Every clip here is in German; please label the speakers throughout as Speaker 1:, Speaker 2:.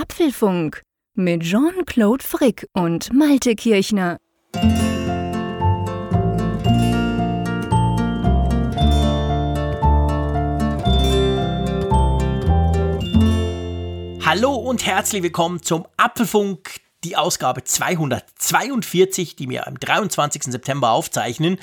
Speaker 1: Apfelfunk mit Jean-Claude Frick und Malte Kirchner.
Speaker 2: Hallo und herzlich willkommen zum Apfelfunk, die Ausgabe 242, die wir am 23. September aufzeichnen.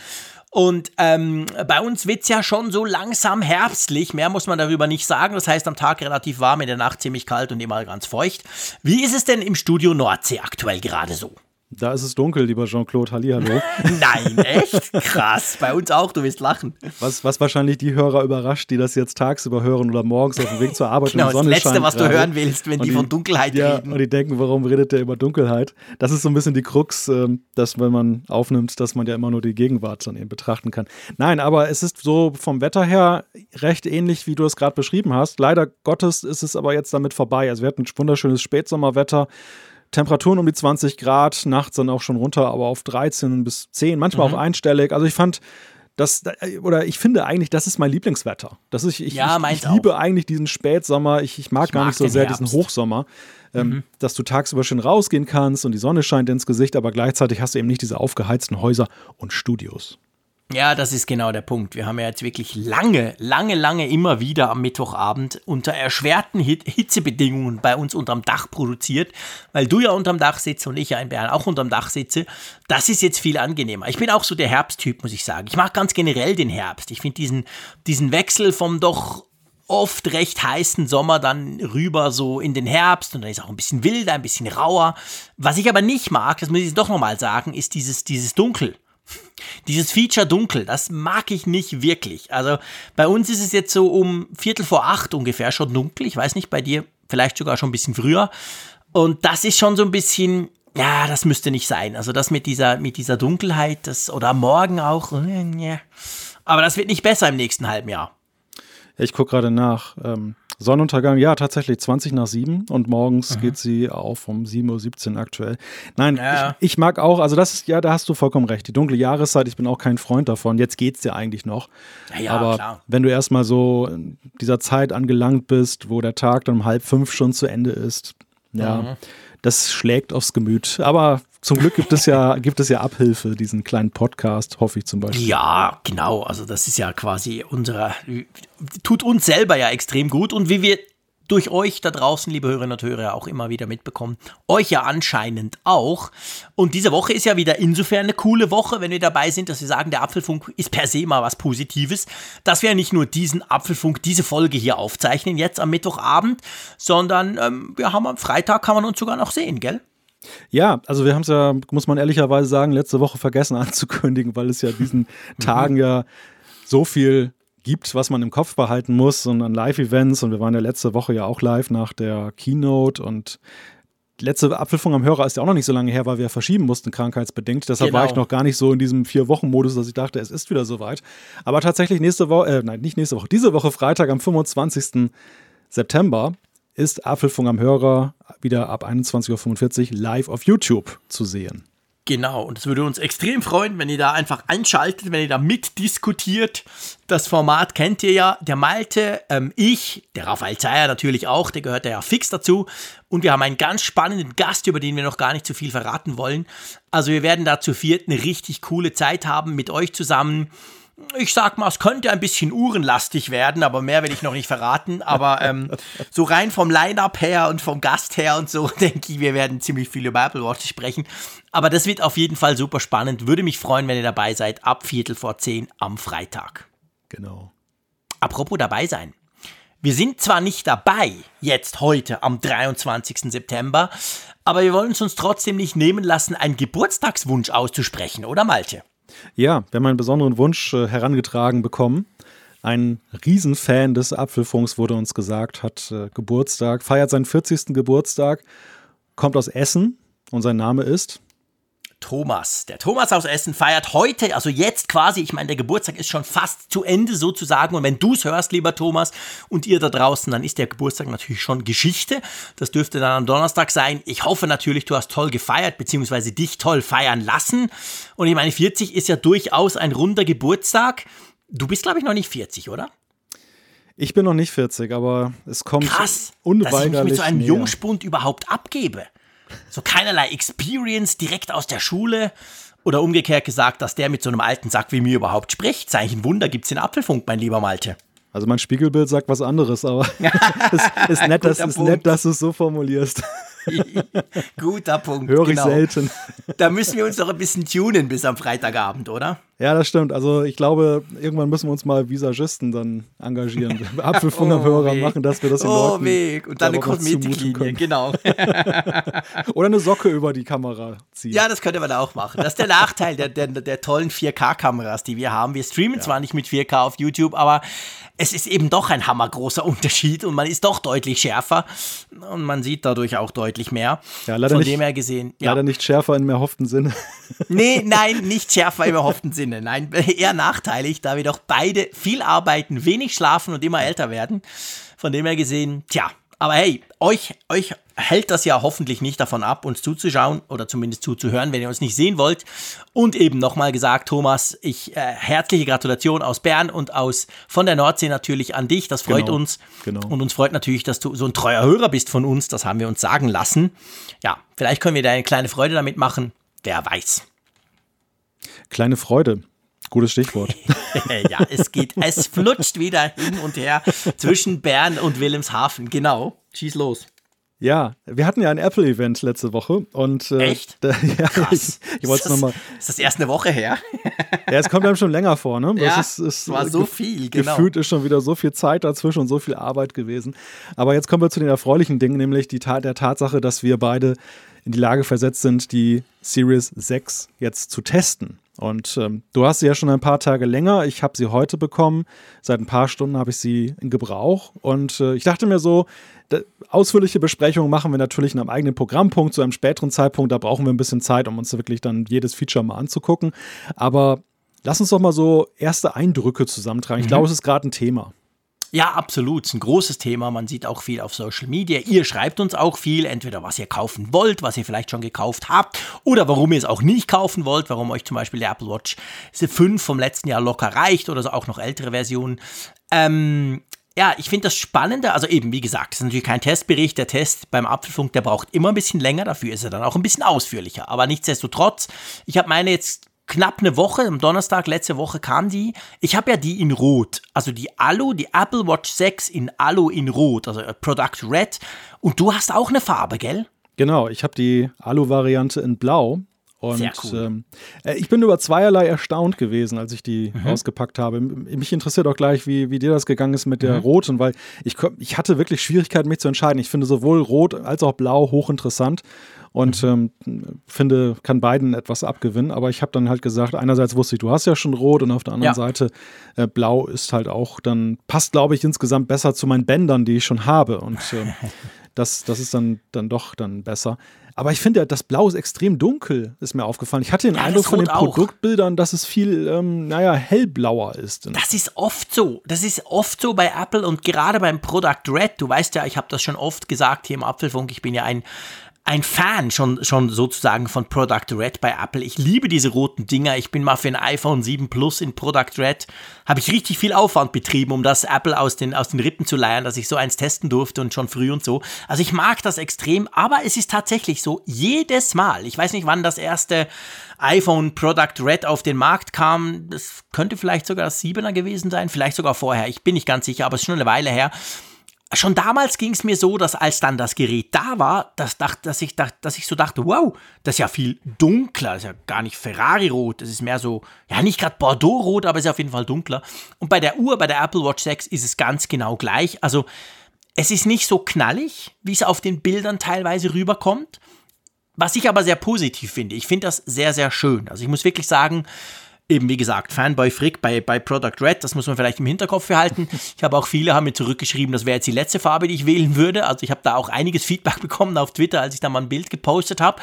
Speaker 2: Und ähm, bei uns wird es ja schon so langsam herbstlich. Mehr muss man darüber nicht sagen. Das heißt, am Tag relativ warm, in der Nacht ziemlich kalt und immer ganz feucht. Wie ist es denn im Studio Nordsee aktuell gerade so?
Speaker 3: Da ist es dunkel, lieber Jean-Claude. Hallihallo.
Speaker 2: Nein, echt? Krass. Bei uns auch, du wirst lachen.
Speaker 3: Was, was wahrscheinlich die Hörer überrascht, die das jetzt tagsüber hören oder morgens auf dem Weg zur Arbeit
Speaker 2: genau,
Speaker 3: und Sonne
Speaker 2: das Letzte, was du hören willst, wenn
Speaker 3: Und
Speaker 2: die, von Dunkelheit
Speaker 3: ja,
Speaker 2: reden.
Speaker 3: Und die denken, warum redet der über Dunkelheit? Das ist so ein bisschen die Krux, ähm, dass wenn man aufnimmt, dass man ja immer nur die Gegenwart dann eben betrachten kann. Nein, aber es ist so vom Wetter her recht ähnlich, wie du es gerade beschrieben hast. Leider Gottes ist es aber jetzt damit vorbei. Also wir hatten ein wunderschönes Spätsommerwetter. Temperaturen um die 20 Grad, nachts dann auch schon runter, aber auf 13 bis 10, manchmal
Speaker 2: Mhm.
Speaker 3: auch einstellig. Also ich fand das, oder ich finde eigentlich, das ist mein Lieblingswetter. Das ist, ich,
Speaker 2: Ja,
Speaker 3: ich, ich liebe eigentlich diesen Spätsommer. Ich, ich mag
Speaker 2: Ich
Speaker 3: gar
Speaker 2: mag
Speaker 3: nicht so sehr
Speaker 2: Herbst.
Speaker 3: diesen Hochsommer, ähm,
Speaker 2: Mhm.
Speaker 3: dass du tagsüber schön rausgehen kannst und die Sonne scheint ins Gesicht, aber gleichzeitig hast du eben nicht diese aufgeheizten Häuser und Studios.
Speaker 2: Ja, das ist genau der Punkt. Wir haben ja jetzt wirklich lange, lange, lange immer wieder am Mittwochabend unter erschwerten Hit Hitzebedingungen bei uns unterm Dach produziert, weil du ja unterm Dach sitzt und ich ja in Bern auch unterm Dach sitze. Das ist jetzt viel angenehmer. Ich bin auch so der Herbsttyp, muss ich sagen. Ich mag ganz generell den Herbst. Ich finde diesen, diesen Wechsel vom doch oft recht heißen Sommer dann rüber so in den Herbst und dann ist auch ein bisschen wilder, ein bisschen rauer. Was ich aber nicht mag, das muss ich doch nochmal sagen, ist dieses, dieses Dunkel. Dieses Feature dunkel, das mag ich nicht wirklich. Also bei uns ist es jetzt so um Viertel vor acht ungefähr schon dunkel. Ich weiß nicht, bei dir vielleicht sogar schon ein bisschen früher. Und das ist schon so ein bisschen, ja, das müsste nicht sein. Also das mit dieser, mit dieser Dunkelheit, das, oder Morgen auch. äh. Aber das wird nicht besser im nächsten halben Jahr.
Speaker 3: Ja, ich gucke gerade nach. Ähm, Sonnenuntergang, ja, tatsächlich 20 nach 7 und morgens geht sie auf um 7.17 Uhr aktuell. Nein,
Speaker 2: Ja.
Speaker 3: ich, ich mag auch, also das ist, ja, da hast du vollkommen recht. Die dunkle Jahreszeit, ich bin auch kein Freund davon. Jetzt geht's ja eigentlich noch.
Speaker 2: Ja, ja,
Speaker 3: Aber
Speaker 2: klar.
Speaker 3: wenn du erstmal so in dieser Zeit angelangt bist, wo der Tag dann um halb fünf schon zu Ende ist, ja,
Speaker 2: Mhm.
Speaker 3: Das schlägt aufs Gemüt. Aber zum Glück gibt es ja, gibt es ja Abhilfe, diesen kleinen Podcast, hoffe ich zum Beispiel.
Speaker 2: Ja, genau. Also das ist ja quasi unserer, tut uns selber ja extrem gut und wie wir durch euch da draußen, liebe Hörerinnen und Hörer, auch immer wieder mitbekommen, euch ja anscheinend auch. Und diese Woche ist ja wieder insofern eine coole Woche, wenn wir dabei sind, dass wir sagen, der Apfelfunk ist per se mal was Positives, dass wir nicht nur diesen Apfelfunk, diese Folge hier aufzeichnen, jetzt am Mittwochabend, sondern ähm, wir haben am Freitag, kann man uns sogar noch sehen, gell?
Speaker 3: Ja, also wir haben es ja, muss man ehrlicherweise sagen, letzte Woche vergessen anzukündigen, weil es ja diesen Tagen ja so viel gibt, was man im Kopf behalten muss und an Live-Events und wir waren ja letzte Woche ja auch live nach der Keynote und letzte Apfelfunk am Hörer ist ja auch noch nicht so lange her, weil wir verschieben mussten, krankheitsbedingt. Deshalb war
Speaker 2: Genau.
Speaker 3: ich noch gar nicht so in diesem Vier-Wochen-Modus, dass ich dachte, es ist wieder soweit. Aber tatsächlich nächste Woche, äh, nein, nicht nächste Woche, diese Woche Freitag am 25. September ist Apfelfunk am Hörer wieder ab 21.45 Uhr live auf YouTube zu sehen.
Speaker 2: Genau, und es würde uns extrem freuen, wenn ihr da einfach einschaltet, wenn ihr da mitdiskutiert. Das Format kennt ihr ja, der Malte, ähm, ich, der Raphael Zeyer natürlich auch, der gehört ja fix dazu. Und wir haben einen ganz spannenden Gast, über den wir noch gar nicht zu viel verraten wollen. Also wir werden da zu viert eine richtig coole Zeit haben mit euch zusammen. Ich sag mal, es könnte ein bisschen uhrenlastig werden, aber mehr will ich noch nicht verraten. Aber ähm, so rein vom Line-Up her und vom Gast her und so, denke ich, wir werden ziemlich viel über Apple Watch sprechen. Aber das wird auf jeden Fall super spannend. Würde mich freuen, wenn ihr dabei seid, ab Viertel vor zehn am Freitag.
Speaker 3: Genau.
Speaker 2: Apropos dabei sein. Wir sind zwar nicht dabei, jetzt heute am 23. September, aber wir wollen es uns trotzdem nicht nehmen lassen, einen Geburtstagswunsch auszusprechen, oder Malte?
Speaker 3: Ja, wir haben einen besonderen Wunsch äh, herangetragen bekommen. Ein Riesenfan des Apfelfunks wurde uns gesagt, hat äh, Geburtstag, feiert seinen 40. Geburtstag, kommt aus Essen und sein Name ist
Speaker 2: Thomas. Der Thomas aus Essen feiert heute, also jetzt quasi, ich meine, der Geburtstag ist schon fast zu Ende sozusagen. Und wenn du es hörst, lieber Thomas, und ihr da draußen, dann ist der Geburtstag natürlich schon Geschichte. Das dürfte dann am Donnerstag sein. Ich hoffe natürlich, du hast toll gefeiert, beziehungsweise dich toll feiern lassen. Und ich meine, 40 ist ja durchaus ein runder Geburtstag. Du bist, glaube ich, noch nicht 40, oder?
Speaker 3: Ich bin noch nicht 40, aber es kommt
Speaker 2: Krass,
Speaker 3: unweigerlich
Speaker 2: dass ich mich mit so einem
Speaker 3: näher.
Speaker 2: Jungspund überhaupt abgebe. So keinerlei Experience direkt aus der Schule. Oder umgekehrt gesagt, dass der mit so einem alten Sack wie mir überhaupt spricht. Eigentlich ein Wunder, gibt's den Apfelfunk, mein lieber Malte.
Speaker 3: Also mein Spiegelbild sagt was anderes, aber es ist, nett, dass, ist nett, dass du es so formulierst.
Speaker 2: Guter Punkt.
Speaker 3: Höre ich
Speaker 2: genau.
Speaker 3: selten.
Speaker 2: Da müssen wir uns noch ein bisschen tunen bis am Freitagabend, oder?
Speaker 3: Ja, das stimmt. Also ich glaube, irgendwann müssen wir uns mal Visagisten dann engagieren. Apfelfunk am Hörer
Speaker 2: weh.
Speaker 3: machen, dass wir das den
Speaker 2: Oh,
Speaker 3: Leuten
Speaker 2: Weg. Und dann eine Kosmetiklinie, genau.
Speaker 3: Oder eine Socke über die Kamera ziehen.
Speaker 2: Ja, das könnte man auch machen. Das ist der Nachteil der, der, der tollen 4K-Kameras, die wir haben. Wir streamen zwar nicht mit 4K auf YouTube, aber es ist eben doch ein hammergroßer Unterschied und man ist doch deutlich schärfer und man sieht dadurch auch deutlich mehr.
Speaker 3: Ja, leider
Speaker 2: Von
Speaker 3: nicht-
Speaker 2: dem her gesehen. Ja.
Speaker 3: Leider nicht schärfer in mehr hofften Sinne.
Speaker 2: Nee, nein, nicht schärfer im erhofften Sinne. Nein, eher nachteilig, da wir doch beide viel arbeiten, wenig schlafen und immer älter werden. Von dem her gesehen, tja, aber hey, euch, euch hält das ja hoffentlich nicht davon ab, uns zuzuschauen oder zumindest zuzuhören, wenn ihr uns nicht sehen wollt. Und eben nochmal gesagt, Thomas, ich äh, herzliche Gratulation aus Bern und aus von der Nordsee natürlich an dich. Das freut
Speaker 3: Genau,
Speaker 2: uns.
Speaker 3: genau.
Speaker 2: Und uns freut natürlich, dass du so ein treuer Hörer bist von uns. Das haben wir uns sagen lassen. Ja, vielleicht können wir da eine kleine Freude damit machen. Wer weiß.
Speaker 3: Kleine Freude. Gutes Stichwort.
Speaker 2: ja, es geht, es flutscht wieder hin und her zwischen Bern und Wilhelmshaven. Genau. Schieß los.
Speaker 3: Ja, wir hatten ja ein Apple-Event letzte Woche und äh,
Speaker 2: Echt?
Speaker 3: Da, ja,
Speaker 2: Krass.
Speaker 3: ich, ich wollte es nochmal.
Speaker 2: Ist das erst eine Woche her?
Speaker 3: Ja, es kommt einem schon länger vor, ne?
Speaker 2: Ja,
Speaker 3: ist, ist,
Speaker 2: war so
Speaker 3: gef-
Speaker 2: viel, genau.
Speaker 3: Gefühlt ist schon wieder so viel Zeit dazwischen und so viel Arbeit gewesen. Aber jetzt kommen wir zu den erfreulichen Dingen, nämlich die der Tatsache, dass wir beide in die Lage versetzt sind, die Series 6 jetzt zu testen. Und ähm, du hast sie ja schon ein paar Tage länger. Ich habe sie heute bekommen. Seit ein paar Stunden habe ich sie in Gebrauch. Und äh, ich dachte mir so, da, ausführliche Besprechungen machen wir natürlich in einem eigenen Programmpunkt, zu einem späteren Zeitpunkt. Da brauchen wir ein bisschen Zeit, um uns wirklich dann jedes Feature mal anzugucken. Aber lass uns doch mal so erste Eindrücke zusammentragen. Ich glaube, es ist gerade ein Thema.
Speaker 2: Ja, absolut. Ist ein großes Thema. Man sieht auch viel auf Social Media. Ihr schreibt uns auch viel, entweder was ihr kaufen wollt, was ihr vielleicht schon gekauft habt, oder warum ihr es auch nicht kaufen wollt, warum euch zum Beispiel der Apple Watch 5 vom letzten Jahr locker reicht oder so auch noch ältere Versionen. Ähm, ja, ich finde das Spannende, also eben, wie gesagt, es ist natürlich kein Testbericht. Der Test beim Apfelfunk, der braucht immer ein bisschen länger, dafür ist er dann auch ein bisschen ausführlicher. Aber nichtsdestotrotz, ich habe meine jetzt knapp eine Woche, am Donnerstag letzte Woche kam die. Ich habe ja die in Rot, also die Alu, die Apple Watch 6 in Alu in Rot, also Product Red. Und du hast auch eine Farbe, gell?
Speaker 3: Genau, ich habe die Alu-Variante in Blau. Und
Speaker 2: cool.
Speaker 3: ähm, äh, ich bin über zweierlei erstaunt gewesen, als ich die
Speaker 2: Mhm.
Speaker 3: ausgepackt habe. Mich interessiert auch gleich, wie, wie dir das gegangen ist mit
Speaker 2: Mhm.
Speaker 3: der roten, weil ich, ich hatte wirklich Schwierigkeiten, mich zu entscheiden. Ich finde sowohl rot als auch blau hochinteressant und
Speaker 2: Mhm.
Speaker 3: ähm, finde, kann beiden etwas abgewinnen. Aber ich habe dann halt gesagt, einerseits wusste ich, du hast ja schon rot und auf der anderen
Speaker 2: Ja.
Speaker 3: Seite äh, blau ist halt auch dann, passt glaube ich insgesamt besser zu meinen Bändern, die ich schon habe. Und ähm, das, das ist dann, dann doch dann besser. Aber ich finde, das Blau ist extrem dunkel, ist mir aufgefallen. Ich hatte den
Speaker 2: Ja,
Speaker 3: Eindruck von den
Speaker 2: auch.
Speaker 3: Produktbildern, dass es viel, ähm, naja, hellblauer ist.
Speaker 2: Das ist oft so. Das ist oft so bei Apple und gerade beim Product Red. Du weißt ja, ich habe das schon oft gesagt hier im Apfelfunk. Ich bin ja ein, ein Fan schon, schon sozusagen von Product Red bei Apple. Ich liebe diese roten Dinger. Ich bin mal für ein iPhone 7 Plus in Product Red. Habe ich richtig viel Aufwand betrieben, um das Apple aus den, aus den Rippen zu leiern, dass ich so eins testen durfte und schon früh und so. Also ich mag das extrem, aber es ist tatsächlich so, jedes Mal, ich weiß nicht, wann das erste iPhone Product Red auf den Markt kam, das könnte vielleicht sogar das 7er gewesen sein, vielleicht sogar vorher, ich bin nicht ganz sicher, aber es ist schon eine Weile her. Schon damals ging es mir so, dass als dann das Gerät da war, dass, dass, ich, dass ich so dachte, wow, das ist ja viel dunkler, das ist ja gar nicht Ferrari-Rot, das ist mehr so, ja nicht gerade Bordeaux-Rot, aber ist ja auf jeden Fall dunkler. Und bei der Uhr, bei der Apple Watch 6 ist es ganz genau gleich. Also es ist nicht so knallig, wie es auf den Bildern teilweise rüberkommt. Was ich aber sehr positiv finde. Ich finde das sehr, sehr schön. Also ich muss wirklich sagen, eben wie gesagt, Fanboy Frick bei, bei Product Red, das muss man vielleicht im Hinterkopf behalten. Ich habe auch viele haben mir zurückgeschrieben, das wäre jetzt die letzte Farbe, die ich wählen würde. Also ich habe da auch einiges Feedback bekommen auf Twitter, als ich da mal ein Bild gepostet habe.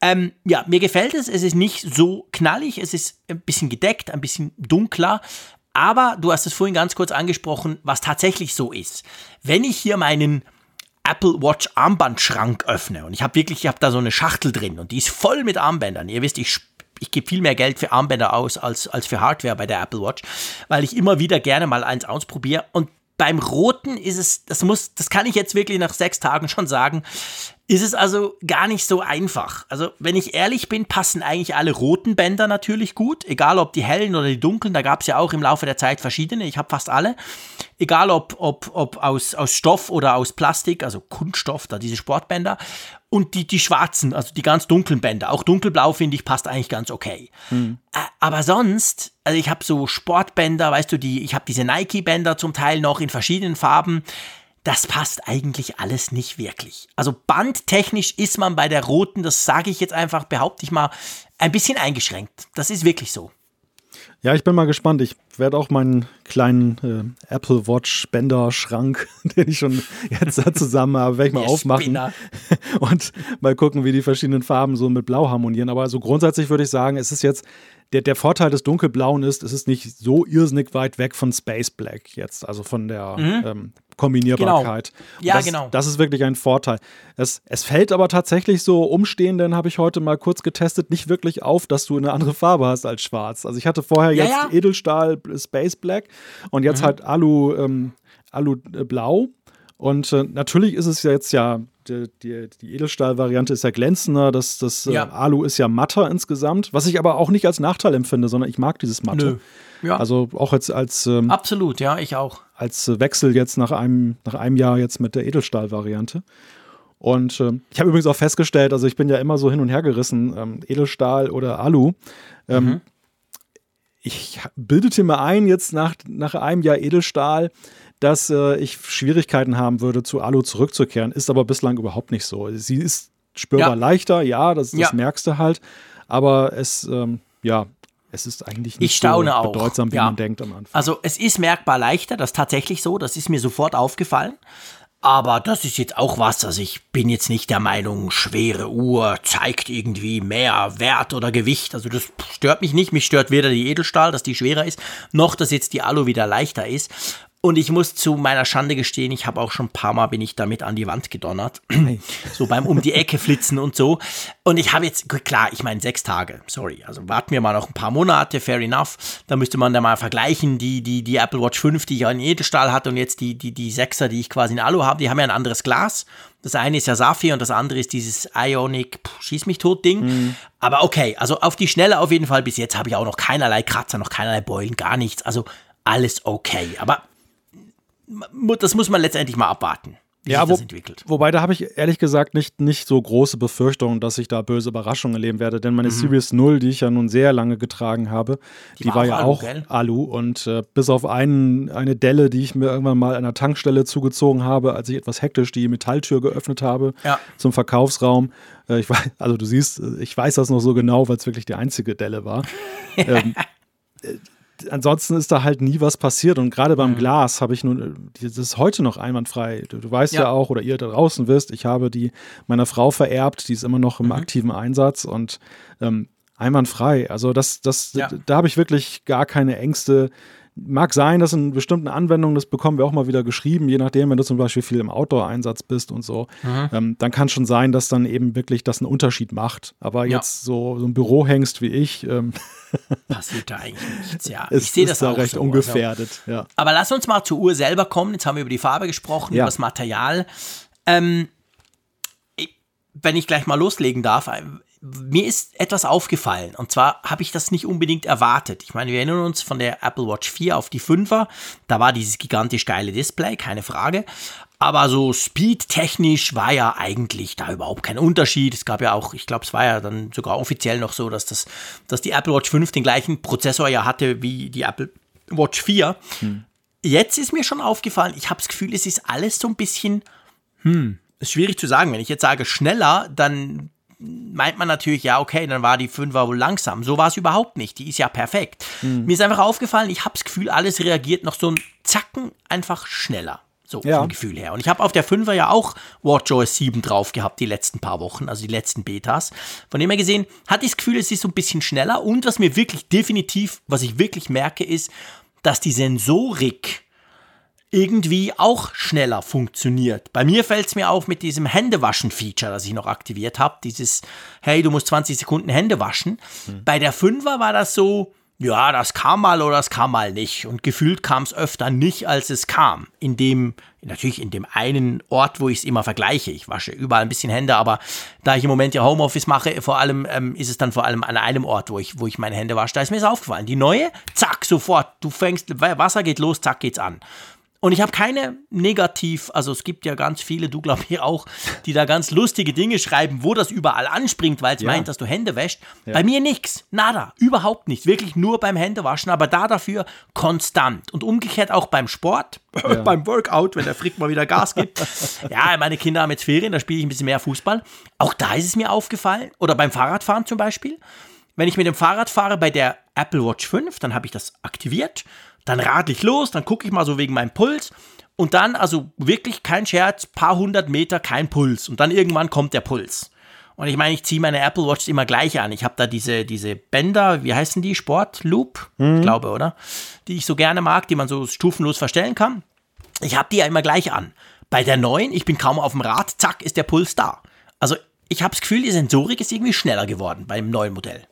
Speaker 2: Ähm, ja, mir gefällt es. Es ist nicht so knallig, es ist ein bisschen gedeckt, ein bisschen dunkler. Aber du hast es vorhin ganz kurz angesprochen, was tatsächlich so ist. Wenn ich hier meinen Apple Watch Armbandschrank öffne und ich habe wirklich, ich habe da so eine Schachtel drin und die ist voll mit Armbändern. Ihr wisst, ich, ich gebe viel mehr Geld für Armbänder aus als, als für Hardware bei der Apple Watch, weil ich immer wieder gerne mal eins ausprobiere. Und beim Roten ist es, das muss, das kann ich jetzt wirklich nach sechs Tagen schon sagen, ist es also gar nicht so einfach. Also, wenn ich ehrlich bin, passen eigentlich alle roten Bänder natürlich gut, egal ob die hellen oder die dunklen, da gab es ja auch im Laufe der Zeit verschiedene, ich habe fast alle. Egal ob, ob, ob aus, aus Stoff oder aus Plastik, also Kunststoff, da diese Sportbänder. Und die, die schwarzen, also die ganz dunklen Bänder, auch dunkelblau finde ich, passt eigentlich ganz okay. Hm. Aber sonst, also ich habe so Sportbänder, weißt du, die, ich habe diese Nike-Bänder zum Teil noch in verschiedenen Farben das passt eigentlich alles nicht wirklich. Also bandtechnisch ist man bei der roten, das sage ich jetzt einfach, behaupte ich mal, ein bisschen eingeschränkt. Das ist wirklich so.
Speaker 3: Ja, ich bin mal gespannt. Ich werde auch meinen kleinen äh, Apple Watch Bänder Schrank, den ich schon jetzt da zusammen habe, werde ich mal aufmachen und mal gucken, wie die verschiedenen Farben so mit Blau harmonieren. Aber so grundsätzlich würde ich sagen, es ist jetzt der, der Vorteil des Dunkelblauen ist, es ist nicht so irrsinnig weit weg von Space Black jetzt, also von der mhm. ähm, Kombinierbarkeit.
Speaker 2: Genau. Ja,
Speaker 3: das,
Speaker 2: genau.
Speaker 3: Das ist wirklich ein Vorteil. Es, es fällt aber tatsächlich so Umstehenden, habe ich heute mal kurz getestet, nicht wirklich auf, dass du eine andere Farbe hast als schwarz. Also ich hatte vorher ja, jetzt ja. Edelstahl Space Black und jetzt mhm. halt Alu, ähm, Alu äh, Blau. Und äh, natürlich ist es jetzt ja die, die, die Edelstahl-Variante ist ja glänzender, das, das äh, ja. Äh, Alu ist ja matter insgesamt, was ich aber auch nicht als Nachteil empfinde, sondern ich mag dieses Matte. Nö. Ja. Also auch jetzt als ähm,
Speaker 2: Absolut, ja, ich auch.
Speaker 3: Als Wechsel jetzt nach einem, nach einem Jahr jetzt mit der Edelstahl-Variante. Und äh, ich habe übrigens auch festgestellt, also ich bin ja immer so hin und her gerissen, ähm, Edelstahl oder Alu. Ähm, mhm. Ich bildete mir ein, jetzt nach, nach einem Jahr Edelstahl, dass äh, ich Schwierigkeiten haben würde, zu Alu zurückzukehren. Ist aber bislang überhaupt nicht so. Sie ist spürbar ja. leichter, ja, das, das ja. merkst du halt. Aber es, ähm, ja, es ist eigentlich nicht so bedeutsam, wie ja. man denkt am Anfang.
Speaker 2: Also es ist merkbar leichter, das ist tatsächlich so, das ist mir sofort aufgefallen. Aber das ist jetzt auch was, also ich bin jetzt nicht der Meinung, schwere Uhr zeigt irgendwie mehr Wert oder Gewicht. Also das stört mich nicht. Mich stört weder die Edelstahl, dass die schwerer ist, noch dass jetzt die Alu wieder leichter ist. Und ich muss zu meiner Schande gestehen, ich habe auch schon ein paar Mal bin ich damit an die Wand gedonnert. So beim um die Ecke flitzen und so. Und ich habe jetzt, klar, ich meine sechs Tage, sorry. Also warten wir mal noch ein paar Monate, fair enough. Da müsste man da mal vergleichen, die, die, die Apple Watch 5, die ich ja in Edelstahl hatte und jetzt die, die, die 6er, die ich quasi in Alu habe, die haben ja ein anderes Glas. Das eine ist ja Saphir und das andere ist dieses Ionic Schieß mich tot Ding. Mhm. Aber okay, also auf die Schnelle auf jeden Fall. Bis jetzt habe ich auch noch keinerlei Kratzer, noch keinerlei Beulen, gar nichts. Also alles okay. Aber das muss man letztendlich mal abwarten. Wie ja, sich das entwickelt.
Speaker 3: wobei da habe ich ehrlich gesagt nicht, nicht so große Befürchtungen, dass ich da böse Überraschungen erleben werde, denn meine mhm. Series 0, die ich ja nun sehr lange getragen habe, die, die war, war ja Alu, auch gell? Alu und äh, bis auf einen, eine Delle, die ich mir irgendwann mal an einer Tankstelle zugezogen habe, als ich etwas hektisch die Metalltür geöffnet habe ja. zum Verkaufsraum. Äh, ich weiß, also du siehst, ich weiß das noch so genau, weil es wirklich die einzige Delle war. ähm, äh, ansonsten ist da halt nie was passiert. Und gerade beim mhm. Glas habe ich nun, das ist heute noch einwandfrei. Du, du weißt ja. ja. auch, oder ihr da draußen wisst, ich habe die meiner Frau vererbt, die ist immer noch im mhm. aktiven Einsatz und ähm, einwandfrei. Also das, das, ja. da, da habe ich wirklich gar keine Ängste. Mag sein, dass in bestimmten Anwendungen, das bekommen wir auch mal wieder geschrieben, je nachdem, wenn du zum Beispiel viel im Outdoor-Einsatz bist und so, mhm. ähm, dann kann schon sein, dass dann eben wirklich das einen Unterschied macht. Aber ja. jetzt so, so ein Büro hängst wie ich, ähm,
Speaker 2: passiert da eigentlich nichts. Ja,
Speaker 3: ich sehe das da auch recht so. ungefährdet. Also. Ja.
Speaker 2: Aber lass uns mal zur Uhr selber kommen. Jetzt haben wir über die Farbe gesprochen, ja. über das Material. Ähm, wenn ich gleich mal loslegen darf, mir ist etwas aufgefallen. Und zwar habe ich das nicht unbedingt erwartet. Ich meine, wir erinnern uns von der Apple Watch 4 auf die 5er. Da war dieses gigantisch geile Display, keine Frage. Aber so speedtechnisch war ja eigentlich da überhaupt kein Unterschied. Es gab ja auch, ich glaube, es war ja dann sogar offiziell noch so, dass, das, dass die Apple Watch 5 den gleichen Prozessor ja hatte wie die Apple Watch 4. Hm. Jetzt ist mir schon aufgefallen, ich habe das Gefühl, es ist alles so ein bisschen, hm, ist schwierig zu sagen. Wenn ich jetzt sage schneller, dann meint man natürlich, ja, okay, dann war die 5er wohl langsam. So war es überhaupt nicht. Die ist ja perfekt. Mhm. Mir ist einfach aufgefallen, ich habe das Gefühl, alles reagiert noch so ein Zacken einfach schneller. So ja. vom Gefühl her. Und ich habe auf der 5er ja auch WatchOS 7 drauf gehabt, die letzten paar Wochen, also die letzten Betas. Von dem her gesehen, hatte ich das Gefühl, es ist so ein bisschen schneller. Und was mir wirklich definitiv, was ich wirklich merke, ist, dass die Sensorik irgendwie auch schneller funktioniert. Bei mir fällt es mir auf mit diesem Händewaschen-Feature, das ich noch aktiviert habe. Dieses, hey, du musst 20 Sekunden Hände waschen. Mhm. Bei der 5er war das so, Ja, das kam mal oder das kam mal nicht. Und gefühlt kam es öfter nicht, als es kam. In dem, natürlich in dem einen Ort, wo ich es immer vergleiche. Ich wasche überall ein bisschen Hände, aber da ich im Moment ja Homeoffice mache, vor allem ähm, ist es dann vor allem an einem Ort, wo ich, wo ich meine Hände wasche. Da ist mir das aufgefallen. Die neue, zack, sofort. Du fängst, Wasser geht los, zack, geht's an. Und ich habe keine negativ, also es gibt ja ganz viele, du glaub ich auch, die da ganz lustige Dinge schreiben, wo das überall anspringt, weil es ja. meint, dass du Hände wäscht. Ja. Bei mir nichts, nada, überhaupt nicht. Wirklich nur beim Händewaschen, aber da dafür konstant. Und umgekehrt auch beim Sport, ja. beim Workout, wenn der Frick mal wieder Gas gibt. ja, meine Kinder haben jetzt Ferien, da spiele ich ein bisschen mehr Fußball. Auch da ist es mir aufgefallen. Oder beim Fahrradfahren zum Beispiel. Wenn ich mit dem Fahrrad fahre bei der Apple Watch 5, dann habe ich das aktiviert dann radel ich los, dann gucke ich mal so wegen meinem Puls und dann, also wirklich kein Scherz, paar hundert Meter kein Puls und dann irgendwann kommt der Puls. Und ich meine, ich ziehe meine Apple Watch immer gleich an. Ich habe da diese, diese Bänder, wie heißen die? Sport Loop, mhm. ich glaube, oder? Die ich so gerne mag, die man so stufenlos verstellen kann. Ich habe die ja immer gleich an. Bei der neuen, ich bin kaum auf dem Rad, zack, ist der Puls da. Also ich habe das Gefühl, die Sensorik ist irgendwie schneller geworden beim neuen Modell.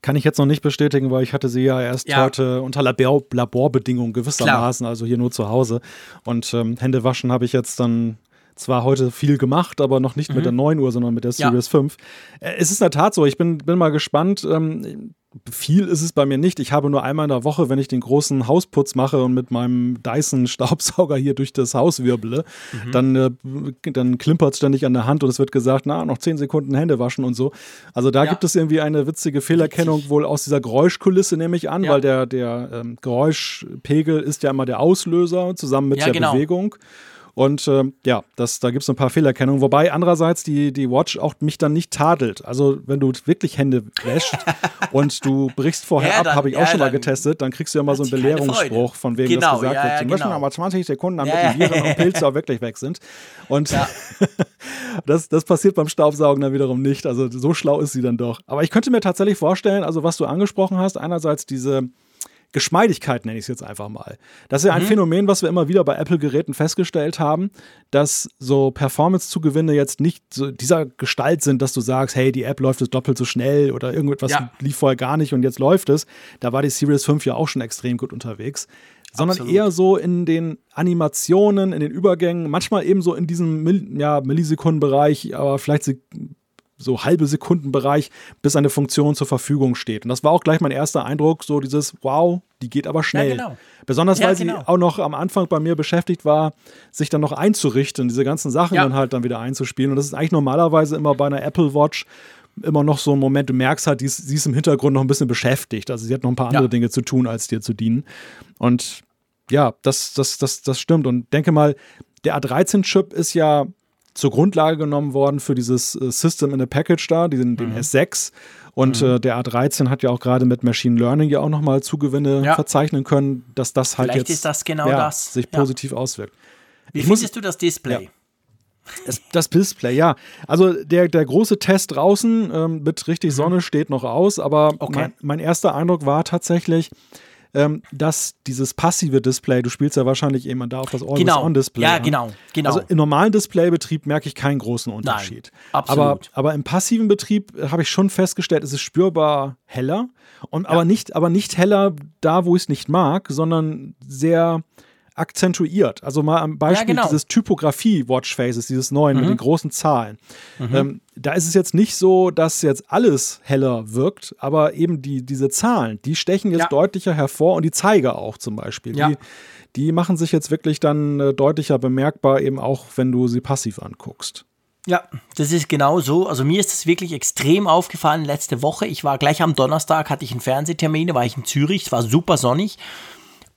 Speaker 3: Kann ich jetzt noch nicht bestätigen, weil ich hatte sie ja erst ja. heute unter Labor Laborbedingungen gewissermaßen, Klar. also hier nur zu Hause. Und ähm, Hände waschen habe ich jetzt dann zwar heute viel gemacht, aber noch nicht mhm. mit der 9 Uhr, sondern mit der Series ja. 5. Äh, es ist in der Tat so, ich bin, bin mal gespannt. Ähm, viel ist es bei mir nicht. Ich habe nur einmal in der Woche, wenn ich den großen Hausputz mache und mit meinem Dyson-Staubsauger hier durch das Haus wirble, mhm. dann, äh, dann klimpert es ständig an der Hand und es wird gesagt, na, noch zehn Sekunden Hände waschen und so. Also da ja. gibt es irgendwie eine witzige Fehlerkennung, wohl aus dieser Geräuschkulisse nehme ich an, ja. weil der, der ähm, Geräuschpegel ist ja immer der Auslöser zusammen mit ja, der genau. Bewegung. Und äh, ja, das, da gibt es ein paar Fehlerkennungen. Wobei andererseits die, die Watch auch mich dann nicht tadelt. Also wenn du wirklich Hände wäschst und du brichst vorher ja, ab, habe ich ja, auch schon mal getestet, dann kriegst du ja mal so einen Belehrungsspruch, von wem genau, das gesagt ja, wird. Sie müssen genau. aber 20 Sekunden, damit die Viren und Pilze auch wirklich weg sind. Und das, das passiert beim Staubsaugen dann wiederum nicht. Also so schlau ist sie dann doch. Aber ich könnte mir tatsächlich vorstellen, also was du angesprochen hast, einerseits diese Geschmeidigkeit nenne ich es jetzt einfach mal. Das ist ja ein mhm. Phänomen, was wir immer wieder bei Apple-Geräten festgestellt haben, dass so Performance-Zugewinne jetzt nicht so dieser Gestalt sind, dass du sagst, hey, die App läuft jetzt doppelt so schnell oder irgendetwas ja. lief vorher gar nicht und jetzt läuft es. Da war die Series 5 ja auch schon extrem gut unterwegs. Sondern Absolut. eher so in den Animationen, in den Übergängen, manchmal eben so in diesem ja, Millisekundenbereich, aber vielleicht so halbe Sekundenbereich, bis eine Funktion zur Verfügung steht. Und das war auch gleich mein erster Eindruck, so dieses, wow, die geht aber schnell. Ja, genau. Besonders, ja, weil genau. sie auch noch am Anfang bei mir beschäftigt war, sich dann noch einzurichten, diese ganzen Sachen ja. dann halt dann wieder einzuspielen. Und das ist eigentlich normalerweise immer bei einer Apple Watch immer noch so ein Moment, du merkst halt, sie ist, sie ist im Hintergrund noch ein bisschen beschäftigt. Also sie hat noch ein paar andere Dinge zu tun, als dir zu dienen. Und ja, das, das, das, das stimmt. Und denke mal, der A13-Chip ist ja zur Grundlage genommen worden für dieses äh, System in a Package da, den, den mhm. S6. Und mhm. äh, der A13 hat ja auch gerade mit Machine Learning ja auch nochmal Zugewinne ja. verzeichnen können, dass das halt
Speaker 2: Vielleicht
Speaker 3: jetzt
Speaker 2: das genau ja, das.
Speaker 3: sich positiv auswirkt.
Speaker 2: Wie ich findest muss, du das Display?
Speaker 3: Das, das, Display, ja. Also der, der große Test draußen ähm, mit richtig mhm. Sonne steht noch aus, aber okay. mein, mein, erster Eindruck war tatsächlich, ähm, dass dieses passive Display, du spielst ja wahrscheinlich eben da auf das Always-On-Display.
Speaker 2: Genau. Ja, genau, genau.
Speaker 3: Also im normalen Displaybetrieb merke ich keinen großen Unterschied.
Speaker 2: Nein, absolut.
Speaker 3: Aber, aber im passiven Betrieb habe ich schon festgestellt, es ist spürbar heller. Und, ja. aber, nicht, aber nicht heller da, wo ich es nicht mag, sondern sehr akzentuiert. Also mal am Beispiel ja, genau. dieses Typografie-Watchfaces, dieses neuen mhm. mit den großen Zahlen. Mhm. Ähm, da ist es jetzt nicht so, dass jetzt alles heller wirkt, aber eben die, diese Zahlen, die stechen jetzt ja. deutlicher hervor und die Zeiger auch zum Beispiel. Ja. Die, die machen sich jetzt wirklich dann äh, deutlicher bemerkbar, eben auch wenn du sie passiv anguckst.
Speaker 2: Ja, das ist genau so. Also mir ist das wirklich extrem aufgefallen letzte Woche. Ich war gleich am Donnerstag, hatte ich einen Fernsehtermin, da war ich in Zürich, es war super sonnig.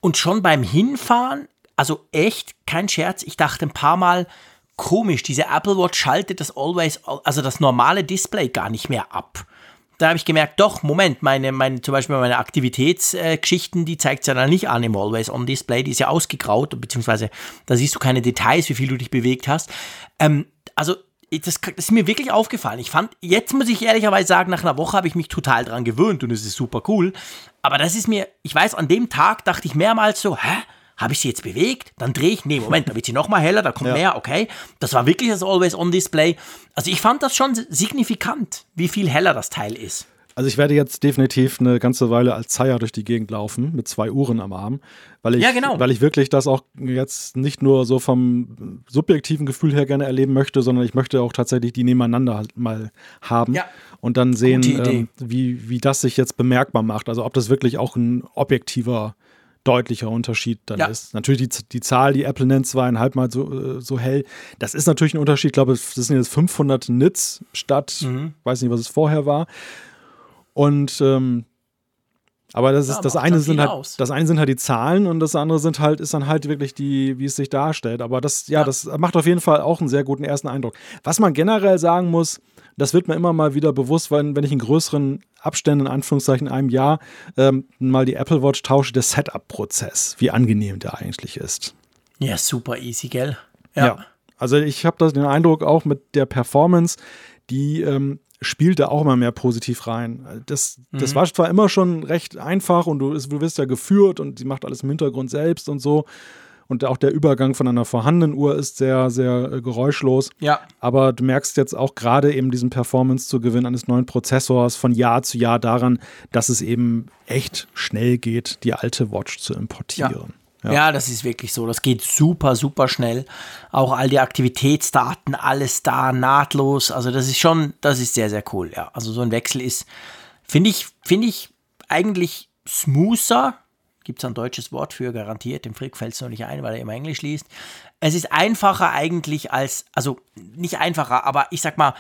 Speaker 2: Und schon beim Hinfahren, also echt kein Scherz, ich dachte ein paar Mal, komisch, diese Apple Watch schaltet das Always, also das normale Display gar nicht mehr ab. Da habe ich gemerkt, doch, Moment, meine, meine, zum Beispiel meine Aktivitätsgeschichten, äh, die zeigt es ja dann nicht an im Always-On-Display, die ist ja ausgegraut, beziehungsweise da siehst du keine Details, wie viel du dich bewegt hast. Ähm, also das, das, ist mir wirklich aufgefallen. Ich fand, jetzt muss ich ehrlicherweise sagen, nach einer Woche habe ich mich total dran gewöhnt und es ist super cool. Aber das ist mir, ich weiß, an dem Tag dachte ich mehrmals so, hä? Habe ich sie jetzt bewegt? Dann drehe ich. Nee, Moment, da wird sie nochmal heller, da kommt ja. mehr, okay. Das war wirklich das Always-On-Display. Also ich fand das schon signifikant, wie viel heller das Teil ist.
Speaker 3: Also ich werde jetzt definitiv eine ganze Weile als Zeier durch die Gegend laufen mit zwei Uhren am Arm, weil ich,
Speaker 2: Ja, genau.
Speaker 3: weil ich wirklich das auch jetzt nicht nur so vom subjektiven Gefühl her gerne erleben möchte, sondern ich möchte auch tatsächlich die nebeneinander halt mal haben
Speaker 2: Ja.
Speaker 3: und dann sehen, ähm, wie, wie das sich jetzt bemerkbar macht. Also ob das wirklich auch ein objektiver deutlicher Unterschied dann
Speaker 2: Ja.
Speaker 3: ist. Natürlich die, die Zahl, die Apple nennt, zweieinhalb Mal so, äh, so hell. Das ist natürlich ein Unterschied. Ich glaube, das sind jetzt 500 Nits statt,
Speaker 2: Mhm.
Speaker 3: weiß nicht, was es vorher war. Und ähm, aber das
Speaker 2: Ja,
Speaker 3: ist das
Speaker 2: macht
Speaker 3: eine sind halt
Speaker 2: aus.
Speaker 3: das eine sind halt die Zahlen und das andere sind halt ist dann halt wirklich die wie es sich darstellt. Aber das ja,
Speaker 2: Ja.
Speaker 3: das macht auf jeden Fall auch einen sehr guten ersten Eindruck. Was man generell sagen muss, das wird mir immer mal wieder bewusst, wenn, wenn ich in größeren Abständen, in Anführungszeichen einem Jahr, ähm, mal die Apple Watch tausche, der Setup-Prozess, wie angenehm der eigentlich ist.
Speaker 2: Ja, super easy, gell?
Speaker 3: Ja. Also ich habe das den Eindruck auch mit der Performance, die ähm, spielt da auch immer mehr positiv rein. Das, das war zwar immer schon recht einfach und du, du wirst ja geführt und sie macht alles im Hintergrund selbst und so. Und auch der Übergang von einer vorhandenen Uhr ist sehr, sehr äh, geräuschlos.
Speaker 2: Ja.
Speaker 3: Aber du merkst jetzt auch gerade eben diesen Performance-Zugewinn eines neuen Prozessors von Jahr zu Jahr daran, dass es eben echt schnell geht, die alte Watch zu importieren.
Speaker 2: Ja. Das ist wirklich so. Das geht super, super schnell. Auch all die Aktivitätsdaten, alles da, nahtlos. Also das ist schon, das ist sehr, sehr cool. Ja, also so ein Wechsel ist, finde ich, finde ich eigentlich smoother. Gibt es ein deutsches Wort für garantiert? Dem Frick fällt es noch nicht ein, weil er immer Englisch liest. Es ist einfacher eigentlich als, also nicht einfacher, aber ich sag mal,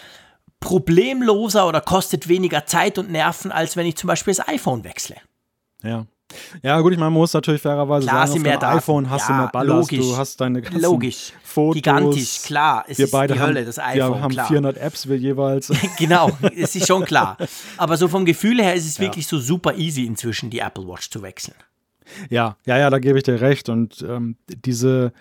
Speaker 2: problemloser oder kostet weniger Zeit und Nerven, als wenn ich zum Beispiel das iPhone wechsle.
Speaker 3: Ja. Ja, gut, ich meine, man muss natürlich fairerweise
Speaker 2: Klar,
Speaker 3: sagen, auf deinem iPhone hast du
Speaker 2: Ja,
Speaker 3: mehr Ballast,
Speaker 2: logisch.
Speaker 3: du hast deine ganzen
Speaker 2: Logisch.
Speaker 3: Fotos.
Speaker 2: Gigantisch, klar. Es
Speaker 3: wir
Speaker 2: ist
Speaker 3: beide
Speaker 2: die
Speaker 3: haben,
Speaker 2: Hölle, das
Speaker 3: Wir
Speaker 2: iPhone,
Speaker 3: haben
Speaker 2: klar.
Speaker 3: 400 Apps wir jeweils.
Speaker 2: Genau, es ist schon klar. Aber so vom Gefühl her ist es wirklich so super easy inzwischen, die Apple Watch zu wechseln.
Speaker 3: Ja, ja, ja, da gebe ich dir recht. Und ähm, diese,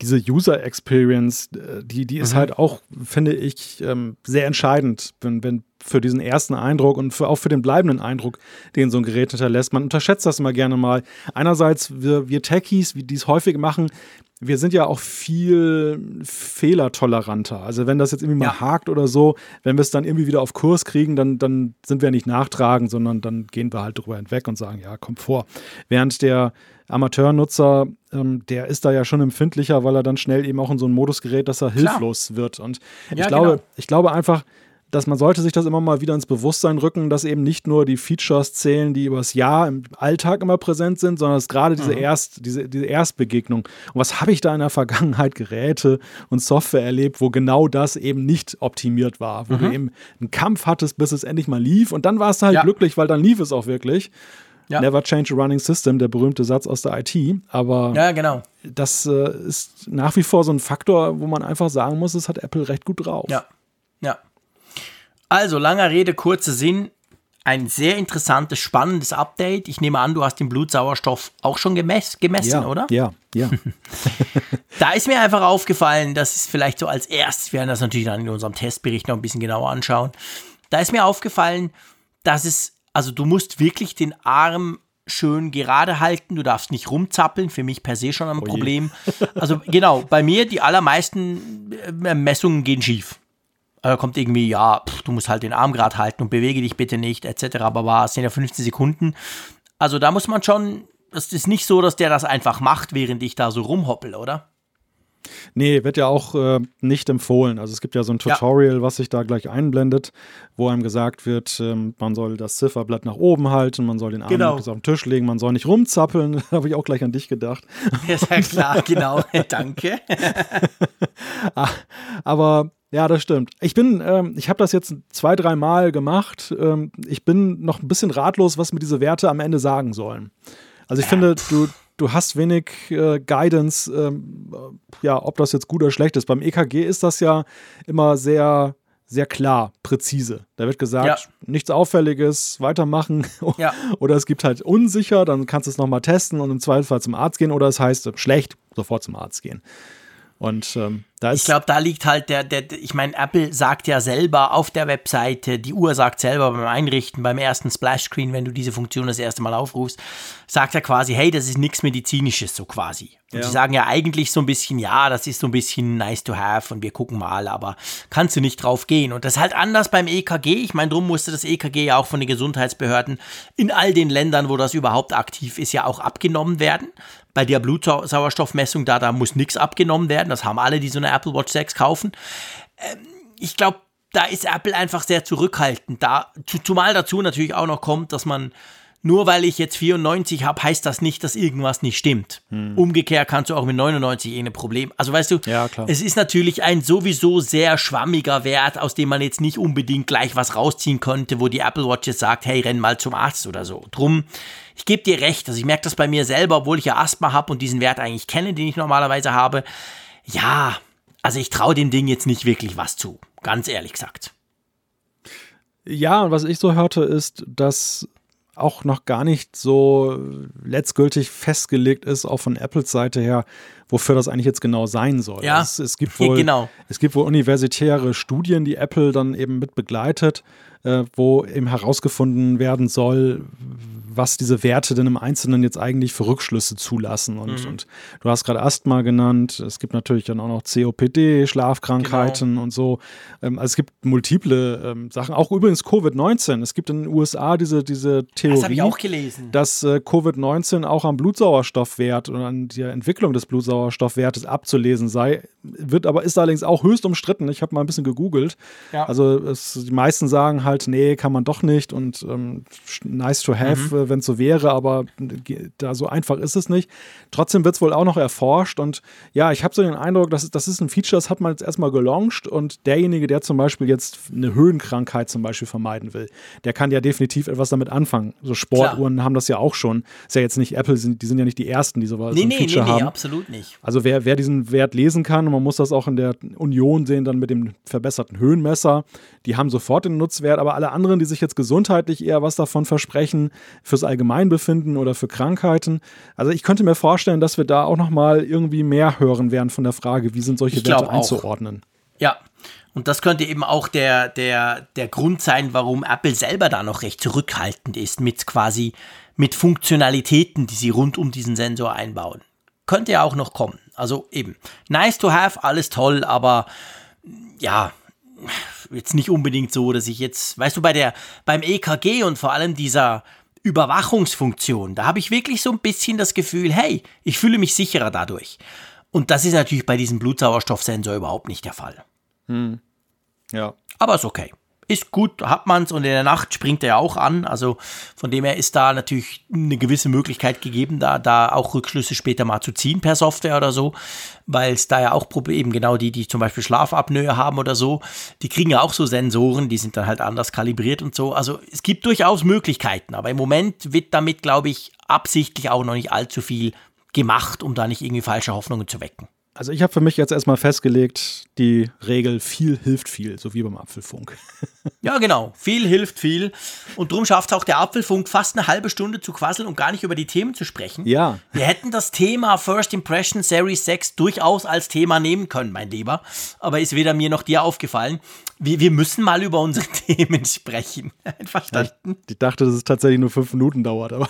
Speaker 3: diese User Experience, äh, die, die ist halt auch, finde ich, ähm, sehr entscheidend, wenn, wenn für diesen ersten Eindruck und für, auch für den bleibenden Eindruck, den so ein Gerät hinterlässt. Man unterschätzt das immer gerne mal. Einerseits, wir, wir Techies, wie die es häufig machen, wir sind ja auch viel fehlertoleranter. Also wenn das jetzt irgendwie mal
Speaker 2: Ja.
Speaker 3: hakt oder so, wenn wir es dann irgendwie wieder auf Kurs kriegen, dann, dann sind wir nicht nachtragend, sondern dann gehen wir halt drüber hinweg und sagen, ja, kommt vor. Während der Amateurnutzer, ähm, der ist da ja schon empfindlicher, weil er dann schnell eben auch in so einen Modus gerät, dass er hilflos wird. Und ich,
Speaker 2: Ja,
Speaker 3: glaube,
Speaker 2: genau.
Speaker 3: ich glaube einfach, dass man sollte sich das immer mal wieder ins Bewusstsein rücken, dass eben nicht nur die Features zählen, die übers Jahr im Alltag immer präsent sind, sondern dass gerade diese, Erst, diese, diese Erstbegegnung. Und was habe ich da in der Vergangenheit Geräte und Software erlebt, wo genau das eben nicht optimiert war, wo du eben einen Kampf hattest, bis es endlich mal lief und dann warst du halt
Speaker 2: Ja.
Speaker 3: glücklich, weil dann lief es auch wirklich.
Speaker 2: Ja.
Speaker 3: Never change a running system, der berühmte Satz aus der IT. Aber
Speaker 2: Ja, genau.
Speaker 3: das äh, ist nach wie vor so ein Faktor, wo man einfach sagen muss, es hat Apple recht gut drauf.
Speaker 2: Ja, ja. Also, langer Rede, kurzer Sinn. Ein sehr interessantes, spannendes Update. Ich nehme an, du hast den Blutsauerstoff auch schon gemess gemessen,
Speaker 3: ja,
Speaker 2: oder?
Speaker 3: Ja, ja.
Speaker 2: Da ist mir einfach aufgefallen, das ist vielleicht so als erstes, wir werden das natürlich dann in unserem Testbericht noch ein bisschen genauer anschauen. Da ist mir aufgefallen, dass es, also du musst wirklich den Arm schön gerade halten, du darfst nicht rumzappeln, für mich per se schon ein
Speaker 3: je.
Speaker 2: Problem. Also genau, bei mir die allermeisten äh, Messungen gehen schief. Also kommt irgendwie, ja, pff, du musst halt den Arm gerade halten und bewege dich bitte nicht, etc. Aber war, es sind ja 15 Sekunden. Also da muss man schon, das ist nicht so, dass der das einfach macht, während ich da so rumhoppel, oder?
Speaker 3: Nee, wird ja auch äh, nicht empfohlen. Also es gibt ja so ein
Speaker 2: Ja.
Speaker 3: Tutorial, was sich da gleich einblendet, wo einem gesagt wird, ähm, man soll das Zifferblatt nach oben halten, man soll den Arm
Speaker 2: Genau.
Speaker 3: auf den Tisch legen, man soll nicht rumzappeln. Da habe ich auch gleich an dich gedacht.
Speaker 2: Ja, ist ja klar, genau. Danke.
Speaker 3: Aber ja, das stimmt. Ich bin, ähm, ich habe das jetzt zwei, drei Mal gemacht. Ähm, ich bin noch ein bisschen ratlos, was mir diese Werte am Ende sagen sollen. Also ich finde, du, du hast wenig äh, Guidance, ähm, äh, ja, ob das jetzt gut oder schlecht ist. Beim EKG ist das ja immer sehr, sehr klar, präzise. Da wird gesagt,
Speaker 2: Ja.
Speaker 3: nichts Auffälliges, weitermachen.
Speaker 2: Ja.
Speaker 3: Oder es gibt halt unsicher, dann kannst du es nochmal testen und im Zweifelsfall zum Arzt gehen. Oder es heißt schlecht, sofort zum Arzt gehen. Und ähm, da ist.
Speaker 2: Ich glaube, da liegt halt der, der, ich meine, Apple sagt ja selber auf der Webseite, die Uhr sagt selber beim Einrichten, beim ersten Splash-Screen, wenn du diese Funktion das erste Mal aufrufst, sagt er quasi, hey, das ist nichts Medizinisches, so quasi. Und ja. sagen ja eigentlich so ein bisschen, ja, das ist so ein bisschen nice to have und wir gucken mal, aber kannst du nicht drauf gehen. Und das ist halt anders beim EKG. Ich meine, drum musste das EKG ja auch von den Gesundheitsbehörden in all den Ländern, wo das überhaupt aktiv ist, ja auch abgenommen werden bei der Blutsauerstoffmessung da, da muss nichts abgenommen werden. Das haben alle, die so eine Apple Watch 6 kaufen. Ähm, ich glaube, da ist Apple einfach sehr zurückhaltend. Da, zumal dazu natürlich auch noch kommt, dass man nur weil ich jetzt 94 habe, heißt das nicht, dass irgendwas nicht stimmt. Hm. Umgekehrt kannst du auch mit 99 eh ein Problem. Also weißt du,
Speaker 3: ja,
Speaker 2: es ist natürlich ein sowieso sehr schwammiger Wert, aus dem man jetzt nicht unbedingt gleich was rausziehen könnte, wo die Apple Watch jetzt sagt, hey, renn mal zum Arzt oder so. Drum, ich gebe dir recht, also ich merke das bei mir selber, obwohl ich ja Asthma habe und diesen Wert eigentlich kenne, den ich normalerweise habe. Ja, also ich traue dem Ding jetzt nicht wirklich was zu, ganz ehrlich gesagt.
Speaker 3: Ja, und was ich so hörte, ist, dass auch noch gar nicht so letztgültig festgelegt ist, auch von Apples Seite her, wofür das eigentlich jetzt genau sein soll.
Speaker 2: Ja,
Speaker 3: es, es gibt wohl,
Speaker 2: genau.
Speaker 3: es gibt wohl universitäre Studien, die Apple dann eben mit begleitet, äh, wo eben herausgefunden werden soll, was diese Werte denn im Einzelnen jetzt eigentlich für Rückschlüsse zulassen. Und, mhm. und du hast gerade Asthma genannt. Es gibt natürlich dann auch noch COPD, Schlafkrankheiten genau. und so. Ähm, also es gibt multiple ähm, Sachen. Auch übrigens Covid-19. Es gibt in den USA diese, diese Theorie,
Speaker 2: das
Speaker 3: dass äh, Covid-19 auch am Blutsauerstoffwert und an der Entwicklung des Blutsauerstoffwertes abzulesen sei. Wird aber ist allerdings auch höchst umstritten. Ich habe mal ein bisschen gegoogelt. Ja. Also es, die meisten sagen halt, nee, kann man doch nicht und ähm, nice to have. Mhm wenn es so wäre, aber da so einfach ist es nicht. Trotzdem wird es wohl auch noch erforscht und ja, ich habe so den Eindruck, dass das ist ein Feature, das hat man jetzt erstmal gelauncht und derjenige, der zum Beispiel jetzt eine Höhenkrankheit zum Beispiel vermeiden will, der kann ja definitiv etwas damit anfangen. So Sportuhren Klar. haben das ja auch schon. Ist ja jetzt nicht Apple, die sind ja nicht die ersten, die sowas
Speaker 2: nee,
Speaker 3: so ein
Speaker 2: nee,
Speaker 3: Feature
Speaker 2: nee,
Speaker 3: haben.
Speaker 2: Nee, absolut nicht.
Speaker 3: Also wer, wer diesen Wert lesen kann, und man muss das auch in der Union sehen, dann mit dem verbesserten Höhenmesser, die haben sofort den Nutzwert, aber alle anderen, die sich jetzt gesundheitlich eher was davon versprechen, fürs Allgemeinbefinden oder für Krankheiten. Also ich könnte mir vorstellen, dass wir da auch noch mal irgendwie mehr hören werden von der Frage, wie sind solche Werte einzuordnen.
Speaker 2: Ja, und das könnte eben auch der, der, der Grund sein, warum Apple selber da noch recht zurückhaltend ist mit quasi mit Funktionalitäten, die sie rund um diesen Sensor einbauen. Könnte ja auch noch kommen. Also eben, nice to have, alles toll, aber ja, jetzt nicht unbedingt so, dass ich jetzt, weißt du, bei der, beim EKG und vor allem dieser, Überwachungsfunktion, da habe ich wirklich so ein bisschen das Gefühl, hey, ich fühle mich sicherer dadurch. Und das ist natürlich bei diesem Blutsauerstoffsensor überhaupt nicht der Fall.
Speaker 3: Hm. Ja.
Speaker 2: Aber ist okay ist gut, hat man es und in der Nacht springt er ja auch an. Also von dem her ist da natürlich eine gewisse Möglichkeit gegeben, da, da auch Rückschlüsse später mal zu ziehen per Software oder so, weil es da ja auch Probleme, genau die, die zum Beispiel Schlafapnoe haben oder so, die kriegen ja auch so Sensoren, die sind dann halt anders kalibriert und so. Also es gibt durchaus Möglichkeiten, aber im Moment wird damit, glaube ich, absichtlich auch noch nicht allzu viel gemacht, um da nicht irgendwie falsche Hoffnungen zu wecken.
Speaker 3: Also ich habe für mich jetzt erstmal festgelegt, die Regel viel hilft viel, so wie beim Apfelfunk.
Speaker 2: Ja, genau. Viel hilft viel. Und darum schafft es auch der Apfelfunk fast eine halbe Stunde zu quasseln und gar nicht über die Themen zu sprechen.
Speaker 3: Ja.
Speaker 2: Wir hätten das Thema First Impression Series 6 durchaus als Thema nehmen können, mein Lieber. Aber ist weder mir noch dir aufgefallen. Wir, wir müssen mal über unsere Themen sprechen. Einverstanden?
Speaker 3: Ja, ich, ich, dachte, dass es tatsächlich nur fünf Minuten dauert, aber.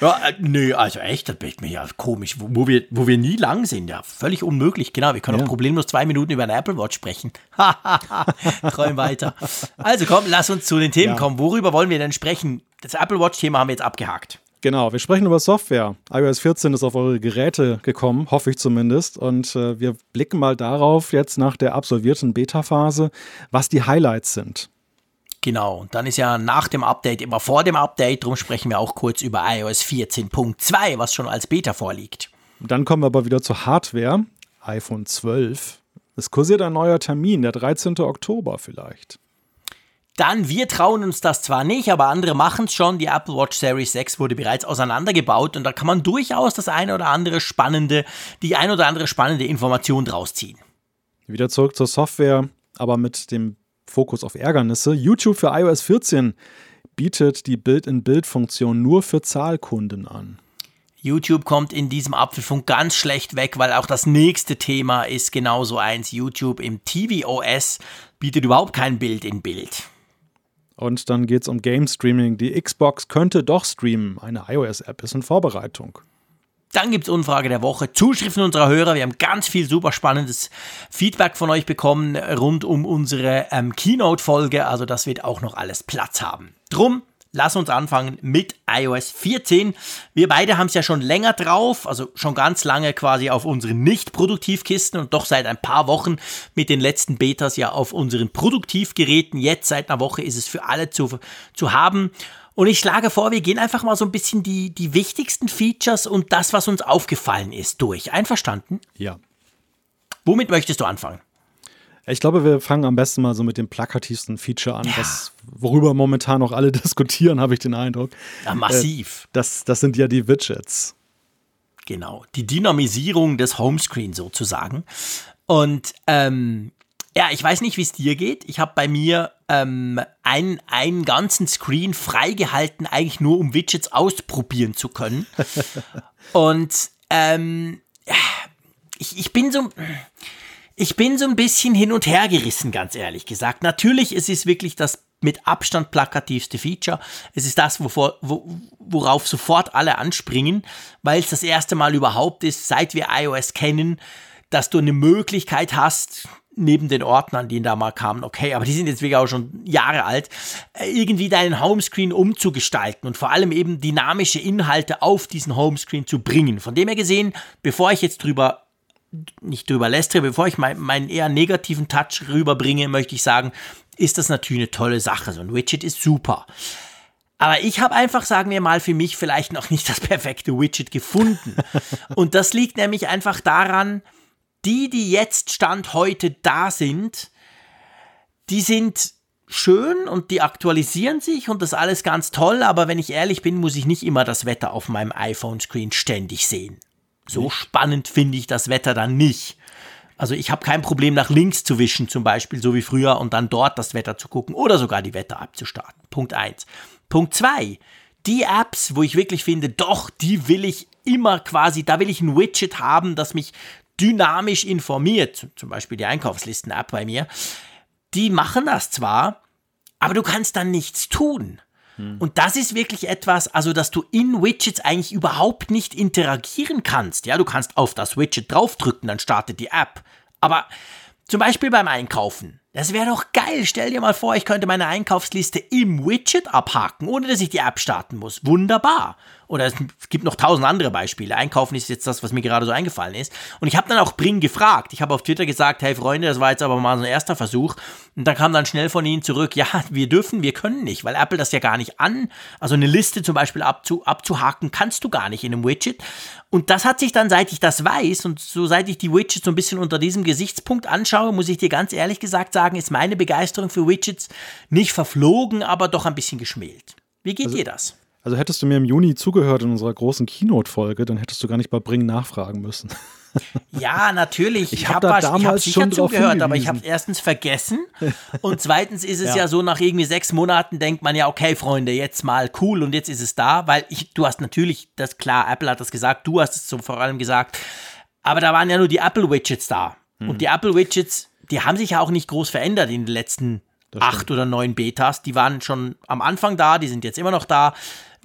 Speaker 2: ja, äh, nö, also echt, das ist mir ja komisch, wo, wo, wir, wo wir nie lang sind. Ja, völlig unmöglich. Genau, wir können ja. auch problemlos zwei Minuten über eine Apple Watch sprechen. Träum weiter. Also komm, lass uns zu den Themen ja. kommen. Worüber wollen wir denn sprechen? Das Apple Watch-Thema haben wir jetzt abgehakt.
Speaker 3: Genau, wir sprechen über Software. iOS 14 ist auf eure Geräte gekommen, hoffe ich zumindest. Und äh, wir blicken mal darauf jetzt nach der absolvierten Beta-Phase, was die Highlights sind.
Speaker 2: Genau, und dann ist ja nach dem Update immer vor dem Update, darum sprechen wir auch kurz über iOS 14.2, was schon als Beta vorliegt.
Speaker 3: Dann kommen wir aber wieder zur Hardware, iPhone 12. Es kursiert ein neuer Termin, der 13. Oktober vielleicht
Speaker 2: dann wir trauen uns das zwar nicht, aber andere machen es schon. Die Apple Watch Series 6 wurde bereits auseinandergebaut und da kann man durchaus das eine oder andere spannende, die ein oder andere spannende Information draus ziehen.
Speaker 3: Wieder zurück zur Software, aber mit dem Fokus auf Ärgernisse. YouTube für iOS 14 bietet die Bild-in-Bild-Funktion nur für Zahlkunden an.
Speaker 2: YouTube kommt in diesem Apfelfunk ganz schlecht weg, weil auch das nächste Thema ist genauso eins. YouTube im tvOS bietet überhaupt kein Bild in Bild.
Speaker 3: Und dann geht es um Game Streaming. Die Xbox könnte doch streamen. Eine iOS-App ist in Vorbereitung.
Speaker 2: Dann gibt es Umfrage der Woche, Zuschriften unserer Hörer. Wir haben ganz viel super spannendes Feedback von euch bekommen rund um unsere ähm, Keynote-Folge. Also das wird auch noch alles Platz haben. Drum Lass uns anfangen mit iOS 14. Wir beide haben es ja schon länger drauf, also schon ganz lange quasi auf unseren Nicht-Produktivkisten und doch seit ein paar Wochen mit den letzten Betas ja auf unseren Produktivgeräten. Jetzt seit einer Woche ist es für alle zu, zu haben. Und ich schlage vor, wir gehen einfach mal so ein bisschen die, die wichtigsten Features und das, was uns aufgefallen ist, durch. Einverstanden?
Speaker 3: Ja.
Speaker 2: Womit möchtest du anfangen?
Speaker 3: Ich glaube, wir fangen am besten mal so mit dem plakativsten Feature an, ja. was, worüber momentan noch alle diskutieren, habe ich den Eindruck.
Speaker 2: Ja, massiv.
Speaker 3: Äh, das, das sind ja die Widgets.
Speaker 2: Genau, die Dynamisierung des Homescreen sozusagen. Und ähm, ja, ich weiß nicht, wie es dir geht. Ich habe bei mir ähm, einen, einen ganzen Screen freigehalten, eigentlich nur um Widgets ausprobieren zu können. Und ähm, ich, ich bin so ich bin so ein bisschen hin und her gerissen, ganz ehrlich gesagt. Natürlich, es ist wirklich das mit Abstand plakativste Feature. Es ist das, wovor, wo, worauf sofort alle anspringen, weil es das erste Mal überhaupt ist, seit wir iOS kennen, dass du eine Möglichkeit hast, neben den Ordnern, die da mal kamen, okay, aber die sind jetzt wirklich auch schon Jahre alt, äh, irgendwie deinen Homescreen umzugestalten und vor allem eben dynamische Inhalte auf diesen Homescreen zu bringen. Von dem her gesehen, bevor ich jetzt drüber nicht drüber lästere, bevor ich mein, meinen eher negativen Touch rüberbringe, möchte ich sagen, ist das natürlich eine tolle Sache. So ein Widget ist super. Aber ich habe einfach, sagen wir mal, für mich vielleicht noch nicht das perfekte Widget gefunden. Und das liegt nämlich einfach daran, die, die jetzt Stand heute da sind, die sind schön und die aktualisieren sich und das alles ganz toll, aber wenn ich ehrlich bin, muss ich nicht immer das Wetter auf meinem iPhone-Screen ständig sehen. So spannend finde ich das Wetter dann nicht. Also ich habe kein Problem, nach links zu wischen, zum Beispiel, so wie früher, und dann dort das Wetter zu gucken oder sogar die Wetter abzustarten. Punkt 1. Punkt 2. Die Apps, wo ich wirklich finde, doch, die will ich immer quasi, da will ich ein Widget haben, das mich dynamisch informiert, zum Beispiel die Einkaufslisten-App bei mir, die machen das zwar, aber du kannst dann nichts tun. Hm. Und das ist wirklich etwas, also dass du in Widgets eigentlich überhaupt nicht interagieren kannst. Ja, du kannst auf das Widget draufdrücken, dann startet die App. Aber zum Beispiel beim Einkaufen. Das wäre doch geil. Stell dir mal vor, ich könnte meine Einkaufsliste im Widget abhaken, ohne dass ich die App starten muss. Wunderbar. Oder es gibt noch tausend andere Beispiele. Einkaufen ist jetzt das, was mir gerade so eingefallen ist. Und ich habe dann auch Bring gefragt. Ich habe auf Twitter gesagt, hey Freunde, das war jetzt aber mal so ein erster Versuch. Und dann kam dann schnell von ihnen zurück, ja, wir dürfen, wir können nicht, weil Apple das ja gar nicht an. Also eine Liste zum Beispiel abzu, abzuhaken, kannst du gar nicht in einem Widget. Und das hat sich dann, seit ich das weiß und so seit ich die Widgets so ein bisschen unter diesem Gesichtspunkt anschaue, muss ich dir ganz ehrlich gesagt sagen, ist meine Begeisterung für Widgets nicht verflogen, aber doch ein bisschen geschmält. Wie geht also, dir das?
Speaker 3: Also hättest du mir im Juni zugehört in unserer großen Keynote-Folge, dann hättest du gar nicht bei Bring nachfragen müssen.
Speaker 2: Ja, natürlich.
Speaker 3: Ich, ich habe hab, da damals schon drauf zugehört,
Speaker 2: aber ich habe erstens vergessen und zweitens ist es ja. ja. so, nach irgendwie sechs Monaten denkt man ja, okay, Freunde, jetzt mal cool und jetzt ist es da, weil ich, du hast natürlich, das klar, Apple hat das gesagt, du hast es so vor allem gesagt, aber da waren ja nur die Apple-Widgets da. Mhm. Und die Apple-Widgets, die haben sich ja auch nicht groß verändert in den letzten acht oder neun Betas. Die waren schon am Anfang da, die sind jetzt immer noch da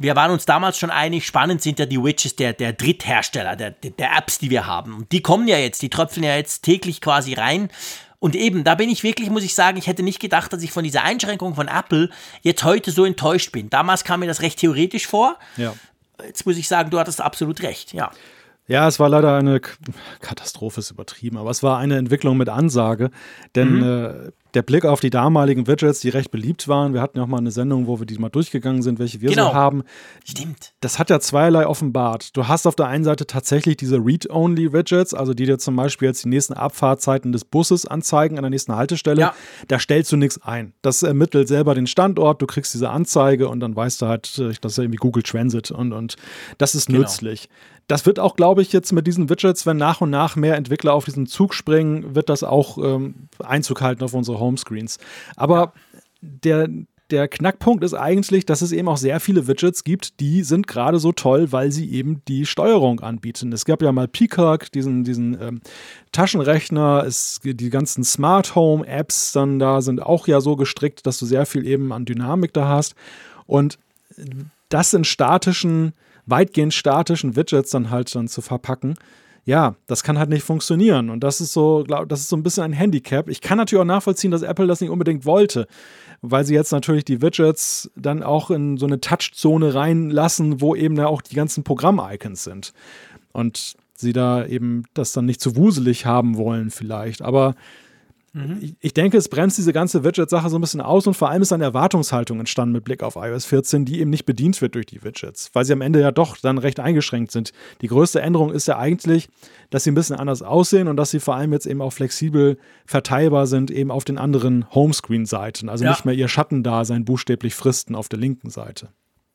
Speaker 2: wir waren uns damals schon einig, spannend sind ja die Widgets der, der Dritthersteller, der, der Apps, die wir haben. Und die kommen ja jetzt, die tröpfeln ja jetzt täglich quasi rein. Und eben, da bin ich wirklich, muss ich sagen, ich hätte nicht gedacht, dass ich von dieser Einschränkung von Apple jetzt heute so enttäuscht bin. Damals kam mir das recht theoretisch vor.
Speaker 3: Ja.
Speaker 2: Jetzt muss ich sagen, du hattest absolut recht, ja.
Speaker 3: Ja, es war leider eine Katastrophe, ist übertrieben, aber es war eine Entwicklung mit Ansage, denn mhm. äh, der Blick auf die damaligen Widgets, die recht beliebt waren, wir hatten ja auch mal eine Sendung, wo wir die mal durchgegangen sind, welche wir genau. so haben.
Speaker 2: Stimmt.
Speaker 3: Das hat ja zweierlei offenbart. Du hast auf der einen Seite tatsächlich diese Read-Only-Widgets, also die dir zum Beispiel jetzt die nächsten Abfahrtzeiten des Busses anzeigen an der nächsten Haltestelle. Ja. Da stellst du nichts ein. Das ermittelt selber den Standort, du kriegst diese Anzeige und dann weißt du halt, äh, das ist ja irgendwie Google Transit und, und das ist genau. nützlich. Das wird auch, glaube ich, jetzt mit diesen Widgets, wenn nach und nach mehr Entwickler auf diesen Zug springen, wird das auch ähm, Einzug halten auf unsere Homescreens. Aber der, der Knackpunkt ist eigentlich, dass es eben auch sehr viele Widgets gibt, die sind gerade so toll, weil sie eben die Steuerung anbieten. Es gab ja mal Peacock, diesen, diesen ähm, Taschenrechner, es, die ganzen Smart Home Apps dann da sind auch ja so gestrickt, dass du sehr viel eben an Dynamik da hast. Und das in statischen, weitgehend statischen Widgets dann halt dann zu verpacken, ja, das kann halt nicht funktionieren. Und das ist so, glaub, das ist so ein bisschen ein Handicap. Ich kann natürlich auch nachvollziehen, dass Apple das nicht unbedingt wollte weil sie jetzt natürlich die Widgets dann auch in so eine Touchzone reinlassen, wo eben da auch die ganzen Programm-Icons sind. Und sie da eben das dann nicht zu wuselig haben wollen, vielleicht. Aber Mhm. Ich, ich, denke, es bremst diese ganze Widget-Sache so ein bisschen aus und vor allem ist eine Erwartungshaltung entstanden mit Blick auf iOS 14, die eben nicht bedient wird durch die Widgets, weil sie am Ende ja doch dann recht eingeschränkt sind. Die größte Änderung ist ja eigentlich, dass sie ein bisschen anders aussehen und dass sie vor allem jetzt eben auch flexibel verteilbar sind, eben auf den anderen Homescreen-Seiten. Also ja. nicht mehr ihr Schattendasein buchstäblich fristen auf der linken Seite.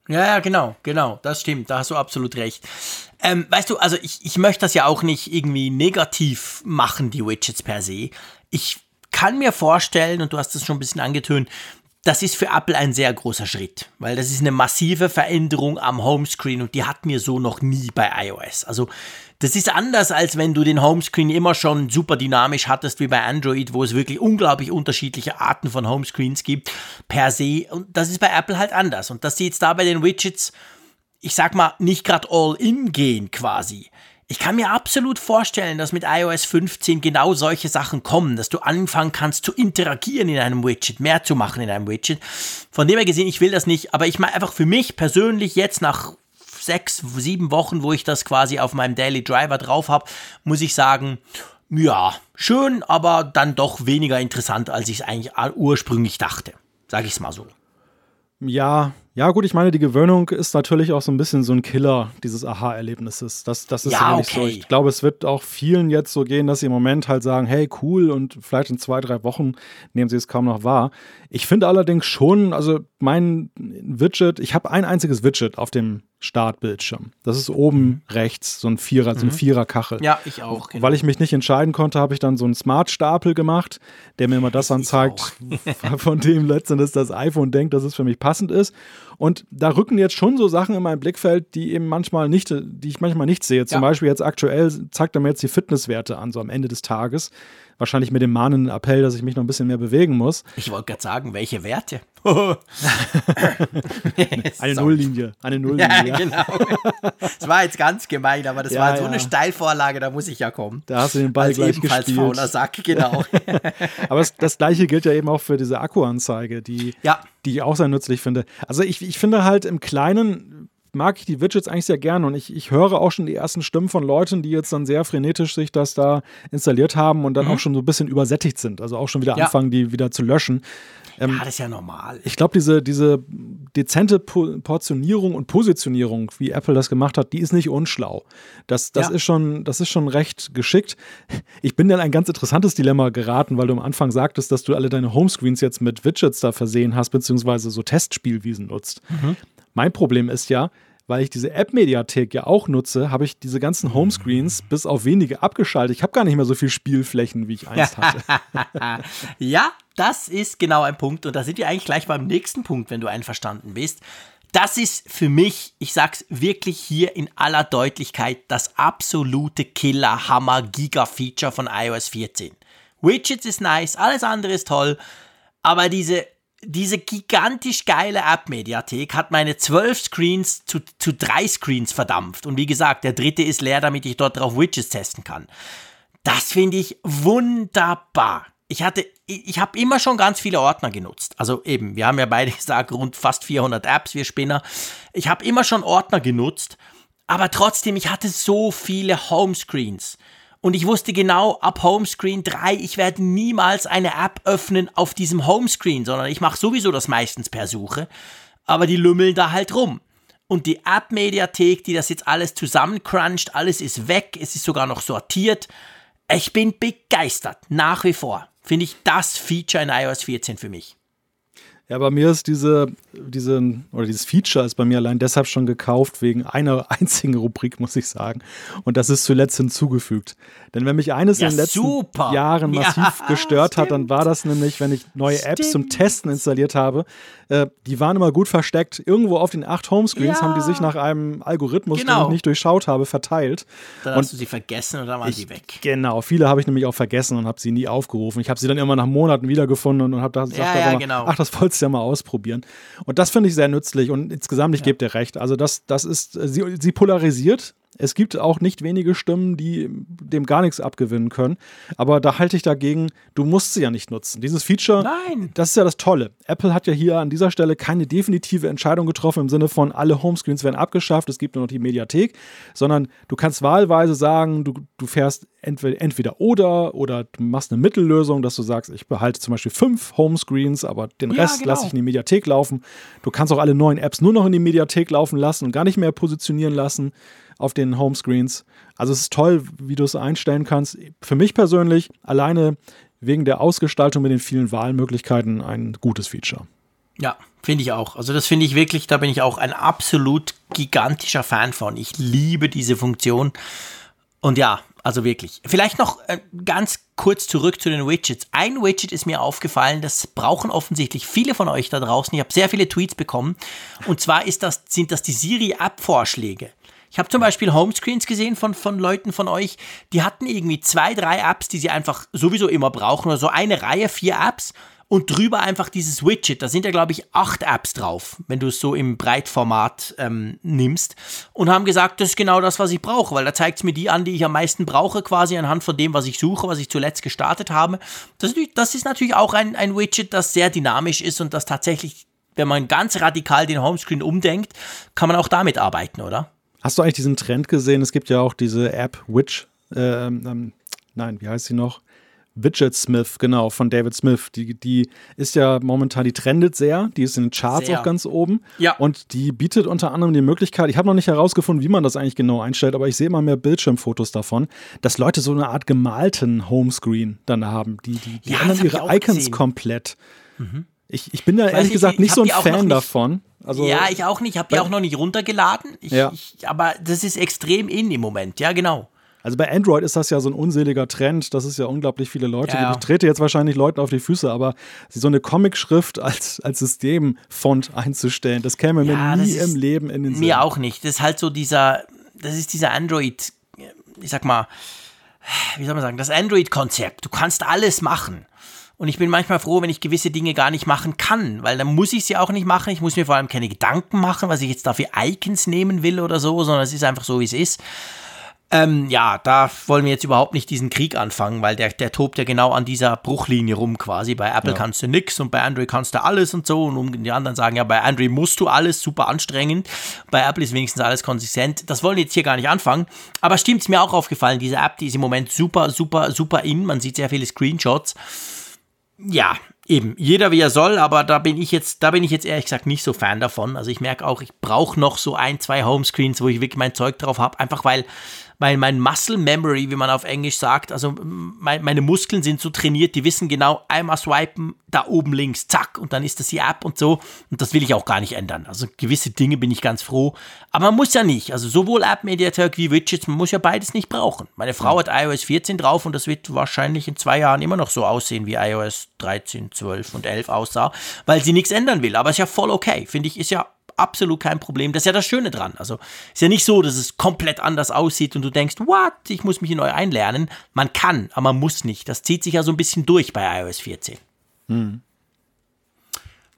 Speaker 2: Ja, ja, genau, genau, das stimmt, da hast du absolut recht. Ähm, weißt du, also ich, ich möchte das ja auch nicht irgendwie negativ machen, die Widgets per se. Ich kann mir vorstellen, und du hast es schon ein bisschen angetönt, das ist für Apple ein sehr großer Schritt, weil das ist eine massive Veränderung am Homescreen und die hatten wir so noch nie bei iOS. Also das ist anders, als wenn du den Homescreen immer schon super dynamisch hattest wie bei Android, wo es wirklich unglaublich unterschiedliche Arten von Homescreens gibt per se. Und das ist bei Apple halt anders. Und dass sie jetzt da bei den Widgets, ich sag mal, nicht gerade all in gehen quasi. Ich kann mir absolut vorstellen, dass mit iOS 15 genau solche Sachen kommen, dass du anfangen kannst zu interagieren in einem Widget, mehr zu machen in einem Widget. Von dem her gesehen, ich will das nicht, aber ich meine einfach für mich persönlich jetzt nach sechs, sieben Wochen, wo ich das quasi auf meinem Daily Driver drauf habe, muss ich sagen, ja, schön, aber dann doch weniger interessant, als ich es eigentlich ursprünglich dachte. Sag ich es mal so.
Speaker 3: Ja, ja, gut, ich meine, die Gewöhnung ist natürlich auch so ein bisschen so ein Killer dieses Aha-Erlebnisses. Das, das ist ja, okay. so. Ich glaube, es wird auch vielen jetzt so gehen, dass sie im Moment halt sagen, hey, cool, und vielleicht in zwei, drei Wochen nehmen sie es kaum noch wahr. Ich finde allerdings schon, also mein Widget, ich habe ein einziges Widget auf dem Startbildschirm. Das ist oben mhm. rechts, so ein Vierer, mhm. so ein mhm. Viererkachel.
Speaker 2: Ja, ich auch.
Speaker 3: Genau. Weil ich mich nicht entscheiden konnte, habe ich dann so einen Smart-Stapel gemacht, der mir immer das anzeigt, von dem letztendlich das iPhone denkt, dass es für mich passend ist. Und da rücken jetzt schon so Sachen in mein Blickfeld, die eben manchmal nicht, die ich manchmal nicht sehe. Zum ja. Beispiel jetzt aktuell zeigt er mir jetzt die Fitnesswerte an, so am Ende des Tages. Wahrscheinlich mit dem mahnenden Appell, dass ich mich noch ein bisschen mehr bewegen muss.
Speaker 2: Ich wollte gerade sagen, welche Werte?
Speaker 3: eine Nulllinie. Eine Nulllinie. Ja, genau.
Speaker 2: Das war jetzt ganz gemein, aber das ja, war so ja. eine Steilvorlage, da muss ich ja kommen.
Speaker 3: Da hast du den Ball Als gleich ebenfalls gespielt. fauler
Speaker 2: Sack, genau.
Speaker 3: aber das, das, gleiche gilt ja eben auch für diese Akkuanzeige, die, ja. die ich auch sehr nützlich finde. Also ich, ich finde halt im Kleinen mag ich die Widgets eigentlich sehr gerne und ich, ich höre auch schon die ersten Stimmen von Leuten, die jetzt dann sehr frenetisch sich das da installiert haben und dann mhm. auch schon so ein bisschen übersättigt sind. Also auch schon wieder ja. anfangen, die wieder zu löschen.
Speaker 2: Ähm, ja, das ist ja normal.
Speaker 3: Ich glaube, diese, diese dezente po Portionierung und Positionierung, wie Apple das gemacht hat, die ist nicht unschlau. Das, das, ja. ist, schon, das ist schon recht geschickt. Ich bin in ein ganz interessantes Dilemma geraten, weil du am Anfang sagtest, dass du alle deine Homescreens jetzt mit Widgets da versehen hast, beziehungsweise so Testspielwiesen nutzt. Mhm. Mein Problem ist ja, weil ich diese App-Mediathek ja auch nutze, habe ich diese ganzen Homescreens bis auf wenige abgeschaltet. Ich habe gar nicht mehr so viel Spielflächen, wie ich einst hatte.
Speaker 2: ja, das ist genau ein Punkt. Und da sind wir eigentlich gleich beim nächsten Punkt, wenn du einverstanden bist. Das ist für mich, ich sag's wirklich hier in aller Deutlichkeit, das absolute Killer-Hammer-Giga-Feature von iOS 14. Widgets ist nice, alles andere ist toll, aber diese diese gigantisch geile App-Mediathek hat meine zwölf Screens zu, zu drei Screens verdampft. Und wie gesagt, der dritte ist leer, damit ich dort drauf Widgets testen kann. Das finde ich wunderbar. Ich hatte, ich habe immer schon ganz viele Ordner genutzt. Also eben, wir haben ja beide gesagt, rund fast 400 Apps, wir Spinner. Ich habe immer schon Ordner genutzt, aber trotzdem, ich hatte so viele Homescreens. Und ich wusste genau, ab Homescreen 3, ich werde niemals eine App öffnen auf diesem Homescreen, sondern ich mache sowieso das meistens per Suche. Aber die lümmeln da halt rum. Und die App-Mediathek, die das jetzt alles zusammencruncht, alles ist weg, es ist sogar noch sortiert. Ich bin begeistert, nach wie vor. Finde ich das Feature in iOS 14 für mich.
Speaker 3: Ja, bei mir ist diese, diese, oder dieses Feature ist bei mir allein deshalb schon gekauft, wegen einer einzigen Rubrik, muss ich sagen. Und das ist zuletzt hinzugefügt. Denn wenn mich eines
Speaker 2: Ja,
Speaker 3: in den letzten
Speaker 2: super.
Speaker 3: Jahren
Speaker 2: Ja,
Speaker 3: massiv gestört hat, dann war das nämlich, wenn ich neue Apps zum Testen installiert habe, äh, die waren immer gut versteckt. Irgendwo auf den acht Homescreens
Speaker 2: Ja.
Speaker 3: haben die sich nach einem Algorithmus,
Speaker 2: Genau.
Speaker 3: den ich nicht durchschaut habe, verteilt.
Speaker 2: Dann
Speaker 3: Und
Speaker 2: hast du sie vergessen und dann waren sie weg.
Speaker 3: Genau, viele habe ich nämlich auch vergessen und habe sie nie aufgerufen. Ich habe sie dann immer nach Monaten wiedergefunden und habe da gesagt,
Speaker 2: Ja, ja, genau.
Speaker 3: ach, das wolltest du ja mal ausprobieren. Und das finde ich sehr nützlich und insgesamt, ich gebe dir recht. Also das, das ist, äh, sie, sie polarisiert. Es gibt auch nicht wenige Stimmen, die dem gar nichts abgewinnen können. Aber da halte ich dagegen, du musst sie ja nicht nutzen. Dieses Feature,
Speaker 2: Nein.
Speaker 3: das ist ja das Tolle. Apple hat ja hier an dieser Stelle keine definitive Entscheidung getroffen im Sinne von, alle Homescreens werden abgeschafft, es gibt nur noch die Mediathek, sondern du kannst wahlweise sagen, du, du fährst entweder, entweder oder oder du machst eine Mittellösung, dass du sagst, ich behalte zum Beispiel fünf Homescreens, aber den
Speaker 2: Ja,
Speaker 3: Rest
Speaker 2: genau.
Speaker 3: lasse ich in die Mediathek laufen. Du kannst auch alle neuen Apps nur noch in die Mediathek laufen lassen und gar nicht mehr positionieren lassen auf den Homescreens. Also es ist toll, wie du es einstellen kannst. Für mich persönlich alleine wegen der Ausgestaltung mit den vielen Wahlmöglichkeiten ein gutes Feature.
Speaker 2: Ja, finde ich auch. Also das finde ich wirklich, da bin ich auch ein absolut gigantischer Fan von. Ich liebe diese Funktion. Und ja, also wirklich. Vielleicht noch äh, ganz kurz zurück zu den Widgets. Ein Widget ist mir aufgefallen, das brauchen offensichtlich viele von euch da draußen. Ich habe sehr viele Tweets bekommen. Und zwar das, sind das die Siri-App-Vorschläge. Ich habe zum Beispiel Homescreens gesehen von, von Leuten von euch, die hatten irgendwie zwei, drei Apps, die sie einfach sowieso immer brauchen, oder so eine Reihe, vier Apps und drüber einfach dieses Widget. Da sind ja, glaube ich, acht Apps drauf, wenn du es so im Breitformat ähm, nimmst. Und haben gesagt, das ist genau das, was ich brauche, weil da zeigt es mir die an, die ich am meisten brauche, quasi anhand von dem, was ich suche, was ich zuletzt gestartet habe. Das, das ist natürlich auch ein, ein Widget, das sehr dynamisch ist und das tatsächlich, wenn man ganz radikal den Homescreen umdenkt, kann man auch damit arbeiten, oder?
Speaker 3: Hast du eigentlich diesen Trend gesehen? Es gibt ja auch diese App Witch, ähm, ähm, nein, wie heißt sie noch? Widget Smith, genau, von David Smith. Die, die ist ja momentan, die trendet sehr, die ist in den Charts
Speaker 2: Sehr.
Speaker 3: auch ganz oben.
Speaker 2: Ja.
Speaker 3: Und die bietet unter anderem die Möglichkeit, ich habe noch nicht herausgefunden, wie man das eigentlich genau einstellt, aber ich sehe immer mehr Bildschirmfotos davon, dass Leute so eine Art gemalten Homescreen dann haben. Die, die, die
Speaker 2: Ja,
Speaker 3: ändern ihre Icons
Speaker 2: gesehen.
Speaker 3: komplett. Ich, ich bin da ehrlich
Speaker 2: nicht,
Speaker 3: gesagt
Speaker 2: ich
Speaker 3: nicht so ein Fan davon. Also,
Speaker 2: ja, ich auch nicht. Ich habe die auch noch nicht runtergeladen. Ich,
Speaker 3: Ja.
Speaker 2: ich, aber das ist extrem in im Moment. Ja, genau.
Speaker 3: Also bei Android ist das ja so ein unseliger Trend. Das ist ja unglaublich viele Leute.
Speaker 2: Ja, ja.
Speaker 3: Ich trete jetzt wahrscheinlich Leuten auf die Füße, aber so eine Comic-Schrift als, als Systemfont einzustellen, das käme
Speaker 2: Ja,
Speaker 3: mir nie im Leben in den Sinn.
Speaker 2: Mir auch nicht. Das ist halt so dieser, das ist dieser Android, ich sag mal, wie soll man sagen, das Android-Konzept. Du kannst alles machen. Und ich bin manchmal froh, wenn ich gewisse Dinge gar nicht machen kann, weil dann muss ich sie auch nicht machen. Ich muss mir vor allem keine Gedanken machen, was ich jetzt dafür Icons nehmen will oder so, sondern es ist einfach so, wie es ist. Ähm, ja, da wollen wir jetzt überhaupt nicht diesen Krieg anfangen, weil der, der tobt ja genau an dieser Bruchlinie rum quasi. Bei Apple kannst du nix und bei Android kannst du alles und so. Und um- die anderen sagen, ja, bei Android musst du alles, super anstrengend. Bei Apple ist wenigstens alles konsistent. Das wollen wir jetzt hier gar nicht anfangen. Aber stimmt, ist mir auch aufgefallen, diese App, die ist im Moment super, super, super in. Man sieht sehr viele Screenshots. Ja, eben, jeder wie er soll, aber da bin ich jetzt, da bin ich jetzt ehrlich gesagt nicht so Fan davon. Also ich merke auch, ich brauche noch so ein, zwei Homescreens, wo ich wirklich mein Zeug drauf habe, einfach weil, weil mein Muscle Memory, wie man auf Englisch sagt, also mein, meine Muskeln sind so trainiert, die wissen genau, einmal swipen, da oben links, zack, und dann ist das die App und so. Und das will ich auch gar nicht ändern. Also gewisse Dinge bin ich ganz froh. Aber man muss ja nicht. Also sowohl App-Mediathek wie Widgets, man muss ja beides nicht brauchen. Meine Frau hat iOS 14 drauf und das wird wahrscheinlich in zwei Jahren immer noch so aussehen, wie iOS 13, 12 und 11 aussah, weil sie nichts ändern will. Aber ist ja voll okay. Finde ich, ist ja absolut kein Problem. Das ist ja das Schöne dran. Also ist ja nicht so, dass es komplett anders aussieht und du denkst, what, ich muss mich neu einlernen. Man kann, aber man muss nicht. Das zieht sich ja so ein bisschen durch bei iOS 14.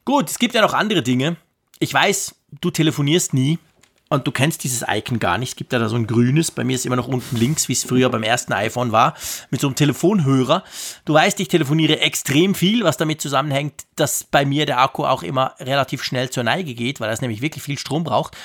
Speaker 2: Gut, es gibt ja noch andere Dinge. Ich weiß, du telefonierst nie und du kennst dieses Icon gar nicht. Es gibt ja da so ein grünes, bei mir ist immer noch unten links, wie es früher beim ersten iPhone war, mit so einem Telefonhörer. Du weißt, ich telefoniere extrem viel, was damit zusammenhängt, dass bei mir der Akku auch immer relativ schnell zur Neige geht, weil das nämlich wirklich viel Strom braucht.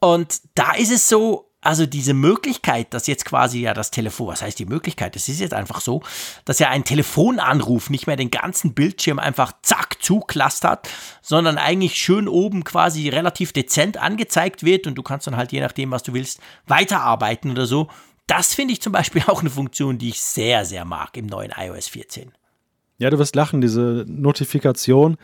Speaker 2: Und da ist es so, also diese Möglichkeit, dass jetzt quasi ja das Telefon, was heißt die Möglichkeit? Es ist jetzt einfach so, dass ja ein Telefonanruf nicht mehr den ganzen Bildschirm einfach zack zuklastert, sondern eigentlich schön oben quasi relativ dezent angezeigt wird und du kannst dann halt je nachdem, was du willst, weiterarbeiten oder so. Das finde ich zum Beispiel auch eine Funktion, die ich sehr, sehr mag im neuen iOS 14.
Speaker 3: Ja, du wirst lachen, diese Notifikation,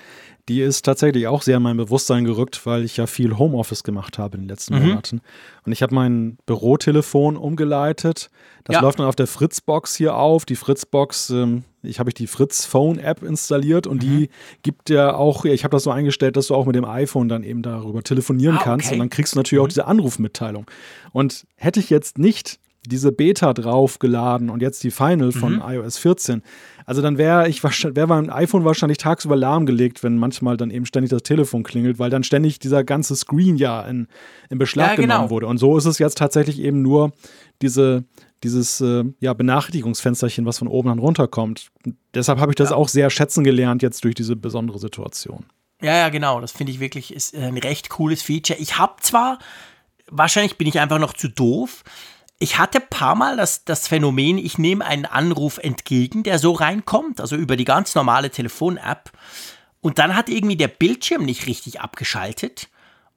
Speaker 3: die ist tatsächlich auch sehr in mein Bewusstsein gerückt, weil ich ja viel Homeoffice gemacht habe in den letzten mhm. Monaten. Und ich habe mein Bürotelefon umgeleitet. Das ja. läuft dann auf der Fritzbox hier auf. Die Fritzbox, ähm, ich habe ich die Fritz Phone App installiert und mhm. die gibt ja auch, ich habe das so eingestellt, dass du auch mit dem iPhone dann eben darüber telefonieren ah, kannst. Und dann kriegst du natürlich mhm. auch diese Anrufmitteilung. Und hätte ich jetzt nicht diese Beta draufgeladen und jetzt die Final von mhm. iOS 14. Also dann wäre ich wäre mein iPhone wahrscheinlich tagsüber lahmgelegt, wenn manchmal dann eben ständig das Telefon klingelt, weil dann ständig dieser ganze Screen ja in, in Beschlag ja, genau. genommen wurde. Und so ist es jetzt tatsächlich eben nur diese, dieses äh, ja, Benachrichtigungsfensterchen, was von oben dann runterkommt. Deshalb habe ich das ja. auch sehr schätzen gelernt jetzt durch diese besondere Situation.
Speaker 2: Ja, ja, genau. Das finde ich wirklich ist ein recht cooles Feature. Ich habe zwar, wahrscheinlich bin ich einfach noch zu doof, ich hatte ein paar Mal das, das Phänomen, ich nehme einen Anruf entgegen, der so reinkommt, also über die ganz normale Telefon-App. Und dann hat irgendwie der Bildschirm nicht richtig abgeschaltet.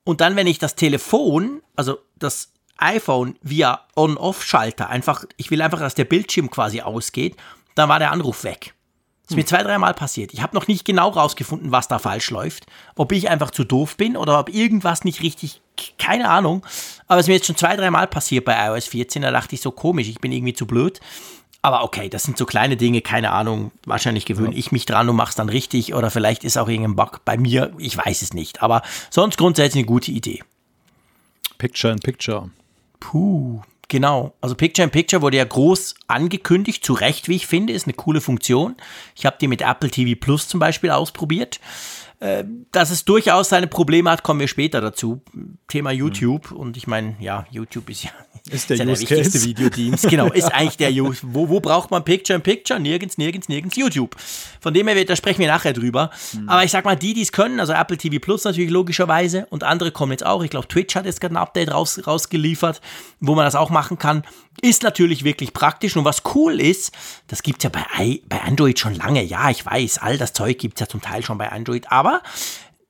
Speaker 2: Und dann, wenn ich das Telefon, also das iPhone via On-Off-Schalter, einfach, ich will einfach, dass der Bildschirm quasi ausgeht, dann war der Anruf weg. Ist mir zwei, dreimal passiert. Ich habe noch nicht genau rausgefunden, was da falsch läuft. Ob ich einfach zu doof bin oder ob irgendwas nicht richtig, keine Ahnung. Aber es ist mir jetzt schon zwei, dreimal passiert bei iOS 14. Da dachte ich so komisch, ich bin irgendwie zu blöd. Aber okay, das sind so kleine Dinge, keine Ahnung. Wahrscheinlich gewöhne ja. ich mich dran und mache es dann richtig. Oder vielleicht ist auch irgendein Bug bei mir. Ich weiß es nicht. Aber sonst grundsätzlich eine gute Idee.
Speaker 3: Picture in Picture.
Speaker 2: Puh, Genau, also Picture in Picture wurde ja groß angekündigt, zu Recht, wie ich finde, ist eine coole Funktion. Ich habe die mit Apple TV Plus zum Beispiel ausprobiert. Äh, dass es durchaus seine Probleme hat, kommen wir später dazu. Thema YouTube. Mhm. Und ich meine, ja, YouTube ist ja
Speaker 3: ist der, ist ja
Speaker 2: der wichtigste Videodienst. Genau, ist eigentlich der Use. Wo, wo braucht man Picture in Picture? Nirgends, nirgends, nirgends YouTube. Von dem her, da sprechen wir nachher drüber. Mhm. Aber ich sag mal, die, die es können, also Apple TV Plus natürlich logischerweise und andere kommen jetzt auch. Ich glaube, Twitch hat jetzt gerade ein Update raus, rausgeliefert, wo man das auch machen kann. Ist natürlich wirklich praktisch. Und was cool ist, das gibt es ja bei, bei Android schon lange. Ja, ich weiß, all das Zeug gibt es ja zum Teil schon bei Android. Aber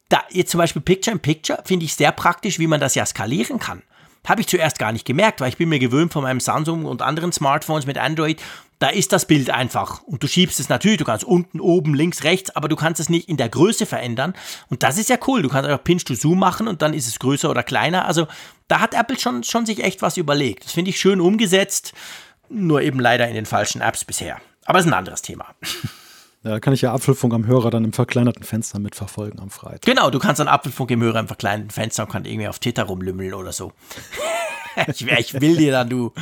Speaker 2: da jetzt zum Beispiel Picture in Picture finde ich sehr praktisch, wie man das ja skalieren kann. Habe ich zuerst gar nicht gemerkt, weil ich bin mir gewöhnt von meinem Samsung und anderen Smartphones mit Android. Da ist das Bild einfach. Und du schiebst es natürlich, du kannst unten, oben, links, rechts, aber du kannst es nicht in der Größe verändern. Und das ist ja cool. Du kannst einfach Pinch to Zoom machen und dann ist es größer oder kleiner. Also da hat Apple schon, schon sich echt was überlegt. Das finde ich schön umgesetzt, nur eben leider in den falschen Apps bisher. Aber es ist ein anderes Thema.
Speaker 3: Da kann ich ja Apfelfunk am Hörer dann im verkleinerten Fenster mitverfolgen am Freitag.
Speaker 2: Genau, du kannst dann Apfelfunk im Hörer im verkleinerten Fenster und kannst irgendwie auf Twitter rumlümmeln oder so. ich, ich, will dir dann, du.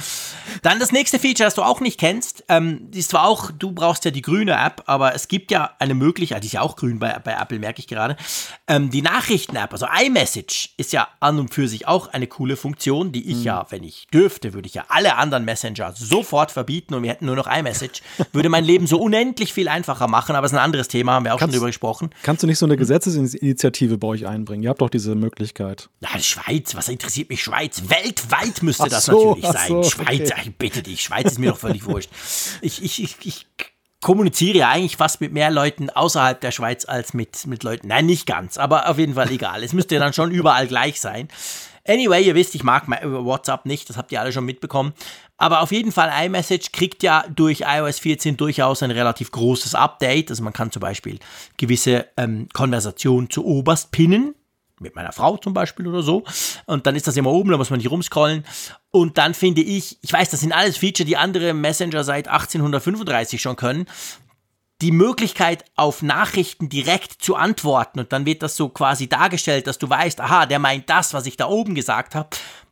Speaker 2: Dann das nächste Feature, das du auch nicht kennst, ähm, ist zwar auch, du brauchst ja die grüne App, aber es gibt ja eine Möglichkeit, die ist ja auch grün bei, bei Apple, merke ich gerade. Ähm, die Nachrichten-App, also iMessage, ist ja an und für sich auch eine coole Funktion, die ich mhm. ja, wenn ich dürfte, würde ich ja alle anderen Messenger sofort verbieten und wir hätten nur noch iMessage. Würde mein Leben so unendlich viel einfacher machen, aber es ist ein anderes Thema, haben wir auch kannst, schon drüber gesprochen.
Speaker 3: Kannst du nicht so eine Gesetzesinitiative bei euch einbringen? Ihr habt doch diese Möglichkeit.
Speaker 2: Ja, Schweiz, was interessiert mich Schweiz? Weltweit müsste ach das so, natürlich sein. So, Schweiz, okay. ich bitte dich, Schweiz ist mir doch völlig wurscht. Ich, ich, ich, ich kommuniziere ja eigentlich fast mit mehr Leuten außerhalb der Schweiz als mit, mit Leuten. Nein, nicht ganz, aber auf jeden Fall egal. Es müsste ja dann schon überall gleich sein. Anyway, ihr wisst, ich mag WhatsApp nicht, das habt ihr alle schon mitbekommen. Aber auf jeden Fall, iMessage kriegt ja durch iOS 14 durchaus ein relativ großes Update. Also man kann zum Beispiel gewisse ähm, Konversationen zu oberst pinnen mit meiner Frau zum Beispiel oder so. Und dann ist das immer oben, da muss man nicht rumscrollen. Und dann finde ich, ich weiß, das sind alles Feature, die andere Messenger seit 1835 schon können. Die Möglichkeit, auf Nachrichten direkt zu antworten und dann wird das so quasi dargestellt, dass du weißt, aha, der meint das, was ich da oben gesagt habe.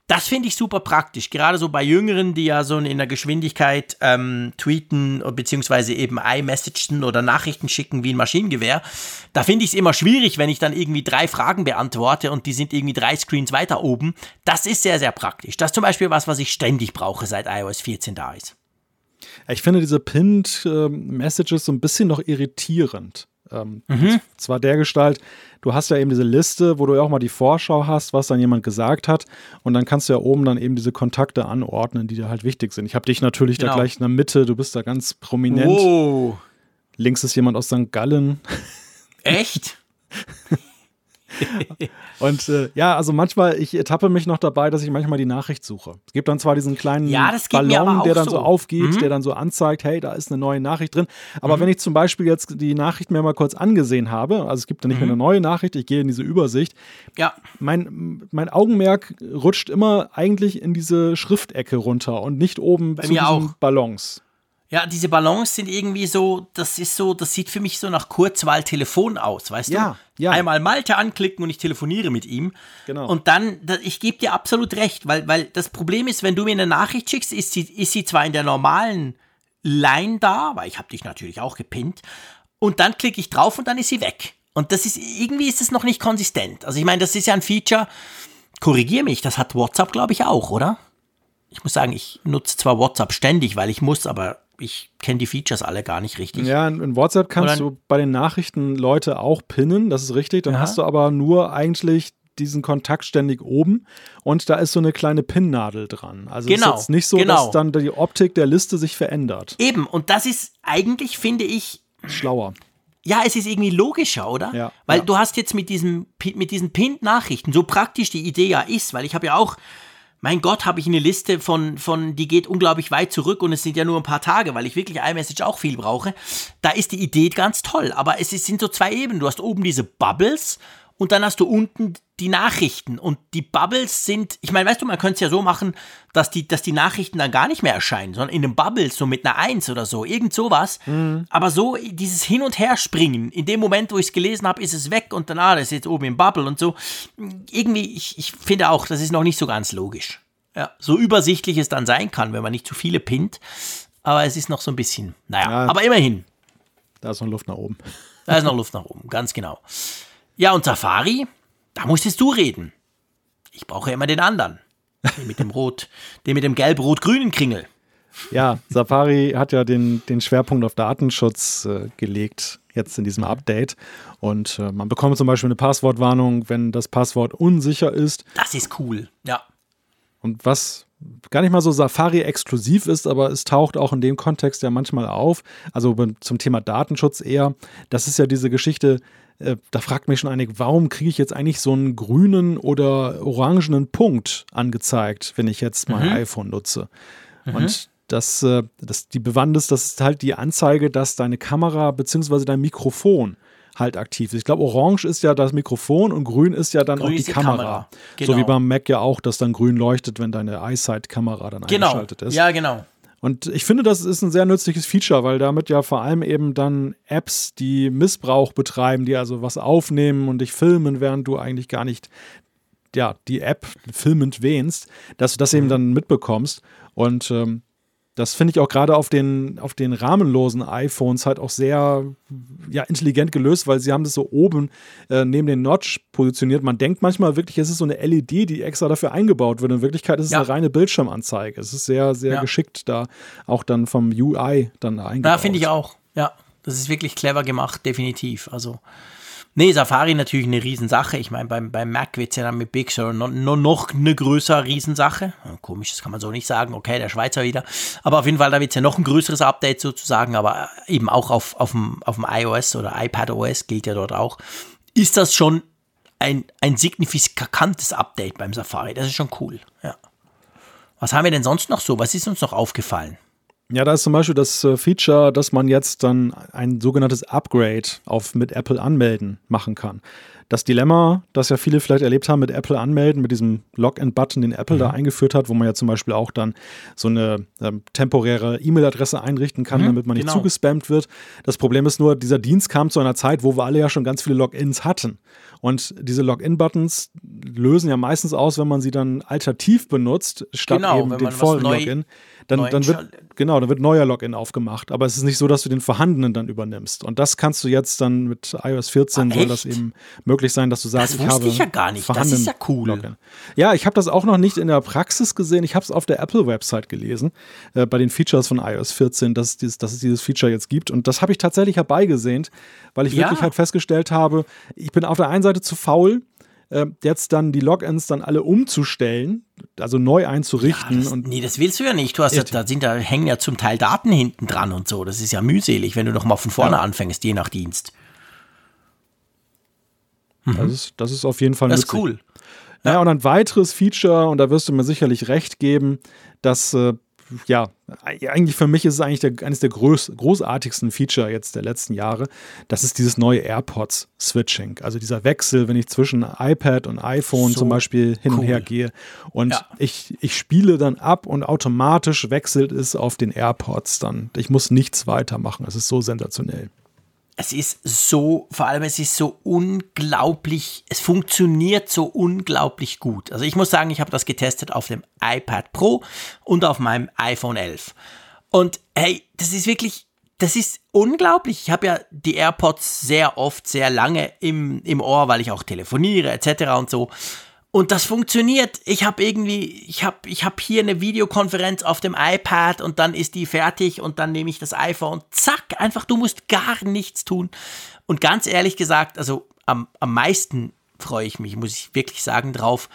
Speaker 2: Das finde ich super praktisch, gerade so bei Jüngeren, die ja so in der Geschwindigkeit ähm, tweeten beziehungsweise eben iMessagen oder Nachrichten schicken wie ein Maschinengewehr. Da finde ich es immer schwierig, wenn ich dann irgendwie drei Fragen beantworte und die sind irgendwie drei Screens weiter oben. Das ist sehr, sehr praktisch. Das ist zum Beispiel was, was ich ständig brauche, seit iOS 14 da ist.
Speaker 3: Ich finde diese Pinned äh, Messages so ein bisschen noch irritierend. Ähm, mhm. Zwar der Gestalt, du hast ja eben diese Liste, wo du ja auch mal die Vorschau hast, was dann jemand gesagt hat. Und dann kannst du ja oben dann eben diese Kontakte anordnen, die dir halt wichtig sind. Ich habe dich natürlich genau. da gleich in der Mitte, du bist da ganz prominent. Oh. Links ist jemand aus St. Gallen.
Speaker 2: Echt?
Speaker 3: und äh, ja, also manchmal, ich ertappe mich noch dabei, dass ich manchmal die Nachricht suche. Es gibt dann zwar diesen kleinen
Speaker 2: Ja,
Speaker 3: Ballon, der dann so,
Speaker 2: so.
Speaker 3: aufgeht,
Speaker 2: Mhm.
Speaker 3: der dann so anzeigt, hey, da ist eine neue Nachricht drin. Aber wenn ich zum Beispiel jetzt die Nachricht mir mal kurz angesehen habe, also es gibt dann nicht
Speaker 2: Mhm.
Speaker 3: mehr eine neue Nachricht, ich gehe in diese Übersicht,
Speaker 2: Ja,
Speaker 3: mein, mein Augenmerk rutscht immer eigentlich in diese Schriftecke runter und nicht oben zu
Speaker 2: mir
Speaker 3: diesen
Speaker 2: auch.
Speaker 3: Ballons.
Speaker 2: Ja, diese Ballons sind irgendwie so, das ist so, das sieht für mich so nach Kurzwahl-Telefon aus, weißt
Speaker 3: Ja,
Speaker 2: du?
Speaker 3: ja.
Speaker 2: Einmal Malte anklicken und ich telefoniere mit ihm.
Speaker 3: Genau.
Speaker 2: Und dann, da- ich gebe dir absolut recht, weil, weil das Problem ist, wenn du mir eine Nachricht schickst, ist sie, ist sie zwar in der normalen Line da, weil ich habe dich natürlich auch gepinnt, und dann klicke ich drauf und dann ist sie weg. Und das ist, irgendwie ist es noch nicht konsistent. Also ich meine, das ist ja ein Feature, korrigier mich, das hat WhatsApp, glaube ich, auch, oder? Ich muss sagen, ich nutze zwar WhatsApp ständig, weil ich muss, aber ich kenne die Features alle gar nicht richtig.
Speaker 3: Ja, in, WhatsApp kannst
Speaker 2: Oder-
Speaker 3: du bei den Nachrichten Leute auch pinnen, das ist richtig. Dann
Speaker 2: Ja.
Speaker 3: hast du aber nur eigentlich diesen Kontakt ständig oben und da ist so eine kleine Pinnnadel dran. Also
Speaker 2: Genau,
Speaker 3: ist jetzt nicht so,
Speaker 2: genau.
Speaker 3: dass dann die Optik der Liste sich verändert.
Speaker 2: Eben, und das ist eigentlich, finde ich,
Speaker 3: Schlauer.
Speaker 2: ja, es ist irgendwie logischer, oder?
Speaker 3: Ja,
Speaker 2: Weil
Speaker 3: ja.
Speaker 2: du hast jetzt mit, diesem, mit diesen Pinned-Nachrichten, so praktisch die Idee ja ist, weil ich habe ja auch, mein Gott, habe ich eine Liste von, von, die geht unglaublich weit zurück und es sind ja nur ein paar Tage, weil ich wirklich iMessage auch viel brauche. Da ist die Idee ganz toll, aber es sind so zwei Ebenen. Du hast oben diese Bubbles und dann hast du unten die Nachrichten und die Bubbles sind, ich meine, weißt du, man könnte es ja so machen, dass die, dass die Nachrichten dann gar nicht mehr erscheinen, sondern in den Bubbles, so mit einer Eins oder so, irgend sowas. Aber so dieses Hin- und Herspringen, in dem Moment, wo ich es gelesen habe, ist es weg und dann, ah, das ist jetzt oben im Bubble und so. Irgendwie, ich, ich finde auch, das ist noch nicht so ganz logisch. Ja, so übersichtlich es dann sein kann, wenn man nicht zu viele pinnt. Aber es ist noch so ein bisschen, naja,
Speaker 3: Ja.
Speaker 2: aber immerhin.
Speaker 3: Da ist noch Luft nach oben.
Speaker 2: Da ist noch Luft nach oben, ganz genau. Ja, und Safari, da musstest du reden. Ich brauche immer den anderen. Den mit dem Rot, den mit dem gelb-rot-grünen Kringel.
Speaker 3: Ja, Safari hat ja den, den Schwerpunkt auf Datenschutz äh, gelegt, jetzt in diesem Update. Und äh, man bekommt zum Beispiel eine Passwortwarnung, wenn das Passwort unsicher ist.
Speaker 2: Das ist cool. Ja.
Speaker 3: Und was gar nicht mal so Safari-exklusiv ist, aber es taucht auch in dem Kontext ja manchmal auf. Also zum Thema Datenschutz eher. Das ist ja diese Geschichte, äh, da fragt mich schon einige, warum kriege ich jetzt eigentlich so einen grünen oder orangenen Punkt angezeigt, wenn ich jetzt mein iPhone nutze? Und das, äh, das, die Bewandtnis, das ist halt die Anzeige, dass deine Kamera bzw. dein Mikrofon halt aktiv ist. Ich glaube, orange ist ja das Mikrofon und grün ist ja dann
Speaker 2: Grün
Speaker 3: auch die
Speaker 2: die
Speaker 3: Kamera.
Speaker 2: Kamera.
Speaker 3: So
Speaker 2: Genau.
Speaker 3: wie beim Mac ja auch, dass dann grün leuchtet, wenn deine iSight-Kamera dann
Speaker 2: Genau.
Speaker 3: eingeschaltet ist.
Speaker 2: Ja, genau.
Speaker 3: Und ich finde, das ist ein sehr nützliches Feature, weil damit ja vor allem eben dann Apps, die Missbrauch betreiben, die also was aufnehmen und dich filmen, während du eigentlich gar nicht ja, die App filmend wähnst, dass du das eben dann mitbekommst. Und ähm, das finde ich auch gerade auf den, auf den rahmenlosen iPhones halt auch sehr ja, intelligent gelöst, weil sie haben das so oben äh, neben den Notch positioniert. Man denkt manchmal wirklich, es ist so eine LED, die extra dafür eingebaut wird. In Wirklichkeit ist es
Speaker 2: Ja.
Speaker 3: eine reine Bildschirmanzeige. Es ist sehr, sehr
Speaker 2: Ja.
Speaker 3: geschickt da auch dann vom UI dann da eingebaut.
Speaker 2: Ja, finde ich auch. Ja, das ist wirklich clever gemacht, definitiv. Also, nee, Safari natürlich eine Riesensache. Ich meine, beim, beim Mac wird es ja dann mit Big Sur noch, noch, noch eine größere Riesensache. Komisch, das kann man so nicht sagen. Okay, der Schweizer wieder. Aber auf jeden Fall, da wird es ja noch ein größeres Update sozusagen. Aber eben auch auf, auf, dem, auf dem iOS oder iPadOS gilt ja dort auch. Ist das schon ein, ein signifikantes Update beim Safari? Das ist schon cool. Ja. Was haben wir denn sonst noch so? Was ist uns noch aufgefallen?
Speaker 3: Ja, da ist zum Beispiel das äh, Feature, dass man jetzt dann ein sogenanntes Upgrade auf mit Apple anmelden machen kann. Das Dilemma, das ja viele vielleicht erlebt haben mit Apple anmelden, mit diesem Login-Button, den Apple da eingeführt hat, wo man ja zum Beispiel auch dann so eine ähm, temporäre E-Mail-Adresse einrichten kann, damit man nicht
Speaker 2: genau.
Speaker 3: zugespammt wird. Das Problem ist nur, dieser Dienst kam zu einer Zeit, wo wir alle ja schon ganz viele Logins hatten. Und diese Login-Buttons lösen ja meistens aus, wenn man sie dann alternativ benutzt, statt
Speaker 2: Genau,
Speaker 3: eben den vollen
Speaker 2: neu-
Speaker 3: Login. Dann, dann wird, genau, dann wird neuer Login aufgemacht. Aber es ist nicht so, dass du den vorhandenen dann übernimmst. Und das kannst du jetzt dann mit iOS 14
Speaker 2: Ah,
Speaker 3: soll das eben möglich sein, dass du sagst,
Speaker 2: Das
Speaker 3: ich habe
Speaker 2: ich ja gar nicht. Das
Speaker 3: vorhandenen
Speaker 2: ist ja cool.
Speaker 3: Login. Ja, ich habe das auch noch nicht in der Praxis gesehen. Ich habe es auf der Apple-Website gelesen, äh, bei den Features von iOS 14, dass es, dieses, dass es dieses Feature jetzt gibt. Und das habe ich tatsächlich herbeigesehnt, weil ich
Speaker 2: Ja.
Speaker 3: wirklich halt festgestellt habe, ich bin auf der einen Seite zu faul, äh, jetzt dann die Logins dann alle umzustellen, also neu einzurichten.
Speaker 2: Das,
Speaker 3: und
Speaker 2: nee, das willst du ja nicht. Du hast ja, da sind da hängen ja zum Teil Daten hinten dran und so. Das ist ja mühselig, wenn du noch mal von vorne
Speaker 3: Ja.
Speaker 2: anfängst, je nach Dienst.
Speaker 3: Mhm. Das, ist, das ist auf jeden Fall
Speaker 2: Das ist cool.
Speaker 3: Ja, und ein weiteres Feature, und da wirst du mir sicherlich recht geben, dass äh, ja, eigentlich für mich ist es eigentlich der, eines der groß, großartigsten Feature jetzt der letzten Jahre. Das ist dieses neue AirPods-Switching. Also dieser Wechsel, wenn ich zwischen iPad und iPhone so zum Beispiel hin cool. und her gehe. Und ja. ich, ich spiele dann ab und automatisch wechselt es auf den AirPods dann. Ich muss nichts weitermachen. Es ist so sensationell
Speaker 2: es ist so, vor allem es ist so unglaublich, es funktioniert so unglaublich gut. Also ich muss sagen, ich habe das getestet auf dem iPad Pro und auf meinem iPhone 11. Und hey, das ist wirklich, das ist unglaublich. Ich habe ja die AirPods sehr oft, sehr lange im, im Ohr, weil ich auch telefoniere etc. und so. Und das funktioniert. Ich habe irgendwie, ich habe ich hab hier eine Videokonferenz auf dem iPad und dann ist die fertig und dann nehme ich das iPhone. Zack, einfach, du musst gar nichts tun. Und ganz ehrlich gesagt, also am, am meisten freue ich mich, muss ich wirklich sagen, drauf,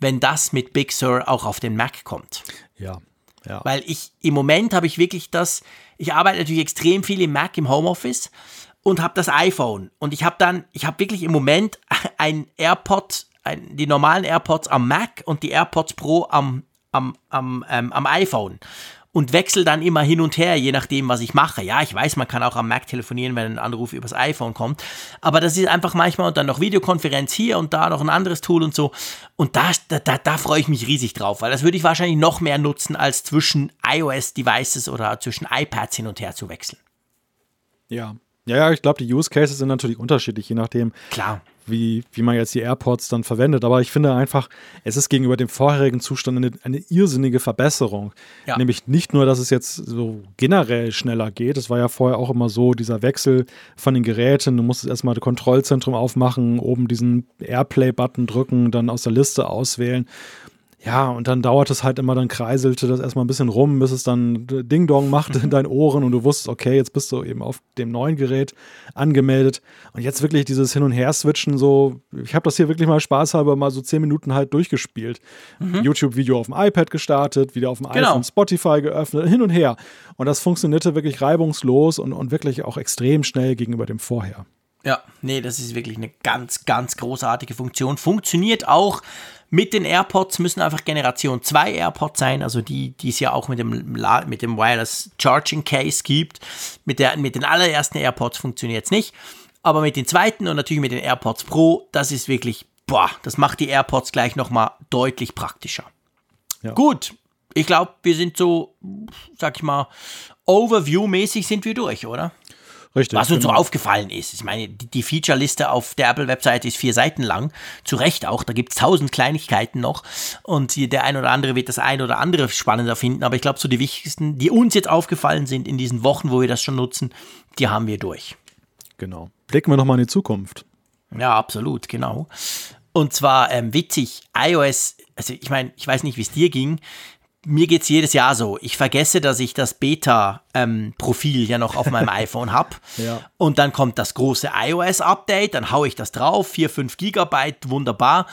Speaker 2: wenn das mit Big Sur auch auf den Mac kommt.
Speaker 3: Ja. Ja.
Speaker 2: Weil ich im Moment habe ich wirklich das, ich arbeite natürlich extrem viel im Mac im Homeoffice und habe das iPhone und ich habe dann, ich habe wirklich im Moment ein AirPod ein, die normalen AirPods am Mac und die AirPods Pro am, am, am, ähm, am iPhone und wechsle dann immer hin und her, je nachdem, was ich mache. Ja, ich weiß, man kann auch am Mac telefonieren, wenn ein Anruf übers iPhone kommt, aber das ist einfach manchmal und dann noch Videokonferenz hier und da noch ein anderes Tool und so. Und da, da, da freue ich mich riesig drauf, weil das würde ich wahrscheinlich noch mehr nutzen, als zwischen iOS-Devices oder zwischen iPads hin und her zu wechseln.
Speaker 3: Ja. Ja, ja, ich glaube, die Use Cases sind natürlich unterschiedlich, je nachdem.
Speaker 2: Klar
Speaker 3: wie, wie man jetzt die AirPods dann verwendet. Aber ich finde einfach, es ist gegenüber dem vorherigen Zustand eine, eine irrsinnige Verbesserung. Ja. Nämlich nicht nur, dass es jetzt so generell schneller geht. Es war ja vorher auch immer so, dieser Wechsel von den Geräten. Du musstest erstmal das Kontrollzentrum aufmachen, oben diesen Airplay-Button drücken, dann aus der Liste auswählen. Ja, und dann dauert es halt immer, dann kreiselte das erstmal ein bisschen rum, bis es dann Ding-Dong machte in deinen Ohren und du wusstest, okay, jetzt bist du eben auf dem neuen Gerät angemeldet. Und jetzt wirklich dieses Hin- und Her-Switchen, so, ich habe das hier wirklich mal spaßhalber mal so zehn Minuten halt durchgespielt. Mhm. YouTube-Video auf dem iPad gestartet, wieder auf dem genau. iPhone Spotify geöffnet, hin und her. Und das funktionierte wirklich reibungslos und, und wirklich auch extrem schnell gegenüber dem Vorher.
Speaker 2: Ja, nee, das ist wirklich eine ganz, ganz großartige Funktion. Funktioniert auch mit den AirPods, müssen einfach Generation 2 AirPods sein, also die, die es ja auch mit dem, mit dem Wireless Charging Case gibt. Mit, der, mit den allerersten AirPods funktioniert es nicht. Aber mit den zweiten und natürlich mit den AirPods Pro, das ist wirklich, boah, das macht die AirPods gleich nochmal deutlich praktischer. Ja. Gut, ich glaube, wir sind so, sag ich mal, Overview-mäßig sind wir durch, oder?
Speaker 3: Richtig.
Speaker 2: Was uns genau. so aufgefallen ist. Ich meine, die, die Feature-Liste auf der Apple-Webseite ist vier Seiten lang. Zu Recht auch. Da gibt es tausend Kleinigkeiten noch. Und der ein oder andere wird das ein oder andere spannender finden. Aber ich glaube, so die wichtigsten, die uns jetzt aufgefallen sind in diesen Wochen, wo wir das schon nutzen, die haben wir durch.
Speaker 3: Genau. Blicken wir nochmal in die Zukunft.
Speaker 2: Ja, absolut, genau. Und zwar ähm, witzig, iOS, also ich meine, ich weiß nicht, wie es dir ging mir geht es jedes Jahr so. Ich vergesse, dass ich das Beta-Profil ähm, ja noch auf meinem iPhone habe.
Speaker 3: Ja.
Speaker 2: Und dann kommt das große iOS-Update, dann haue ich das drauf, 4, 5 Gigabyte, wunderbar.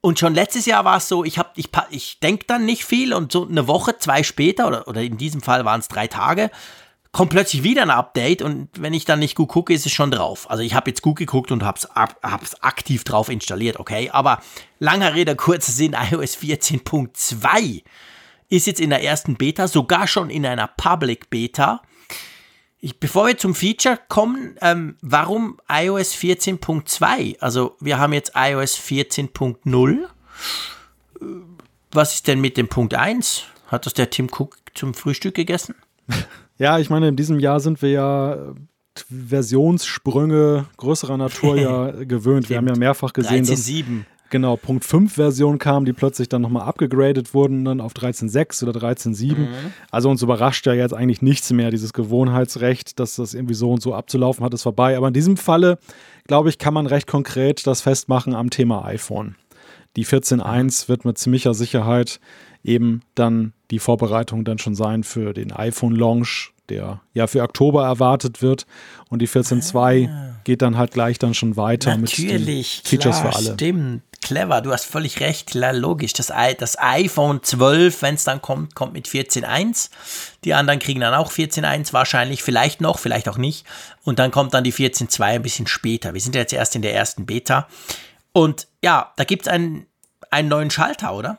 Speaker 2: Und schon letztes Jahr war es so, ich, ich, ich denke dann nicht viel und so eine Woche, zwei später, oder, oder in diesem Fall waren es drei Tage, kommt plötzlich wieder ein Update und wenn ich dann nicht gut gucke, ist es schon drauf. Also ich habe jetzt gut geguckt und habe es aktiv drauf installiert, okay. Aber langer Rede, kurzer Sinn, iOS 14.2 ist jetzt in der ersten Beta, sogar schon in einer Public Beta. Ich, bevor wir zum Feature kommen, ähm, warum iOS 14.2? Also wir haben jetzt iOS 14.0. Was ist denn mit dem Punkt 1? Hat das der Tim Cook zum Frühstück gegessen?
Speaker 3: Ja, ich meine, in diesem Jahr sind wir ja äh, Versionssprünge größerer Natur ja gewöhnt. Wir haben ja mehrfach gesehen,
Speaker 2: 13, dass
Speaker 3: genau Punkt 5 Version kam, die plötzlich dann nochmal abgegradet wurden, dann auf 13.6 oder 13.7. Mhm. Also uns überrascht ja jetzt eigentlich nichts mehr, dieses Gewohnheitsrecht, dass das irgendwie so und so abzulaufen hat, ist vorbei. Aber in diesem Falle, glaube ich, kann man recht konkret das festmachen am Thema iPhone. Die 14.1 wird mit ziemlicher Sicherheit eben dann die Vorbereitung dann schon sein für den iPhone-Launch der ja für Oktober erwartet wird. Und die 14.2 ah. geht dann halt gleich dann schon weiter
Speaker 2: Natürlich,
Speaker 3: mit Features
Speaker 2: klar,
Speaker 3: für alle.
Speaker 2: Stimmt, clever, du hast völlig recht, klar, logisch. Das, das iPhone 12, wenn es dann kommt, kommt mit 14.1. Die anderen kriegen dann auch 14.1 wahrscheinlich, vielleicht noch, vielleicht auch nicht. Und dann kommt dann die 14.2 ein bisschen später. Wir sind jetzt erst in der ersten Beta. Und ja, da gibt es einen, einen neuen Schalter, oder?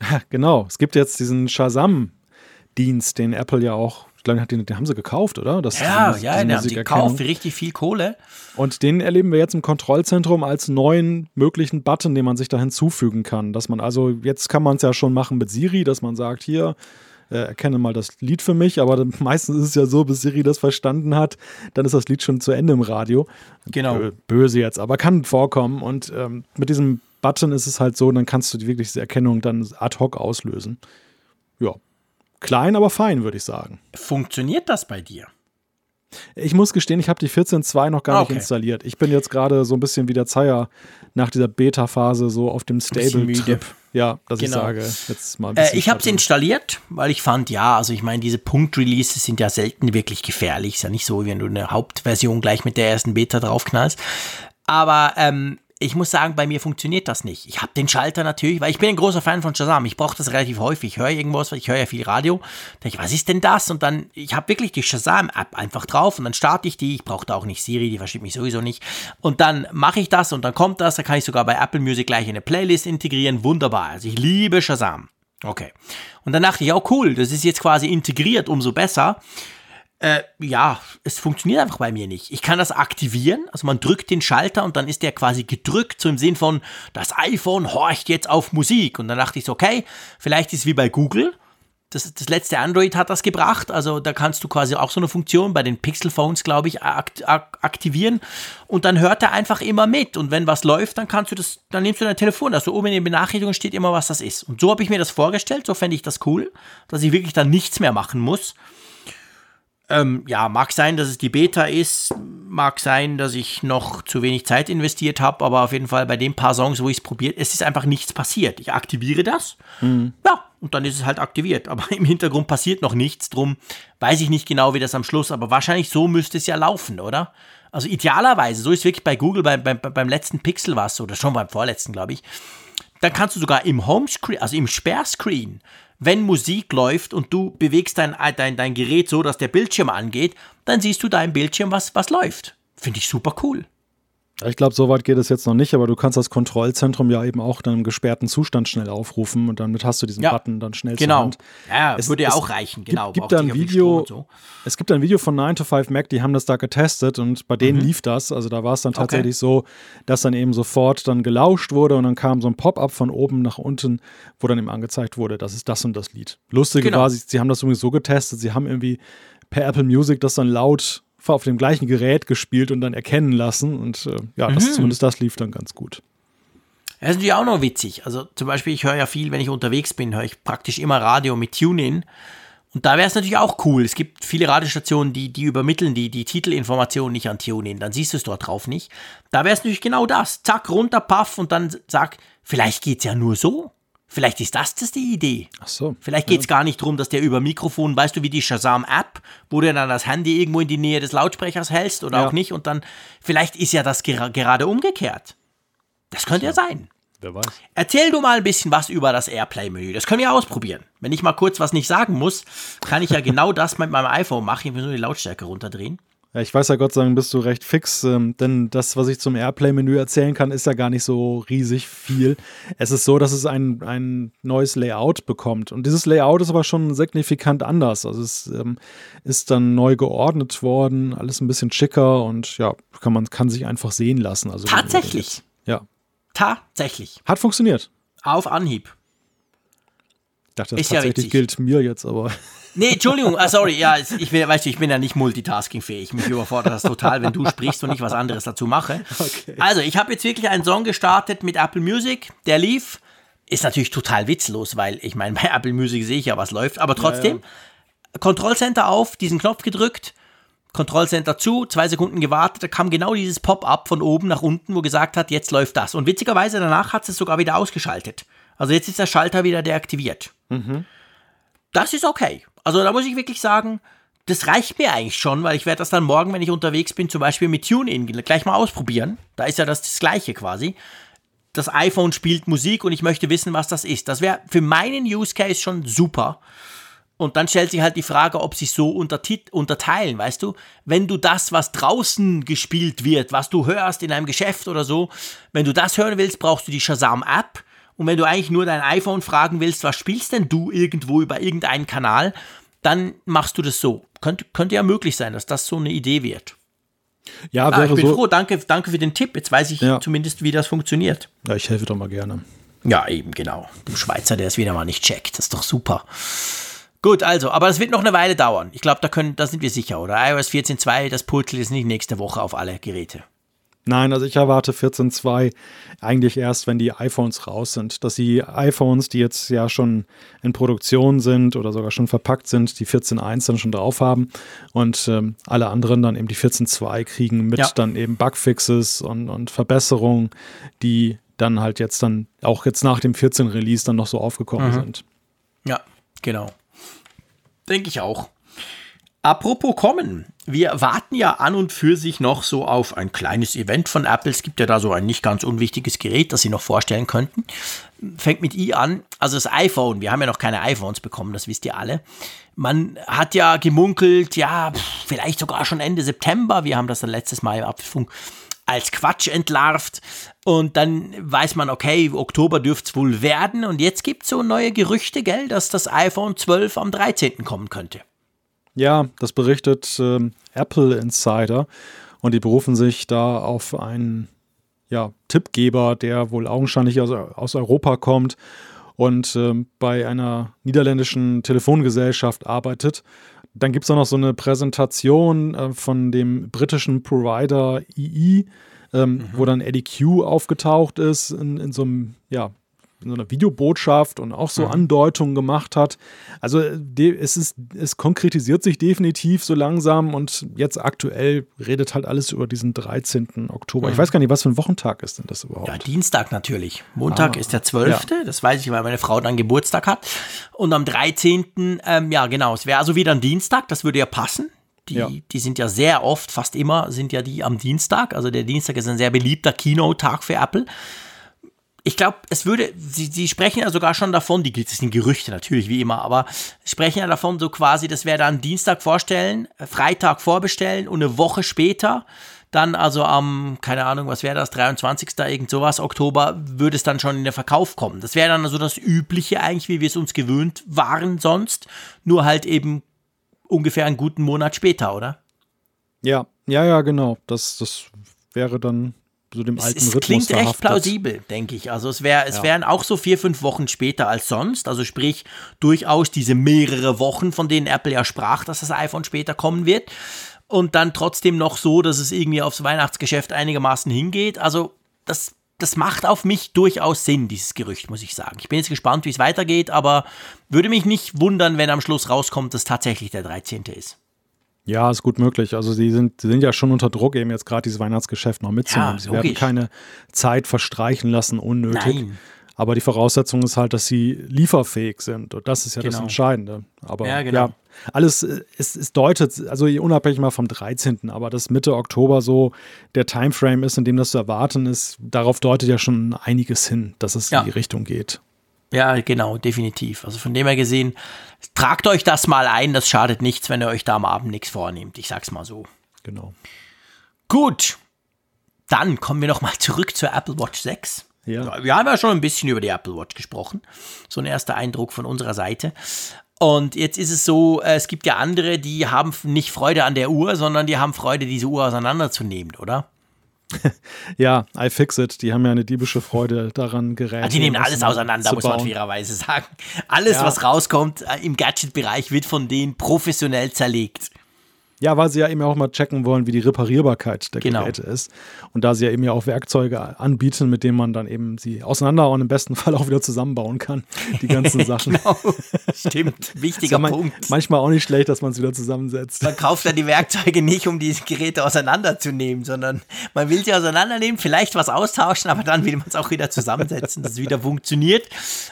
Speaker 3: Genau, es gibt jetzt diesen Shazam-Dienst, den Apple ja auch, glaube, den, den haben sie gekauft, oder?
Speaker 2: Das, ja, diese, ja, den haben sie gekauft für richtig viel Kohle.
Speaker 3: Und den erleben wir jetzt im Kontrollzentrum als neuen möglichen Button, den man sich da hinzufügen kann. Dass man also, jetzt kann man es ja schon machen mit Siri, dass man sagt, hier, äh, erkenne mal das Lied für mich, aber meistens ist es ja so, bis Siri das verstanden hat, dann ist das Lied schon zu Ende im Radio.
Speaker 2: Genau.
Speaker 3: Böse jetzt, aber kann vorkommen. Und ähm, mit diesem Button ist es halt so, dann kannst du wirklich diese Erkennung dann ad hoc auslösen. Ja. Klein, aber fein, würde ich sagen.
Speaker 2: Funktioniert das bei dir?
Speaker 3: Ich muss gestehen, ich habe die 14.2 noch gar okay. nicht installiert. Ich bin jetzt gerade so ein bisschen wie der Zeier nach dieser Beta-Phase so auf dem Stable-Trip. Ja, dass genau. ich sage, jetzt mal ein
Speaker 2: bisschen. Äh, ich habe es installiert, weil ich fand, ja, also ich meine, diese Punkt-Releases sind ja selten wirklich gefährlich. Ist ja nicht so, wie wenn du eine Hauptversion gleich mit der ersten Beta draufknallst. Aber ähm, ich muss sagen, bei mir funktioniert das nicht. Ich habe den Schalter natürlich, weil ich bin ein großer Fan von Shazam. Ich brauche das relativ häufig. Ich höre irgendwas, ich höre ja viel Radio. Denke ich, was ist denn das? Und dann, ich habe wirklich die Shazam-App einfach drauf und dann starte ich die. Ich brauche da auch nicht Siri, die versteht mich sowieso nicht. Und dann mache ich das und dann kommt das. Da kann ich sogar bei Apple Music gleich in eine Playlist integrieren. Wunderbar. Also ich liebe Shazam. Okay. Und dann dachte ich, oh cool, das ist jetzt quasi integriert, umso besser. Äh, ja, es funktioniert einfach bei mir nicht. Ich kann das aktivieren, also man drückt den Schalter und dann ist der quasi gedrückt, so im Sinn von, das iPhone horcht jetzt auf Musik. Und dann dachte ich so, okay, vielleicht ist es wie bei Google. Das, das letzte Android hat das gebracht, also da kannst du quasi auch so eine Funktion bei den Pixel Phones, glaube ich, akt aktivieren und dann hört er einfach immer mit und wenn was läuft, dann kannst du das, dann nimmst du dein Telefon, also oben in den Benachrichtigungen steht immer, was das ist. Und so habe ich mir das vorgestellt, so fände ich das cool, dass ich wirklich dann nichts mehr machen muss. Ähm, ja, mag sein, dass es die Beta ist, mag sein, dass ich noch zu wenig Zeit investiert habe, aber auf jeden Fall bei den paar Songs, wo ich es probiert, es ist einfach nichts passiert. Ich aktiviere das, mhm. ja, und dann ist es halt aktiviert. Aber im Hintergrund passiert noch nichts, drum weiß ich nicht genau, wie das am Schluss, aber wahrscheinlich so müsste es ja laufen, oder? Also idealerweise, so ist es wirklich bei Google beim, beim, beim letzten Pixel war es so, oder schon beim vorletzten, glaube ich. Dann kannst du sogar im Homescreen, also im Sperrscreen, wenn Musik läuft und du bewegst dein, dein, dein Gerät so, dass der Bildschirm angeht, dann siehst du da im Bildschirm, was, was läuft. Finde ich super cool.
Speaker 3: Ich glaube, so weit geht es jetzt noch nicht, aber du kannst das Kontrollzentrum ja eben auch dann im gesperrten Zustand schnell aufrufen und damit hast du diesen ja, Button dann schnell
Speaker 2: genau.
Speaker 3: zur Hand.
Speaker 2: Ja, es, würde ja auch reichen, genau.
Speaker 3: Gibt, gibt da ein Video, so. Es gibt ein Video von 9 to 5 Mac, die haben das da getestet und bei denen mhm. lief das. Also da war es dann tatsächlich okay. so, dass dann eben sofort dann gelauscht wurde und dann kam so ein Pop-up von oben nach unten, wo dann eben angezeigt wurde, das ist das und das Lied. Lustig genau. war, sie, sie haben das übrigens so getestet, sie haben irgendwie per Apple Music das dann laut auf dem gleichen Gerät gespielt und dann erkennen lassen. Und äh, ja, das, mhm. zumindest das lief dann ganz gut.
Speaker 2: Das ist natürlich auch noch witzig. Also zum Beispiel, ich höre ja viel, wenn ich unterwegs bin, höre ich praktisch immer Radio mit TuneIn. Und da wäre es natürlich auch cool. Es gibt viele Radiostationen, die, die übermitteln die, die Titelinformationen nicht an TuneIn. Dann siehst du es dort drauf nicht. Da wäre es natürlich genau das. Zack, runter, paff und dann sag, vielleicht geht es ja nur so. Vielleicht ist das das die Idee.
Speaker 3: Ach so.
Speaker 2: Vielleicht geht es ja. gar nicht darum, dass der über Mikrofon, weißt du, wie die Shazam-App, wo du dann das Handy irgendwo in die Nähe des Lautsprechers hältst oder ja. auch nicht und dann, vielleicht ist ja das ger gerade umgekehrt. Das könnte ja sein.
Speaker 3: Wer weiß.
Speaker 2: Erzähl du mal ein bisschen was über das Airplay-Menü. Das können wir ausprobieren. Wenn ich mal kurz was nicht sagen muss, kann ich ja genau das mit meinem iPhone machen. Ich will nur die Lautstärke runterdrehen.
Speaker 3: Ja, ich weiß ja Gott sei Dank bist du recht fix, ähm, denn das, was ich zum Airplay-Menü erzählen kann, ist ja gar nicht so riesig viel. Es ist so, dass es ein, ein neues Layout bekommt. Und dieses Layout ist aber schon signifikant anders. Also es ähm, ist dann neu geordnet worden, alles ein bisschen schicker und ja, kann man kann sich einfach sehen lassen. Also
Speaker 2: Tatsächlich.
Speaker 3: Ja.
Speaker 2: Tatsächlich.
Speaker 3: Hat funktioniert.
Speaker 2: Auf Anhieb.
Speaker 3: Ich dachte, das ist tatsächlich ja gilt mir jetzt, aber.
Speaker 2: Nee, Entschuldigung, ah, sorry, ja, ich bin, weißt du, ich bin ja nicht multitaskingfähig. Mich überfordert das total, wenn du sprichst und ich was anderes dazu mache. Okay. Also, ich habe jetzt wirklich einen Song gestartet mit Apple Music, der lief. Ist natürlich total witzlos, weil ich meine, bei Apple Music sehe ich ja, was läuft, aber trotzdem, ja, Kontrollcenter auf, diesen Knopf gedrückt, Kontrollcenter zu, zwei Sekunden gewartet, da kam genau dieses Pop-up von oben nach unten, wo gesagt hat, jetzt läuft das. Und witzigerweise danach hat es sogar wieder ausgeschaltet. Also jetzt ist der Schalter wieder deaktiviert. Mhm. Das ist okay. Also da muss ich wirklich sagen, das reicht mir eigentlich schon, weil ich werde das dann morgen, wenn ich unterwegs bin, zum Beispiel mit TuneIn gleich mal ausprobieren. Da ist ja das, das Gleiche quasi. Das iPhone spielt Musik und ich möchte wissen, was das ist. Das wäre für meinen Use Case schon super. Und dann stellt sich halt die Frage, ob sie so unterteilen, weißt du? Wenn du das, was draußen gespielt wird, was du hörst in einem Geschäft oder so, wenn du das hören willst, brauchst du die Shazam-App. Und wenn du eigentlich nur dein iPhone fragen willst, was spielst denn du irgendwo über irgendeinen Kanal, dann machst du das so. Könnte, könnte ja möglich sein, dass das so eine Idee wird.
Speaker 3: Ja,
Speaker 2: ah,
Speaker 3: wäre
Speaker 2: ich bin
Speaker 3: so.
Speaker 2: froh, danke, danke für den Tipp. Jetzt weiß ich
Speaker 3: Ja.
Speaker 2: zumindest, wie das funktioniert.
Speaker 3: Ja, ich helfe doch mal gerne.
Speaker 2: Ja, eben, genau. Dem Schweizer, der es wieder mal nicht checkt. Das ist doch super. Gut, also, aber es wird noch eine Weile dauern. Ich glaube, da, können, da sind wir sicher, oder? iOS 14.2, das Purzel ist nicht nächste Woche auf alle Geräte.
Speaker 3: Nein, also ich erwarte 14.2 eigentlich erst, wenn die iPhones raus sind. Dass die iPhones, die jetzt ja schon in Produktion sind oder sogar schon verpackt sind, die 14.1 dann schon drauf haben und ähm, alle anderen dann eben die 14.2 kriegen mit
Speaker 2: Ja.
Speaker 3: dann eben Bugfixes und, und Verbesserungen, die dann halt jetzt dann auch jetzt nach dem 14 Release dann noch so aufgekommen sind.
Speaker 2: Ja, genau. Denke ich auch. Apropos kommen, wir warten ja an und für sich noch so auf ein kleines Event von Apple. Es gibt ja da so ein nicht ganz unwichtiges Gerät, das Sie noch vorstellen könnten. Fängt mit i an. Also das iPhone. Wir haben ja noch keine iPhones bekommen, das wisst ihr alle. Man hat ja gemunkelt, ja, vielleicht sogar schon Ende September. Wir haben das dann letztes Mal im Apfelfunk als Quatsch entlarvt. Und dann weiß man, okay, Oktober dürfte es wohl werden. Und jetzt gibt es so neue Gerüchte, gell, dass das iPhone 12 am 13. kommen könnte.
Speaker 3: Ja, das berichtet ähm, Apple Insider und die berufen sich da auf einen ja, Tippgeber, der wohl augenscheinlich aus, aus Europa kommt und ähm, bei einer niederländischen Telefongesellschaft arbeitet. Dann gibt es auch noch so eine Präsentation äh, von dem britischen Provider II, ähm, wo dann Eddie Q aufgetaucht ist in, in so einem, ja, in so einer Videobotschaft und auch so Andeutungen gemacht hat. Also äh, es, ist, es konkretisiert sich definitiv so langsam und jetzt aktuell redet halt alles über diesen 13. Oktober. Ich weiß gar nicht, was für ein Wochentag ist denn das überhaupt?
Speaker 2: Ja, Dienstag natürlich. Montag
Speaker 3: Ah,
Speaker 2: ist der 12. Das weiß ich, weil meine Frau dann Geburtstag hat. Und am 13. Ähm, ja, genau, es wäre also wieder ein Dienstag, das würde ja passen. Die,
Speaker 3: Ja.
Speaker 2: die sind ja sehr oft, fast immer, sind ja die am Dienstag. Also der Dienstag ist ein sehr beliebter Keynote-Tag für Apple. Ich glaube, es würde, sie, sie sprechen ja sogar schon davon, die, das sind Gerüchte natürlich, wie immer, aber sprechen ja davon so quasi, das wäre dann Dienstag vorstellen, äh, Freitag vorbestellen und eine Woche später, dann also am, keine Ahnung, was wäre das, 23. irgend sowas, Oktober, würde es dann schon in den Verkauf kommen. Das wäre dann also das Übliche eigentlich, wie wir es uns gewöhnt waren sonst, nur halt eben ungefähr einen guten Monat später, oder?
Speaker 3: Ja, ja, ja, genau. Das, das wäre dann so dem
Speaker 2: Es,
Speaker 3: alten
Speaker 2: es
Speaker 3: Rhythmus
Speaker 2: klingt recht
Speaker 3: verhaftet.
Speaker 2: plausibel, denke ich. Also es, wär, es
Speaker 3: Ja.
Speaker 2: wären auch so vier, fünf Wochen später als sonst. Also sprich durchaus diese mehrere Wochen, von denen Apple ja sprach, dass das iPhone später kommen wird. Und dann trotzdem noch so, dass es irgendwie aufs Weihnachtsgeschäft einigermaßen hingeht. Also das, das macht auf mich durchaus Sinn, dieses Gerücht, muss ich sagen. Ich bin jetzt gespannt, wie es weitergeht, aber würde mich nicht wundern, wenn am Schluss rauskommt, dass tatsächlich der 13. ist.
Speaker 3: Ja, ist gut möglich. Also sie sind, sie sind ja schon unter Druck, eben jetzt gerade dieses Weihnachtsgeschäft noch mitzunehmen.
Speaker 2: Ja,
Speaker 3: sie werden keine Zeit verstreichen lassen, unnötig.
Speaker 2: Nein.
Speaker 3: Aber die Voraussetzung ist halt, dass sie lieferfähig sind. Und das ist ja das
Speaker 2: Genau.
Speaker 3: Entscheidende. Aber
Speaker 2: Ja,
Speaker 3: ja,
Speaker 2: genau.
Speaker 3: alles, äh, es, es deutet, also unabhängig mal vom 13., aber dass Mitte Oktober so der Timeframe ist, in dem das zu erwarten ist, darauf deutet ja schon einiges hin, dass es
Speaker 2: Ja.
Speaker 3: in die Richtung geht.
Speaker 2: Ja, genau, definitiv. Also von dem her gesehen, tragt euch das mal ein, das schadet nichts, wenn ihr euch da am Abend nichts vornehmt. Ich sag's mal so.
Speaker 3: Genau.
Speaker 2: Gut, dann kommen wir nochmal zurück zur Apple Watch 6.
Speaker 3: Ja.
Speaker 2: Wir haben ja schon ein bisschen über die Apple Watch gesprochen. So ein erster Eindruck von unserer Seite. Und jetzt ist es so, äh, es gibt ja andere, die haben nicht Freude an der Uhr, sondern die haben Freude, diese Uhr auseinanderzunehmen, oder?
Speaker 3: Ja, iFixit, die haben ja eine diebische Freude daran gerät.
Speaker 2: Also die nehmen alles auseinander, muss man fairerweise sagen. Alles,
Speaker 3: Ja.
Speaker 2: was rauskommt äh, im Gadget-Bereich, wird von denen professionell zerlegt.
Speaker 3: Ja, weil sie ja eben auch mal checken wollen, wie die Reparierbarkeit der
Speaker 2: Genau.
Speaker 3: Geräte ist. Und da sie ja eben ja auch Werkzeuge anbieten, mit denen man dann eben sie auseinander und im besten Fall auch wieder zusammenbauen kann, die ganzen Sachen.
Speaker 2: Genau. Stimmt, wichtiger
Speaker 3: ja man-
Speaker 2: Punkt.
Speaker 3: Manchmal auch nicht schlecht, dass man es wieder zusammensetzt.
Speaker 2: Man kauft ja die Werkzeuge nicht, um diese Geräte auseinanderzunehmen, sondern man will sie auseinandernehmen, vielleicht was austauschen, aber dann will man es auch wieder zusammensetzen, dass es wieder funktioniert.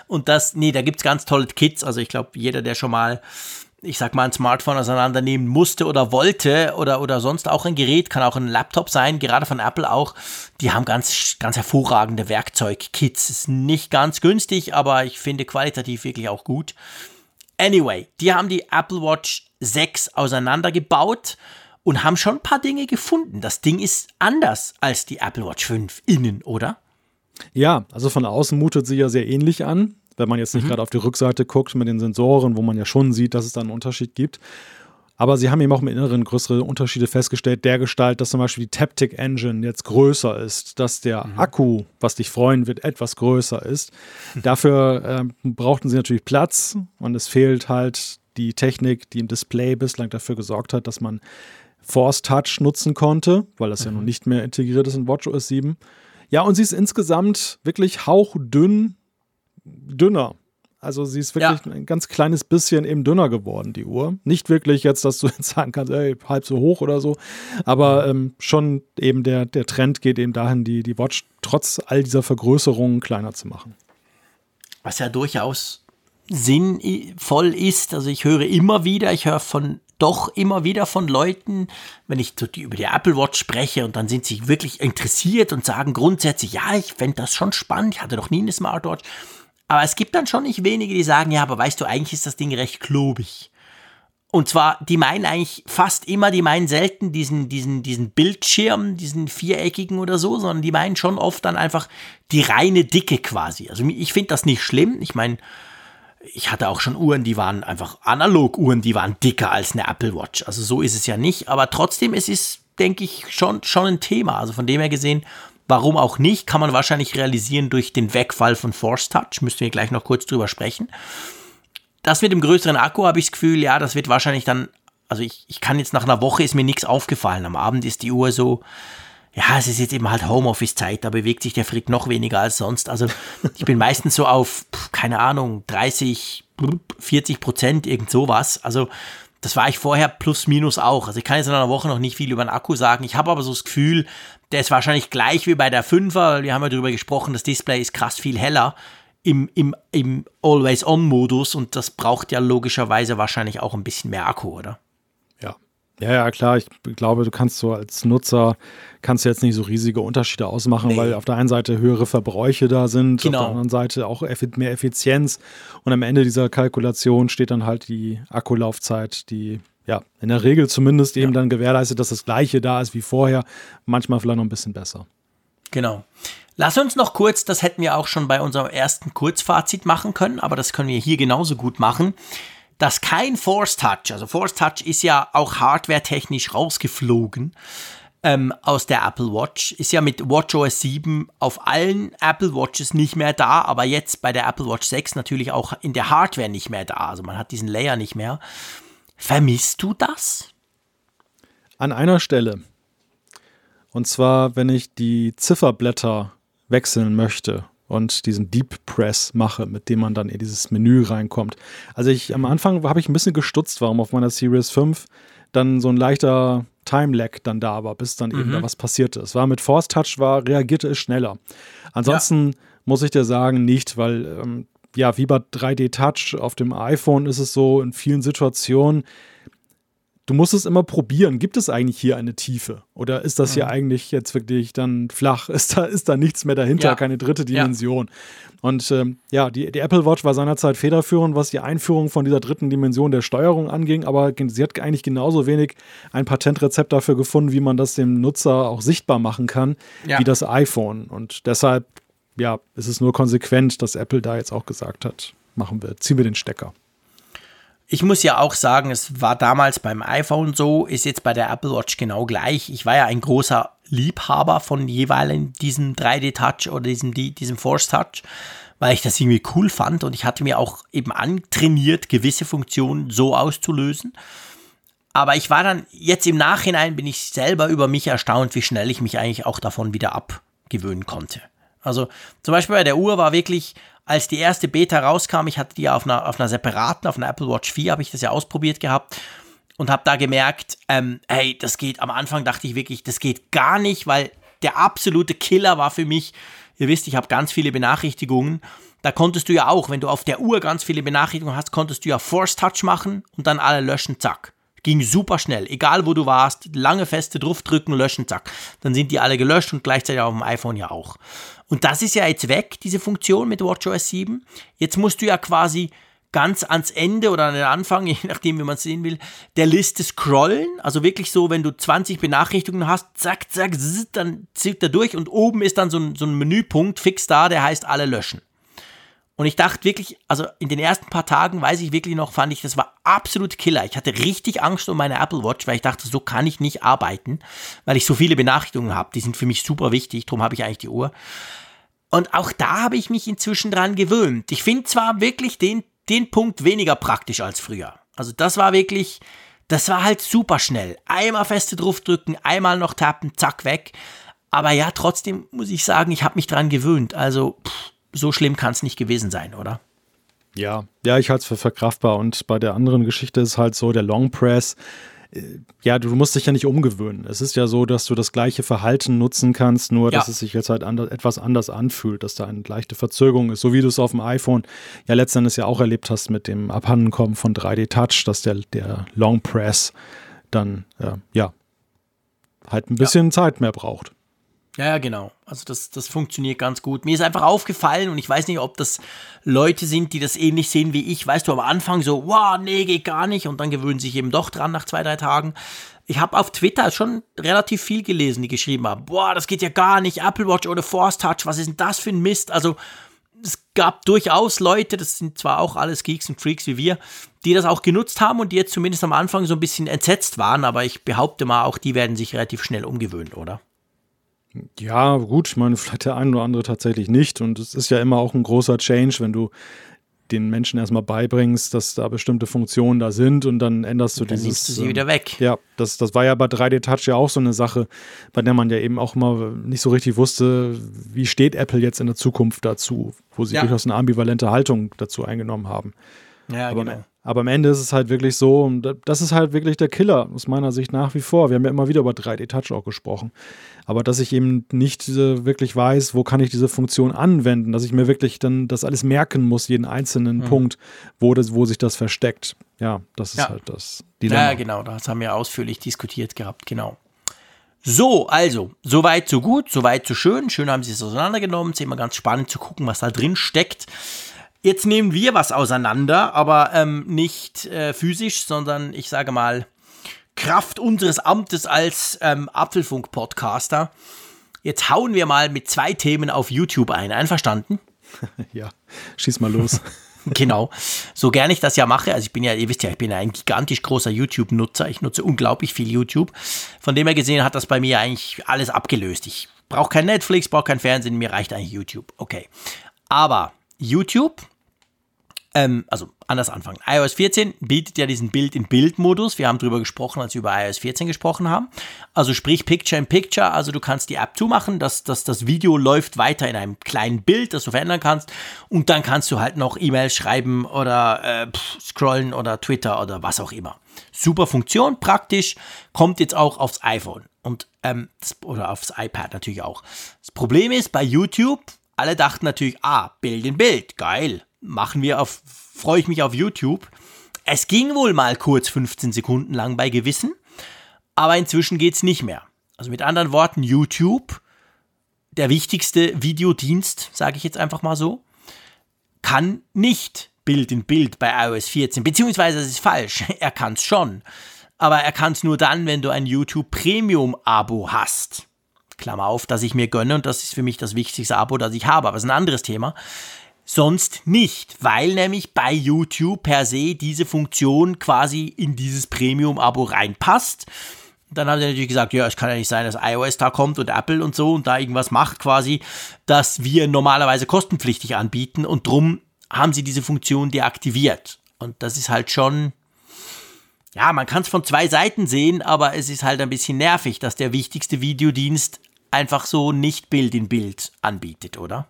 Speaker 2: Und das, nee, da gibt es ganz tolle Kits. Also ich glaube, jeder, der schon mal, ich sag mal, ein Smartphone auseinandernehmen musste oder wollte oder, oder sonst auch ein Gerät, kann auch ein Laptop sein, gerade von Apple auch, die haben ganz, ganz hervorragende Werkzeugkits. Ist nicht ganz günstig, aber ich finde qualitativ wirklich auch gut. Anyway, die haben die Apple Watch 6 auseinandergebaut und haben schon ein paar Dinge gefunden. Das Ding ist anders als die Apple Watch 5 innen, oder?
Speaker 3: Ja, also von außen mutet sie ja sehr ähnlich an, wenn man jetzt nicht mhm. gerade auf die Rückseite guckt mit den Sensoren, wo man ja schon sieht, dass es da einen Unterschied gibt. Aber sie haben eben auch im Inneren größere Unterschiede festgestellt, der Gestalt, dass zum Beispiel die Taptic Engine jetzt größer ist, dass der mhm. Akku, was dich freuen wird, etwas größer ist. Dafür äh, brauchten sie natürlich Platz und es fehlt halt die Technik, die im Display bislang dafür gesorgt hat, dass man Force Touch nutzen konnte, weil das mhm. ja nun nicht mehr integriert ist in WatchOS 7. Ja, und sie ist insgesamt wirklich hauchdünn, dünner also sie ist wirklich ja. ein ganz kleines bisschen eben dünner geworden, die Uhr. Nicht wirklich jetzt, dass du jetzt sagen kannst, ey, halb so hoch oder so, aber ähm, schon eben der, der Trend geht eben dahin, die, die Watch trotz all dieser Vergrößerungen kleiner zu machen.
Speaker 2: Was ja durchaus sinnvoll ist. Also ich höre immer wieder, ich höre von doch immer wieder von Leuten, wenn ich über die Apple Watch spreche und dann sind sie wirklich interessiert und sagen grundsätzlich, ja, ich fände das schon spannend, ich hatte noch nie eine Smartwatch. Aber es gibt dann schon nicht wenige, die sagen, ja, aber weißt du, eigentlich ist das Ding recht klobig. Und zwar, die meinen eigentlich fast immer, die meinen selten diesen, diesen, diesen Bildschirm, diesen viereckigen oder so, sondern die meinen schon oft dann einfach die reine Dicke quasi. Also ich finde das nicht schlimm. Ich meine, ich hatte auch schon Uhren, die waren einfach Analog-Uhren, die waren dicker als eine Apple Watch. Also so ist es ja nicht. Aber trotzdem, es ist, denke ich, schon, schon ein Thema. Also von dem her gesehen, Warum auch nicht, kann man wahrscheinlich realisieren durch den Wegfall von Force Touch. Müssten wir gleich noch kurz drüber sprechen. Das mit dem größeren Akku habe ich das Gefühl, ja, das wird wahrscheinlich dann, also ich, ich kann jetzt nach einer Woche ist mir nichts aufgefallen. Am Abend ist die Uhr so, ja, es ist jetzt eben halt Homeoffice-Zeit, da bewegt sich der Frick noch weniger als sonst. Also ich bin meistens so auf, keine Ahnung, 30, 40 Prozent, irgend sowas. Also das war ich vorher plus minus auch. Also ich kann jetzt in einer Woche noch nicht viel über den Akku sagen. Ich habe aber so das Gefühl, der ist wahrscheinlich gleich wie bei der 5er, weil wir haben ja darüber gesprochen, das Display ist krass viel heller im, im, im Always-On-Modus und das braucht ja logischerweise wahrscheinlich auch ein bisschen mehr Akku, oder?
Speaker 3: Ja. Ja, ja, klar. Ich glaube, du kannst so als Nutzer kannst du jetzt nicht so riesige Unterschiede ausmachen, nee. weil auf der einen Seite höhere Verbräuche da sind, genau. auf der anderen Seite auch mehr Effizienz. Und am Ende dieser Kalkulation steht dann halt die Akkulaufzeit, die ja in der Regel zumindest eben ja. dann gewährleistet, dass das gleiche da ist wie vorher, manchmal vielleicht noch ein bisschen besser.
Speaker 2: Genau. Lass uns noch kurz, das hätten wir auch schon bei unserem ersten Kurzfazit machen können, aber das können wir hier genauso gut machen dass kein Force Touch, also Force Touch ist ja auch hardware-technisch rausgeflogen ähm, aus der Apple Watch, ist ja mit WatchOS 7 auf allen Apple Watches nicht mehr da, aber jetzt bei der Apple Watch 6 natürlich auch in der Hardware nicht mehr da. Also man hat diesen Layer nicht mehr. Vermisst du das?
Speaker 3: An einer Stelle. Und zwar, wenn ich die Zifferblätter wechseln möchte und diesen Deep Press mache, mit dem man dann in dieses Menü reinkommt. Also ich am Anfang habe ich ein bisschen gestutzt, warum auf meiner Series 5 dann so ein leichter Time Lag dann da war, bis dann mhm. eben da was passierte. Es war mit Force Touch war reagierte es schneller. Ansonsten ja. muss ich dir sagen nicht, weil ähm, ja, wie bei 3D Touch auf dem iPhone ist es so in vielen Situationen du musst es immer probieren. Gibt es eigentlich hier eine Tiefe? Oder ist das mhm. hier eigentlich jetzt wirklich dann flach? Ist da, ist da nichts mehr dahinter, ja. keine dritte Dimension? Ja. Und ähm, ja, die, die, Apple Watch war seinerzeit federführend, was die Einführung von dieser dritten Dimension der Steuerung anging, aber sie hat eigentlich genauso wenig ein Patentrezept dafür gefunden, wie man das dem Nutzer auch sichtbar machen kann, ja. wie das iPhone. Und deshalb, ja, ist es nur konsequent, dass Apple da jetzt auch gesagt hat, machen wir, ziehen wir den Stecker.
Speaker 2: Ich muss ja auch sagen, es war damals beim iPhone so, ist jetzt bei der Apple Watch genau gleich. Ich war ja ein großer Liebhaber von jeweils diesem 3D-Touch oder diesem, diesem Force-Touch, weil ich das irgendwie cool fand und ich hatte mir auch eben antrainiert, gewisse Funktionen so auszulösen. Aber ich war dann, jetzt im Nachhinein bin ich selber über mich erstaunt, wie schnell ich mich eigentlich auch davon wieder abgewöhnen konnte. Also zum Beispiel bei der Uhr war wirklich als die erste Beta rauskam, ich hatte die auf einer, auf einer separaten, auf einer Apple Watch 4, habe ich das ja ausprobiert gehabt und habe da gemerkt, ähm, hey, das geht, am Anfang dachte ich wirklich, das geht gar nicht, weil der absolute Killer war für mich, ihr wisst, ich habe ganz viele Benachrichtigungen, da konntest du ja auch, wenn du auf der Uhr ganz viele Benachrichtigungen hast, konntest du ja Force Touch machen und dann alle löschen, zack. Ging super schnell, egal wo du warst, lange feste draufdrücken, löschen, zack. Dann sind die alle gelöscht und gleichzeitig auf dem iPhone ja auch. Und das ist ja jetzt weg, diese Funktion mit WatchOS 7. Jetzt musst du ja quasi ganz ans Ende oder an den Anfang, je nachdem, wie man es sehen will, der Liste scrollen. Also wirklich so, wenn du 20 Benachrichtigungen hast, zack, zack, zzz, dann zieht er durch und oben ist dann so ein, so ein Menüpunkt fix da, der heißt alle löschen. Und ich dachte wirklich, also in den ersten paar Tagen, weiß ich wirklich noch, fand ich, das war absolut Killer. Ich hatte richtig Angst um meine Apple Watch, weil ich dachte, so kann ich nicht arbeiten, weil ich so viele Benachrichtigungen habe. Die sind für mich super wichtig, darum habe ich eigentlich die Uhr. Und auch da habe ich mich inzwischen dran gewöhnt. Ich finde zwar wirklich den, den Punkt weniger praktisch als früher. Also das war wirklich, das war halt super schnell. Einmal feste draufdrücken, einmal noch tappen, zack, weg. Aber ja, trotzdem muss ich sagen, ich habe mich dran gewöhnt. Also, pff, so schlimm kann es nicht gewesen sein, oder?
Speaker 3: Ja, ja, ich halte es für verkraftbar. Und bei der anderen Geschichte ist halt so, der Long Press, äh, ja, du musst dich ja nicht umgewöhnen. Es ist ja so, dass du das gleiche Verhalten nutzen kannst, nur ja. dass es sich jetzt halt anders, etwas anders anfühlt, dass da eine leichte Verzögerung ist, so wie du es auf dem iPhone ja letztendlich ja auch erlebt hast mit dem Abhandenkommen von 3D Touch, dass der, der Long Press dann, äh, ja, halt ein bisschen ja. Zeit mehr braucht.
Speaker 2: Ja, genau. Also das, das funktioniert ganz gut. Mir ist einfach aufgefallen und ich weiß nicht, ob das Leute sind, die das ähnlich sehen wie ich. Weißt du, am Anfang so, wow, nee, geht gar nicht und dann gewöhnen sich eben doch dran nach zwei, drei Tagen. Ich habe auf Twitter schon relativ viel gelesen, die geschrieben haben, boah, das geht ja gar nicht, Apple Watch oder Force Touch, was ist denn das für ein Mist? Also es gab durchaus Leute, das sind zwar auch alles Geeks und Freaks wie wir, die das auch genutzt haben und die jetzt zumindest am Anfang so ein bisschen entsetzt waren, aber ich behaupte mal, auch die werden sich relativ schnell umgewöhnen, oder?
Speaker 3: Ja, gut, ich meine, vielleicht der eine oder andere tatsächlich nicht. Und es ist ja immer auch ein großer Change, wenn du den Menschen erstmal beibringst, dass da bestimmte Funktionen da sind und dann änderst du und dann dieses.
Speaker 2: du sie ähm, wieder weg.
Speaker 3: Ja, das, das war ja bei 3D Touch ja auch so eine Sache, bei der man ja eben auch immer nicht so richtig wusste, wie steht Apple jetzt in der Zukunft dazu, wo sie ja. durchaus eine ambivalente Haltung dazu eingenommen haben.
Speaker 2: Ja,
Speaker 3: Aber
Speaker 2: genau.
Speaker 3: Aber am Ende ist es halt wirklich so, und das ist halt wirklich der Killer aus meiner Sicht nach wie vor. Wir haben ja immer wieder über 3D-Touch auch gesprochen. Aber dass ich eben nicht wirklich weiß, wo kann ich diese Funktion anwenden, dass ich mir wirklich dann das alles merken muss, jeden einzelnen mhm. Punkt, wo, das, wo sich das versteckt. Ja, das ist ja. halt das
Speaker 2: Dilemma. Ja, genau, das haben wir ausführlich diskutiert gehabt, genau. So, also, soweit so gut, soweit so schön. Schön haben sie es auseinandergenommen. Es ist immer ganz spannend zu gucken, was da drin steckt. Jetzt nehmen wir was auseinander, aber ähm, nicht äh, physisch, sondern ich sage mal, Kraft unseres Amtes als ähm, Apfelfunk-Podcaster. Jetzt hauen wir mal mit zwei Themen auf YouTube ein. Einverstanden?
Speaker 3: Ja, schieß mal los.
Speaker 2: genau. So gern ich das ja mache. Also ich bin ja, ihr wisst ja, ich bin ja ein gigantisch großer YouTube-Nutzer. Ich nutze unglaublich viel YouTube. Von dem her gesehen hat das bei mir eigentlich alles abgelöst. Ich brauche kein Netflix, brauche kein Fernsehen, mir reicht eigentlich YouTube. Okay. Aber YouTube ähm, also anders anfangen. iOS 14 bietet ja diesen Bild-in-Bild-Modus. Wir haben darüber gesprochen, als wir über iOS 14 gesprochen haben. Also sprich Picture-in-Picture. Also du kannst die App zumachen, dass, dass das Video läuft weiter in einem kleinen Bild, das du verändern kannst. Und dann kannst du halt noch E-Mails schreiben oder äh, pff, scrollen oder Twitter oder was auch immer. Super Funktion, praktisch. Kommt jetzt auch aufs iPhone und ähm, oder aufs iPad natürlich auch. Das Problem ist bei YouTube, alle dachten natürlich, ah, Bild in Bild, geil machen wir auf, freue ich mich auf YouTube. Es ging wohl mal kurz 15 Sekunden lang bei Gewissen, aber inzwischen geht es nicht mehr. Also mit anderen Worten, YouTube, der wichtigste Videodienst, sage ich jetzt einfach mal so, kann nicht Bild in Bild bei iOS 14, beziehungsweise es ist falsch, er kann es schon, aber er kann es nur dann, wenn du ein YouTube Premium Abo hast. Klammer auf, dass ich mir gönne und das ist für mich das wichtigste Abo, das ich habe, aber es ist ein anderes Thema sonst nicht, weil nämlich bei YouTube per se diese Funktion quasi in dieses Premium-Abo reinpasst. Dann haben sie natürlich gesagt, ja, es kann ja nicht sein, dass iOS da kommt und Apple und so und da irgendwas macht quasi, dass wir normalerweise kostenpflichtig anbieten und drum haben sie diese Funktion deaktiviert. Und das ist halt schon, ja, man kann es von zwei Seiten sehen, aber es ist halt ein bisschen nervig, dass der wichtigste Videodienst einfach so nicht Bild in Bild anbietet, oder?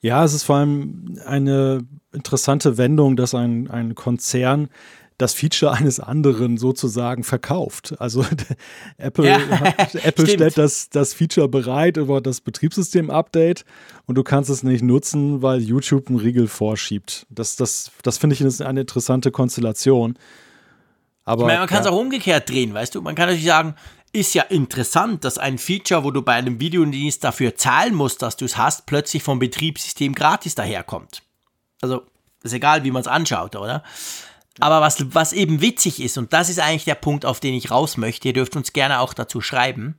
Speaker 3: Ja, es ist vor allem eine interessante Wendung, dass ein, ein Konzern das Feature eines anderen sozusagen verkauft. Also Apple, ja, Apple stellt das, das Feature bereit über das Betriebssystem-Update und du kannst es nicht nutzen, weil YouTube einen Riegel vorschiebt. Das, das, das finde ich eine interessante Konstellation. Aber,
Speaker 2: ich meine, man kann es ja. auch umgekehrt drehen, weißt du? Man kann natürlich sagen, ist ja interessant, dass ein Feature, wo du bei einem Videodienst dafür zahlen musst, dass du es hast, plötzlich vom Betriebssystem gratis daherkommt. Also, Ist egal, wie man es anschaut, oder? Aber was, was eben witzig ist, und das ist eigentlich der Punkt, auf den ich raus möchte, ihr dürft uns gerne auch dazu schreiben.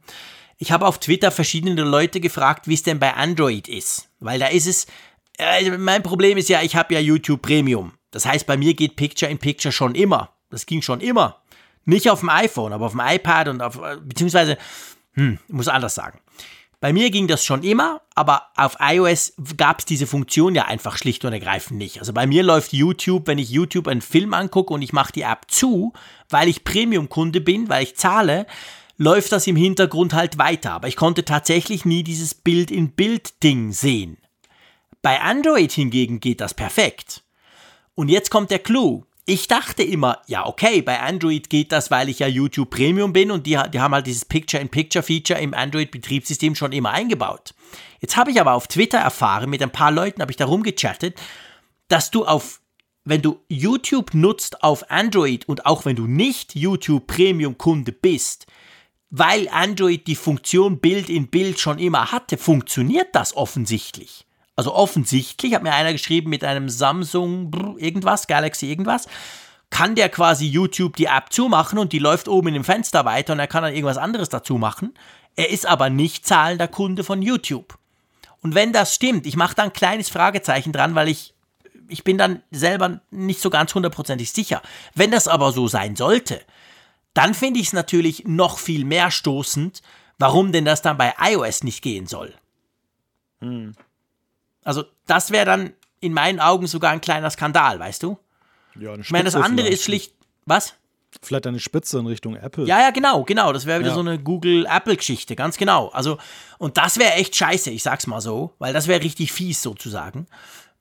Speaker 2: Ich habe auf Twitter verschiedene Leute gefragt, wie es denn bei Android ist. Weil da ist es, äh, mein Problem ist ja, ich habe ja YouTube Premium. Das heißt, bei mir geht Picture in Picture schon immer. Das ging schon immer. Nicht auf dem iPhone, aber auf dem iPad und auf, beziehungsweise, hm, muss anders sagen. Bei mir ging das schon immer, aber auf iOS gab es diese Funktion ja einfach schlicht und ergreifend nicht. Also bei mir läuft YouTube, wenn ich YouTube einen Film angucke und ich mache die App zu, weil ich Premium-Kunde bin, weil ich zahle, läuft das im Hintergrund halt weiter. Aber ich konnte tatsächlich nie dieses Bild-in-Bild-Ding sehen. Bei Android hingegen geht das perfekt. Und jetzt kommt der Clou. Ich dachte immer, ja, okay, bei Android geht das, weil ich ja YouTube Premium bin und die, die haben halt dieses Picture-in-Picture-Feature im Android-Betriebssystem schon immer eingebaut. Jetzt habe ich aber auf Twitter erfahren, mit ein paar Leuten habe ich darum gechattet, dass du auf, wenn du YouTube nutzt auf Android und auch wenn du nicht YouTube Premium-Kunde bist, weil Android die Funktion Bild in Bild schon immer hatte, funktioniert das offensichtlich. Also offensichtlich, hat mir einer geschrieben mit einem Samsung irgendwas, Galaxy irgendwas, kann der quasi YouTube die App zumachen und die läuft oben in dem Fenster weiter und er kann dann irgendwas anderes dazu machen. Er ist aber nicht zahlender Kunde von YouTube. Und wenn das stimmt, ich mache da ein kleines Fragezeichen dran, weil ich, ich bin dann selber nicht so ganz hundertprozentig sicher. Wenn das aber so sein sollte, dann finde ich es natürlich noch viel mehr stoßend, warum denn das dann bei iOS nicht gehen soll. Hm. Also das wäre dann in meinen Augen sogar ein kleiner Skandal, weißt du? Ja, eine ich meine, das andere ist schlicht. Was?
Speaker 3: Vielleicht eine Spitze in Richtung Apple.
Speaker 2: Ja, ja, genau, genau. Das wäre wieder ja. so eine Google-Apple-Geschichte, ganz genau. Also, und das wäre echt scheiße, ich sag's mal so, weil das wäre richtig fies sozusagen.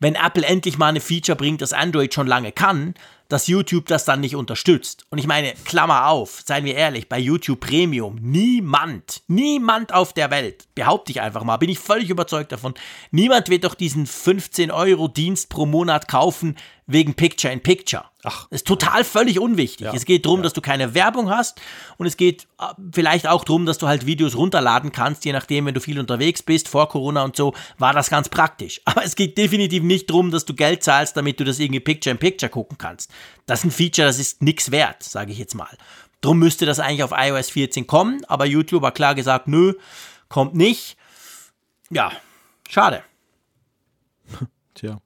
Speaker 2: Wenn Apple endlich mal eine Feature bringt, das Android schon lange kann, dass YouTube das dann nicht unterstützt. Und ich meine, Klammer auf, seien wir ehrlich, bei YouTube Premium, niemand, niemand auf der Welt, behaupte ich einfach mal, bin ich völlig überzeugt davon, niemand wird doch diesen 15 Euro Dienst pro Monat kaufen wegen Picture in Picture. Ach. Das ist total völlig unwichtig. Ja. Es geht darum, ja. dass du keine Werbung hast und es geht äh, vielleicht auch darum, dass du halt Videos runterladen kannst, je nachdem, wenn du viel unterwegs bist, vor Corona und so, war das ganz praktisch. Aber es geht definitiv nicht darum, dass du Geld zahlst, damit du das irgendwie Picture in Picture gucken kannst. Das ist ein Feature, das ist nichts wert, sage ich jetzt mal. Drum müsste das eigentlich auf iOS 14 kommen, aber YouTube hat klar gesagt, nö, kommt nicht. Ja, schade.
Speaker 3: Tja.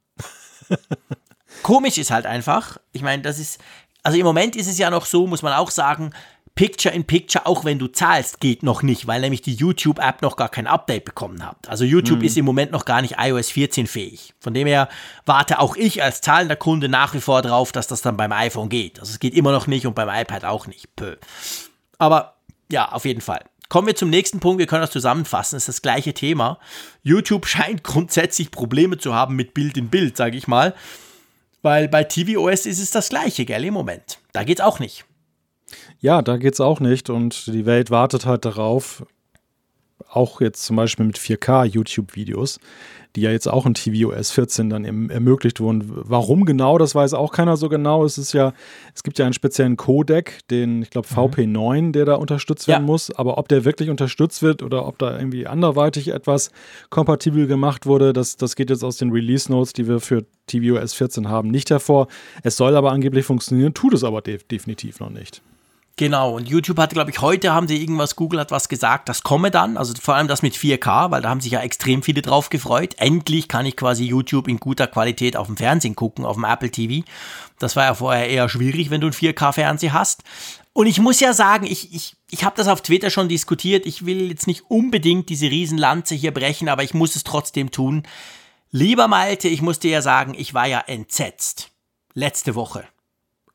Speaker 2: Komisch ist halt einfach, ich meine, das ist, also im Moment ist es ja noch so, muss man auch sagen, Picture in Picture, auch wenn du zahlst, geht noch nicht, weil nämlich die YouTube-App noch gar kein Update bekommen hat. Also YouTube mhm. ist im Moment noch gar nicht iOS 14 fähig. Von dem her warte auch ich als zahlender Kunde nach wie vor drauf, dass das dann beim iPhone geht. Also es geht immer noch nicht und beim iPad auch nicht. Pö. Aber ja, auf jeden Fall. Kommen wir zum nächsten Punkt. Wir können das zusammenfassen. Es ist das gleiche Thema. YouTube scheint grundsätzlich Probleme zu haben mit Bild in Bild, sage ich mal. Weil bei tvOS ist es das gleiche, gell, im Moment. Da geht's auch nicht.
Speaker 3: Ja, da geht's auch nicht und die Welt wartet halt darauf, auch jetzt zum Beispiel mit 4K YouTube-Videos, die ja jetzt auch in tvOS 14 dann ermöglicht wurden. Warum genau, das weiß auch keiner so genau. Es ist ja, es gibt ja einen speziellen Codec, den, ich glaube, mhm. VP9, der da unterstützt werden ja. muss. Aber ob der wirklich unterstützt wird oder ob da irgendwie anderweitig etwas kompatibel gemacht wurde, das, das geht jetzt aus den Release Notes, die wir für tvOS 14 haben, nicht hervor. Es soll aber angeblich funktionieren, tut es aber de definitiv noch nicht.
Speaker 2: Genau, und YouTube hat, glaube ich, heute haben sie irgendwas, Google hat was gesagt, das komme dann, also vor allem das mit 4K, weil da haben sich ja extrem viele drauf gefreut. Endlich kann ich quasi YouTube in guter Qualität auf dem Fernsehen gucken, auf dem Apple TV. Das war ja vorher eher schwierig, wenn du einen 4K-Fernseher hast. Und ich muss ja sagen, ich, ich, ich habe das auf Twitter schon diskutiert. Ich will jetzt nicht unbedingt diese Riesenlanze hier brechen, aber ich muss es trotzdem tun. Lieber Malte, ich muss dir ja sagen, ich war ja entsetzt. Letzte Woche.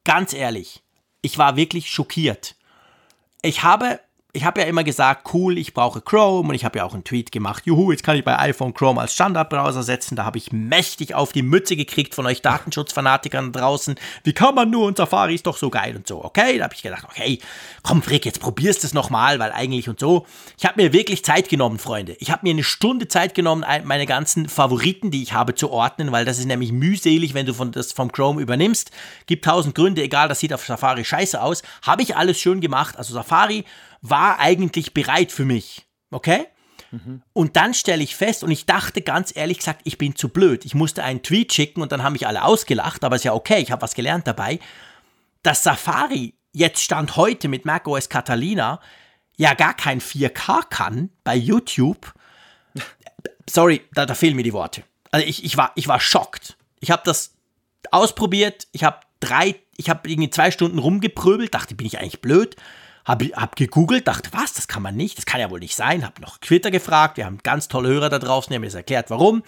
Speaker 2: Ganz ehrlich ich war wirklich schockiert. Ich habe ich habe ja immer gesagt, cool, ich brauche Chrome und ich habe ja auch einen Tweet gemacht, juhu, jetzt kann ich bei iPhone Chrome als Standardbrowser setzen. Da habe ich mächtig auf die Mütze gekriegt von euch Datenschutzfanatikern draußen. Wie kann man nur und Safari ist doch so geil und so, okay? Da habe ich gedacht, okay, komm Frick, jetzt probierst du es nochmal, weil eigentlich und so. Ich habe mir wirklich Zeit genommen, Freunde. Ich habe mir eine Stunde Zeit genommen, meine ganzen Favoriten, die ich habe, zu ordnen, weil das ist nämlich mühselig, wenn du von, das vom Chrome übernimmst. Gibt tausend Gründe, egal, das sieht auf Safari scheiße aus. Habe ich alles schön gemacht. Also Safari war eigentlich bereit für mich. Okay? Und dann stelle ich fest, und ich dachte ganz ehrlich gesagt, ich bin zu blöd. Ich musste einen Tweet schicken und dann haben mich alle ausgelacht, aber ist ja okay, ich habe was gelernt dabei. Dass Safari jetzt Stand heute mit macOS Catalina ja gar kein 4K kann bei YouTube. Sorry, da, da fehlen mir die Worte. Also ich, ich, war, ich war schockt. Ich habe das ausprobiert, ich habe drei, ich habe irgendwie zwei Stunden rumgepröbelt, dachte, bin ich eigentlich blöd. Habe hab gegoogelt, dachte, was, das kann man nicht, das kann ja wohl nicht sein. Habe noch Twitter gefragt, wir haben ganz tolle Hörer da draußen, die haben mir das erklärt, warum.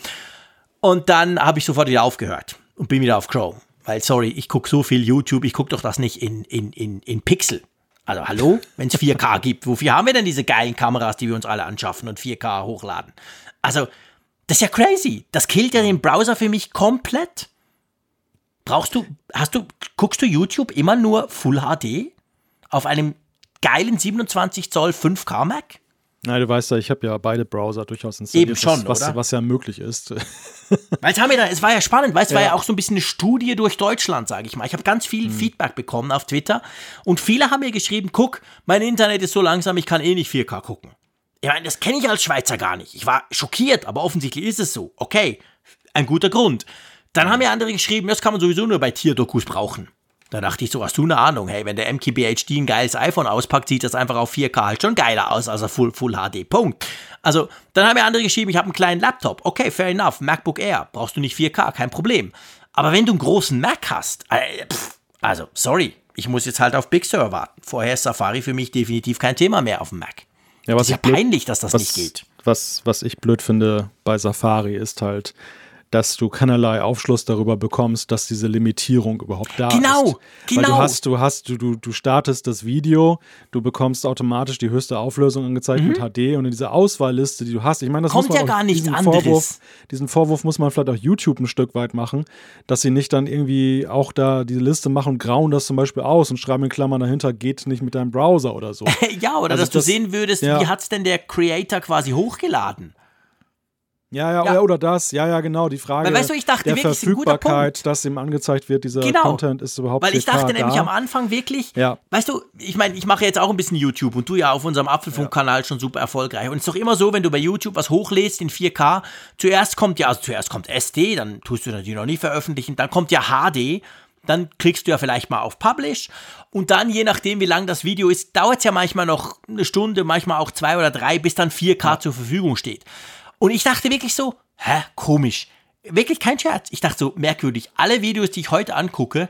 Speaker 2: Und dann habe ich sofort wieder aufgehört und bin wieder auf Chrome. Weil, sorry, ich gucke so viel YouTube, ich gucke doch das nicht in, in, in, in Pixel. Also hallo, wenn es 4K gibt, wofür haben wir denn diese geilen Kameras, die wir uns alle anschaffen und 4K hochladen? Also, das ist ja crazy. Das killt ja den Browser für mich komplett. Brauchst du, hast du, guckst du YouTube immer nur Full HD auf einem geilen 27 Zoll 5K Mac?
Speaker 3: Nein, du weißt ja, ich habe ja beide Browser durchaus installiert.
Speaker 2: Eben schon,
Speaker 3: was,
Speaker 2: oder?
Speaker 3: was ja möglich ist.
Speaker 2: Weil es haben wir da, es war ja spannend, weil es war
Speaker 3: Ja.
Speaker 2: ja auch so ein bisschen eine Studie durch Deutschland, sage ich mal. Ich habe ganz viel Feedback bekommen auf Twitter und viele haben mir geschrieben, guck, mein Internet ist so langsam, ich kann eh nicht 4K gucken. Ich meine, das kenne ich als Schweizer gar nicht. Ich war schockiert, aber offensichtlich ist es so. Okay, ein guter Grund. Dann haben mir andere geschrieben, das kann man sowieso nur bei Tierdokus brauchen. Da dachte ich so, hast du eine Ahnung? Hey, wenn der MKBHD ein geiles iPhone auspackt, sieht das einfach auf 4K halt schon geiler aus als auf Full, Full HD. Punkt. Also, dann haben mir andere geschrieben, ich habe einen kleinen Laptop. Okay, fair enough. MacBook Air. Brauchst du nicht 4K, kein Problem. Aber wenn du einen großen Mac hast, äh, pff, also, sorry. Ich muss jetzt halt auf Big Sur warten. Vorher ist Safari für mich definitiv kein Thema mehr auf dem Mac.
Speaker 3: Ja,
Speaker 2: ist ja
Speaker 3: ich blöd-
Speaker 2: peinlich, dass das
Speaker 3: was,
Speaker 2: nicht geht.
Speaker 3: Was, was ich blöd finde bei Safari ist halt, dass du keinerlei Aufschluss darüber bekommst, dass diese Limitierung überhaupt da
Speaker 2: Genau,
Speaker 3: ist. Weil
Speaker 2: genau.
Speaker 3: du hast, du hast, du, du, du startest das Video, du bekommst automatisch die höchste Auflösung angezeigt mit HD und in dieser Auswahlliste, die du hast, ich meine, das
Speaker 2: Mhm. Kommt ja gar nichts
Speaker 3: diesen
Speaker 2: anderes.
Speaker 3: Vorwurf, diesen Vorwurf muss man vielleicht auch YouTube ein Stück weit machen, dass sie nicht dann irgendwie auch da diese Liste machen und grauen das zum Beispiel aus und schreiben in Klammern dahinter, geht nicht mit deinem Browser oder so.
Speaker 2: Ja, oder
Speaker 3: Also
Speaker 2: dass du
Speaker 3: das-
Speaker 2: sehen würdest,
Speaker 3: ja.
Speaker 2: wie hat's denn der Creator quasi hochgeladen?
Speaker 3: Ja, ja,
Speaker 2: Ja.
Speaker 3: Oder, das, ja, ja, genau, die Frage
Speaker 2: Weil, weißt du, ich dachte
Speaker 3: der
Speaker 2: wirklich,
Speaker 3: Verfügbarkeit, dass ihm angezeigt wird, dieser
Speaker 2: Genau.
Speaker 3: Content ist überhaupt
Speaker 2: Weil ich
Speaker 3: 4K
Speaker 2: dachte nämlich
Speaker 3: da.
Speaker 2: am Anfang wirklich,
Speaker 3: Ja.
Speaker 2: weißt du, ich meine, ich mache jetzt auch ein bisschen YouTube und du ja auf unserem Apfelfunk-Kanal schon super erfolgreich. Und es ist doch immer so, wenn du bei YouTube was hochlädst in 4K, zuerst kommt ja, also zuerst kommt SD, dann tust du natürlich noch nie veröffentlichen, dann kommt ja HD, dann klickst du ja vielleicht mal auf Publish und dann, je nachdem, wie lang das Video ist, dauert es ja manchmal noch eine Stunde, manchmal auch zwei oder drei, bis dann 4K zur Verfügung steht. Und ich dachte wirklich so, hä, komisch. Wirklich kein Scherz. Ich dachte so, merkwürdig. Alle Videos, die ich heute angucke,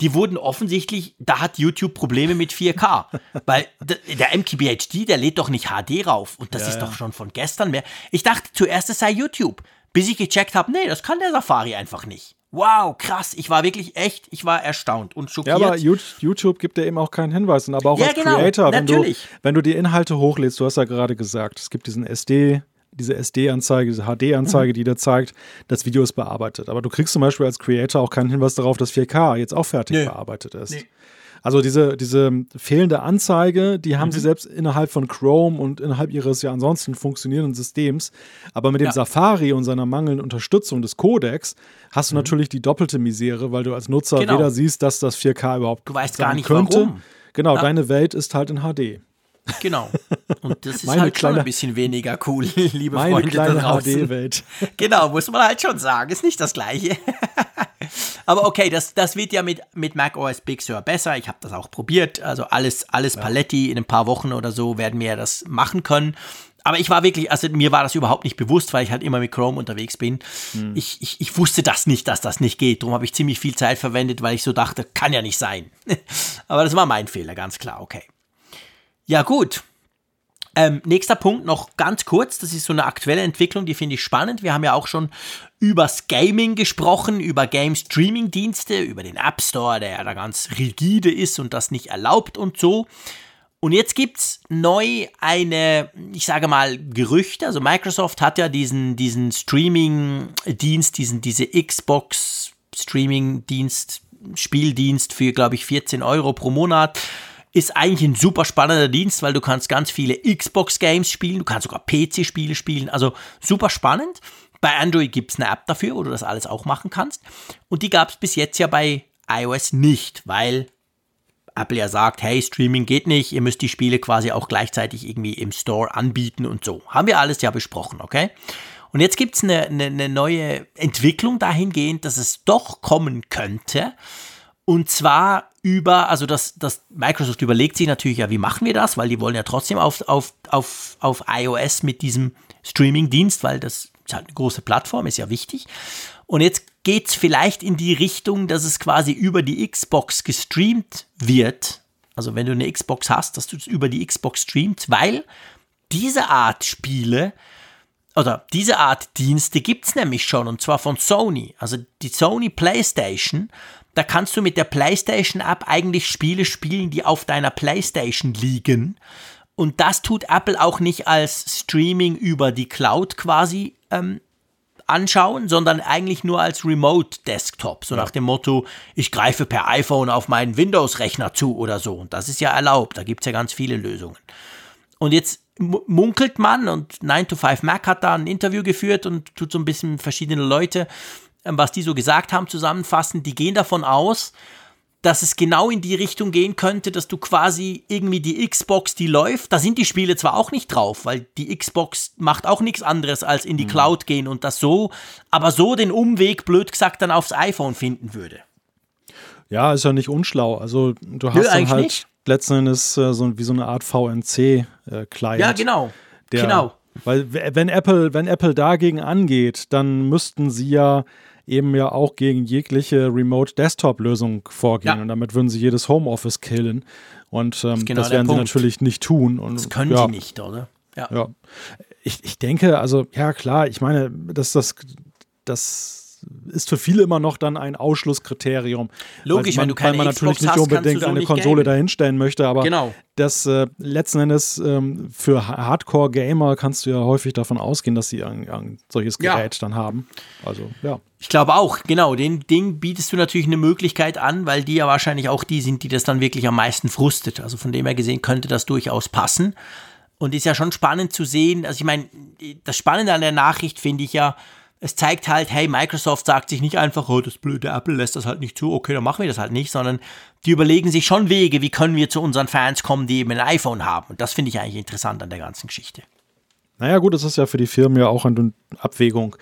Speaker 2: die wurden offensichtlich, da hat YouTube Probleme mit 4K. Weil der MKBHD, der lädt doch nicht HD rauf. Und das ist doch schon von gestern mehr. Ich dachte zuerst, es sei YouTube. Bis ich gecheckt habe, nee, das kann der Safari einfach nicht. Wow, krass. Ich war wirklich echt, ich war erstaunt und
Speaker 3: Ja,
Speaker 2: schockiert.
Speaker 3: aber You- YouTube gibt dir eben auch keinen Hinweis. Und aber auch
Speaker 2: Ja,
Speaker 3: als
Speaker 2: genau,
Speaker 3: Creator, wenn du, wenn du die Inhalte hochlädst, du hast ja gerade gesagt, es gibt diesen SD, diese SD-Anzeige, diese HD-Anzeige, die dir zeigt, das Video ist bearbeitet. Aber du kriegst zum Beispiel als Creator auch keinen Hinweis darauf, dass 4K jetzt auch fertig
Speaker 2: Nee.
Speaker 3: bearbeitet ist.
Speaker 2: Nee.
Speaker 3: Also diese, diese fehlende Anzeige, die haben
Speaker 2: Mhm.
Speaker 3: sie selbst innerhalb von Chrome und innerhalb ihres ja ansonsten funktionierenden Systems. Aber mit dem
Speaker 2: Ja.
Speaker 3: Safari und seiner mangelnden Unterstützung des Codecs hast du natürlich die doppelte Misere, weil du als Nutzer
Speaker 2: Mhm. Genau.
Speaker 3: weder siehst, dass das 4K überhaupt
Speaker 2: Du weißt gar nicht,
Speaker 3: könnte.
Speaker 2: warum.
Speaker 3: Genau,
Speaker 2: Ja.
Speaker 3: deine Welt ist halt in HD.
Speaker 2: Genau. Und das ist
Speaker 3: Meine
Speaker 2: halt schon
Speaker 3: kleine-
Speaker 2: ein bisschen weniger cool, liebe
Speaker 3: Meine
Speaker 2: Freunde da
Speaker 3: kleine
Speaker 2: draußen.
Speaker 3: HD-Welt.
Speaker 2: Genau, muss man halt schon sagen. Ist nicht das Gleiche. Aber okay, das, das wird ja mit, mit macOS Big Sur besser. Ich habe das auch probiert. Also alles, alles Paletti. In ein paar Wochen oder so werden wir das machen können. Aber ich war wirklich, also mir war das überhaupt nicht bewusst, weil ich halt immer mit Chrome unterwegs bin. Ich, ich, ich wusste das nicht, dass das nicht geht. Darum habe ich ziemlich viel Zeit verwendet, weil ich so dachte, kann ja nicht sein. Aber das war mein Fehler, ganz klar, okay. Ja, gut. Ähm, nächster Punkt noch ganz kurz, das ist so eine aktuelle Entwicklung, die finde ich spannend. Wir haben ja auch schon übers Gaming gesprochen, über Game-Streaming-Dienste, über den App Store, der ja da ganz rigide ist und das nicht erlaubt und so. Und jetzt gibt's neu eine, ich sage mal, Gerüchte. Also Microsoft hat ja diesen, diesen Streaming-Dienst, diesen, diese Xbox-Streaming-Dienst, Spieldienst für, glaube ich, 14 Euro pro Monat. Ist eigentlich ein super spannender Dienst, weil du kannst ganz viele Xbox-Games spielen, du kannst sogar PC-Spiele spielen. Also super spannend. Bei Android gibt es eine App dafür, wo du das alles auch machen kannst. Und die gab es bis jetzt ja bei iOS nicht, weil Apple ja sagt, hey, Streaming geht nicht, ihr müsst die Spiele quasi auch gleichzeitig irgendwie im Store anbieten und so. Haben wir alles ja besprochen, okay? Und jetzt gibt es eine, eine, eine neue Entwicklung dahingehend, dass es doch kommen könnte. Und zwar über, also das, das Microsoft überlegt sich natürlich, ja, wie machen wir das? Weil die wollen ja trotzdem auf, auf, auf, auf iOS mit diesem Streaming-Dienst, weil das ist halt eine große Plattform, ist ja wichtig. Und jetzt geht es vielleicht in die Richtung, dass es quasi über die Xbox gestreamt wird. Also wenn du eine Xbox hast, dass du es über die Xbox streamst, weil diese Art Spiele oder diese Art Dienste gibt es nämlich schon und zwar von Sony. Also die Sony PlayStation, da kannst du mit der PlayStation App eigentlich Spiele spielen, die auf deiner PlayStation liegen. Und das tut Apple auch nicht als Streaming über die Cloud quasi ähm, anschauen, sondern eigentlich nur als Remote Desktop. So ja. nach dem Motto, ich greife per iPhone auf meinen Windows-Rechner zu oder so. Und das ist ja erlaubt. Da gibt es ja ganz viele Lösungen. Und jetzt munkelt man und 9 to 5 Mac hat da ein Interview geführt und tut so ein bisschen verschiedene Leute, was die so gesagt haben, zusammenfassen. Die gehen davon aus, dass es genau in die Richtung gehen könnte, dass du quasi irgendwie die Xbox, die läuft, da sind die Spiele zwar auch nicht drauf, weil die Xbox macht auch nichts anderes als in die mhm. Cloud gehen und das so, aber so den Umweg, blöd gesagt, dann aufs iPhone finden würde.
Speaker 3: Ja, ist ja nicht unschlau. Also du hast Nö, dann halt nicht letzten Endes äh, so wie so eine Art VNC-Client. Äh,
Speaker 2: ja, genau.
Speaker 3: Der,
Speaker 2: genau.
Speaker 3: Weil wenn Apple, wenn Apple dagegen angeht, dann müssten sie ja eben ja auch gegen jegliche Remote-Desktop-Lösung vorgehen. Ja. Und damit würden sie jedes Homeoffice killen. Und ähm, das, genau das werden sie natürlich nicht tun. Und,
Speaker 2: das können ja, sie nicht, oder?
Speaker 3: Ja. ja. Ich, ich denke, also, ja klar, ich meine, dass das, das ist für viele immer noch dann ein Ausschlusskriterium.
Speaker 2: Logisch, man, wenn du keine
Speaker 3: weil man
Speaker 2: Xbox
Speaker 3: natürlich nicht
Speaker 2: hast,
Speaker 3: unbedingt eine
Speaker 2: nicht
Speaker 3: Konsole gamen. dahinstellen möchte, aber
Speaker 2: genau.
Speaker 3: das äh, letzten Endes ähm, für Hardcore-Gamer kannst du ja häufig davon ausgehen, dass sie ein, ein solches Gerät ja. dann haben. Also, ja.
Speaker 2: Ich glaube auch, genau, den Ding bietest du natürlich eine Möglichkeit an, weil die ja wahrscheinlich auch die sind, die das dann wirklich am meisten frustet. Also von dem her gesehen könnte das durchaus passen. Und ist ja schon spannend zu sehen, also ich meine, das Spannende an der Nachricht finde ich ja, es zeigt halt, hey, Microsoft sagt sich nicht einfach, oh, das blöde Apple lässt das halt nicht zu, okay, dann machen wir das halt nicht, sondern die überlegen sich schon Wege, wie können wir zu unseren Fans kommen, die eben ein iPhone haben. Und das finde ich eigentlich interessant an der ganzen Geschichte.
Speaker 3: Naja, gut, es ist ja für die Firmen ja auch eine Abwägung,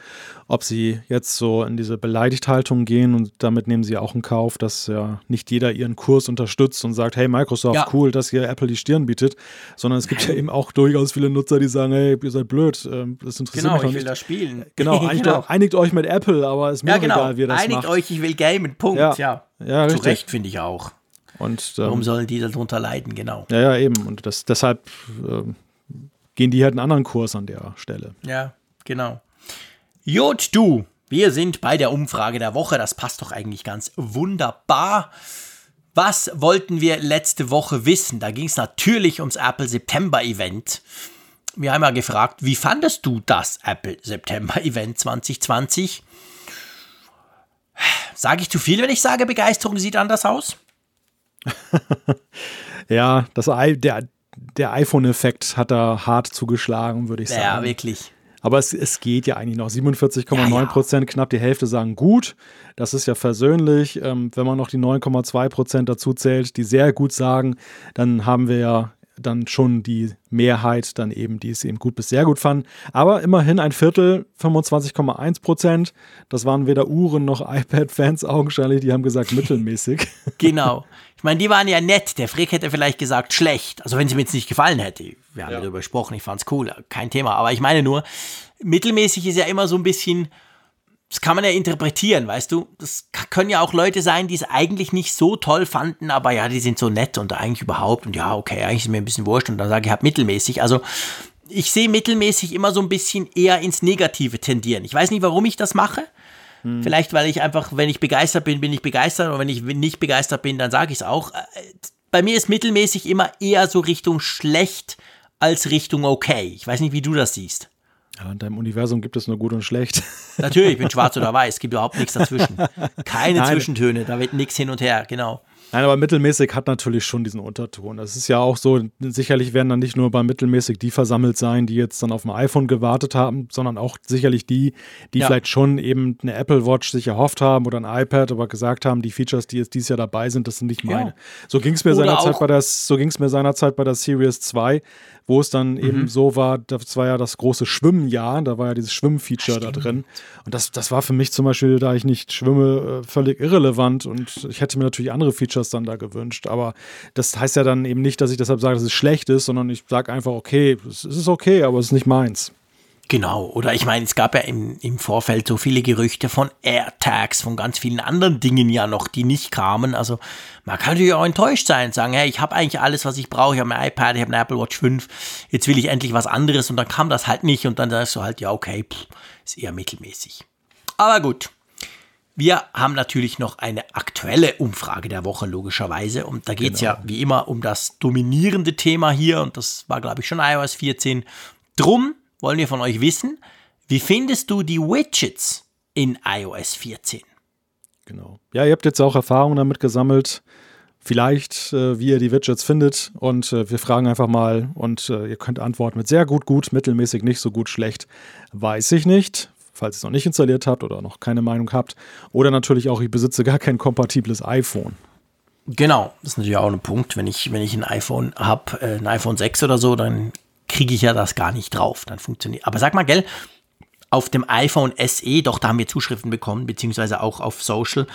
Speaker 3: ob sie jetzt so in diese Beleidigthaltung gehen und damit nehmen sie auch in Kauf, dass ja nicht jeder ihren Kurs unterstützt und sagt, hey Microsoft, ja. cool, dass ihr Apple die Stirn bietet, sondern es gibt ja eben auch durchaus viele Nutzer, die sagen, hey, ihr seid blöd, ähm, das interessiert
Speaker 2: genau,
Speaker 3: mich
Speaker 2: ich will nicht. das spielen.
Speaker 3: Genau, einigt, genau. einigt, euch mit Apple, aber ist mir ja, genau. egal, wie ihr das
Speaker 2: einigt
Speaker 3: macht.
Speaker 2: euch, ich will gamen, Punkt, ja. ja.
Speaker 3: ja
Speaker 2: Zu Recht, finde ich auch.
Speaker 3: Und,
Speaker 2: ähm, Warum sollen die darunter leiden, genau.
Speaker 3: Ja, ja, eben. Und das, deshalb ähm, gehen die halt einen anderen Kurs an der Stelle.
Speaker 2: Ja, genau. Jod, du, wir sind bei der Umfrage der Woche. Das passt doch eigentlich ganz wunderbar. Was wollten wir letzte Woche wissen? Da ging es natürlich ums Apple September Event. Wir haben ja gefragt, wie fandest du das Apple September Event 2020? Sage ich zu viel, wenn ich sage, Begeisterung sieht anders aus?
Speaker 3: ja, das, der, der iPhone-Effekt hat da hart zugeschlagen, würde ich sagen.
Speaker 2: Ja, wirklich.
Speaker 3: Aber es, es geht ja eigentlich noch. 47,9 Prozent, ja, ja. knapp die Hälfte sagen gut. Das ist ja versöhnlich. Ähm, wenn man noch die 9,2 Prozent dazu zählt, die sehr gut sagen, dann haben wir ja dann schon die Mehrheit dann eben, die es eben gut bis sehr gut fanden. Aber immerhin ein Viertel, 25,1 Prozent. Das waren weder Uhren noch iPad-Fans augenscheinlich, die haben gesagt mittelmäßig.
Speaker 2: Genau. Ich meine, die waren ja nett. Der Frick hätte vielleicht gesagt schlecht. Also wenn sie mir jetzt nicht gefallen hätte. Wir haben ja. darüber gesprochen, ich fand es cool, kein Thema. Aber ich meine nur, mittelmäßig ist ja immer so ein bisschen das kann man ja interpretieren, weißt du? Das können ja auch Leute sein, die es eigentlich nicht so toll fanden, aber ja, die sind so nett und eigentlich überhaupt und ja, okay, eigentlich ist mir ein bisschen wurscht und dann sage ich halt mittelmäßig. Also ich sehe mittelmäßig immer so ein bisschen eher ins Negative tendieren. Ich weiß nicht, warum ich das mache. Hm. Vielleicht, weil ich einfach, wenn ich begeistert bin, bin ich begeistert und wenn ich nicht begeistert bin, dann sage ich es auch. Äh, bei mir ist mittelmäßig immer eher so Richtung schlecht als Richtung okay. Ich weiß nicht, wie du das siehst.
Speaker 3: Ja, in deinem Universum gibt es nur gut und schlecht.
Speaker 2: Natürlich, ich bin schwarz oder weiß, es gibt überhaupt nichts dazwischen. Keine Nein. Zwischentöne, da wird nichts hin und her, genau.
Speaker 3: Nein, aber mittelmäßig hat natürlich schon diesen Unterton. Das ist ja auch so, sicherlich werden dann nicht nur bei mittelmäßig die versammelt sein, die jetzt dann auf dem iPhone gewartet haben, sondern auch sicherlich die, die ja. vielleicht schon eben eine Apple Watch sich erhofft haben oder ein iPad, aber gesagt haben, die Features, die jetzt dieses Jahr dabei sind, das sind nicht meine. Ja. So ging es mir seinerzeit bei der, so ging es mir seinerzeit bei der Series 2 wo es dann mhm. eben so war, das war ja das große Schwimmjahr, da war ja dieses Schwimmfeature da drin. Und das, das war für mich zum Beispiel, da ich nicht schwimme, äh, völlig irrelevant und ich hätte mir natürlich andere Features dann da gewünscht. Aber das heißt ja dann eben nicht, dass ich deshalb sage, dass es schlecht ist, sondern ich sage einfach, okay, es ist okay, aber es ist nicht meins.
Speaker 2: Genau, oder ich meine, es gab ja im, im Vorfeld so viele Gerüchte von AirTags, von ganz vielen anderen Dingen ja noch, die nicht kamen. Also man kann natürlich auch enttäuscht sein, sagen, hey, ich habe eigentlich alles, was ich brauche, ich habe ein iPad, ich habe eine Apple Watch 5, jetzt will ich endlich was anderes und dann kam das halt nicht und dann sagst du halt, ja, okay, pff, ist eher mittelmäßig. Aber gut, wir haben natürlich noch eine aktuelle Umfrage der Woche, logischerweise. Und da geht es genau. ja wie immer um das dominierende Thema hier. Und das war, glaube ich, schon iOS 14. Drum wollen wir von euch wissen, wie findest du die Widgets in iOS 14?
Speaker 3: Genau. Ja, ihr habt jetzt auch Erfahrungen damit gesammelt. Vielleicht, äh, wie ihr die Widgets findet. Und äh, wir fragen einfach mal und äh, ihr könnt antworten mit sehr gut, gut, mittelmäßig, nicht so gut, schlecht. Weiß ich nicht, falls ihr es noch nicht installiert habt oder noch keine Meinung habt. Oder natürlich auch, ich besitze gar kein kompatibles iPhone.
Speaker 2: Genau, das ist natürlich auch ein Punkt. Wenn ich, wenn ich ein iPhone habe, äh, ein iPhone 6 oder so, dann kriege ich ja das gar nicht drauf. Dann funktioniert. Aber sag mal, gell, auf dem iPhone SE, doch, da haben wir Zuschriften bekommen, beziehungsweise auch auf Social.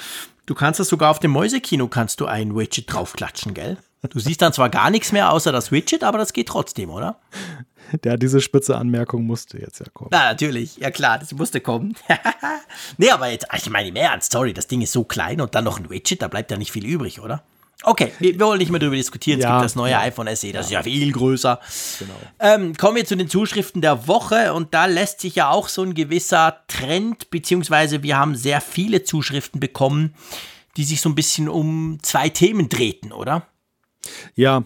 Speaker 2: Du kannst das sogar auf dem Mäusekino, kannst du ein Widget draufklatschen, gell? Du siehst dann zwar gar nichts mehr außer das Widget, aber das geht trotzdem, oder?
Speaker 3: Ja, diese spitze Anmerkung musste jetzt ja kommen.
Speaker 2: Na, natürlich. Ja, klar, das musste kommen. nee, aber jetzt, ich meine, mehr ernst, sorry, das Ding ist so klein und dann noch ein Widget, da bleibt ja nicht viel übrig, oder? Okay, wir, wir wollen nicht mehr darüber diskutieren. Es ja, gibt das neue ja. iPhone SE, das ja. ist ja viel größer. Genau. Ähm, kommen wir zu den Zuschriften der Woche und da lässt sich ja auch so ein gewisser Trend, beziehungsweise wir haben sehr viele Zuschriften bekommen, die sich so ein bisschen um zwei Themen drehten, oder?
Speaker 3: Ja,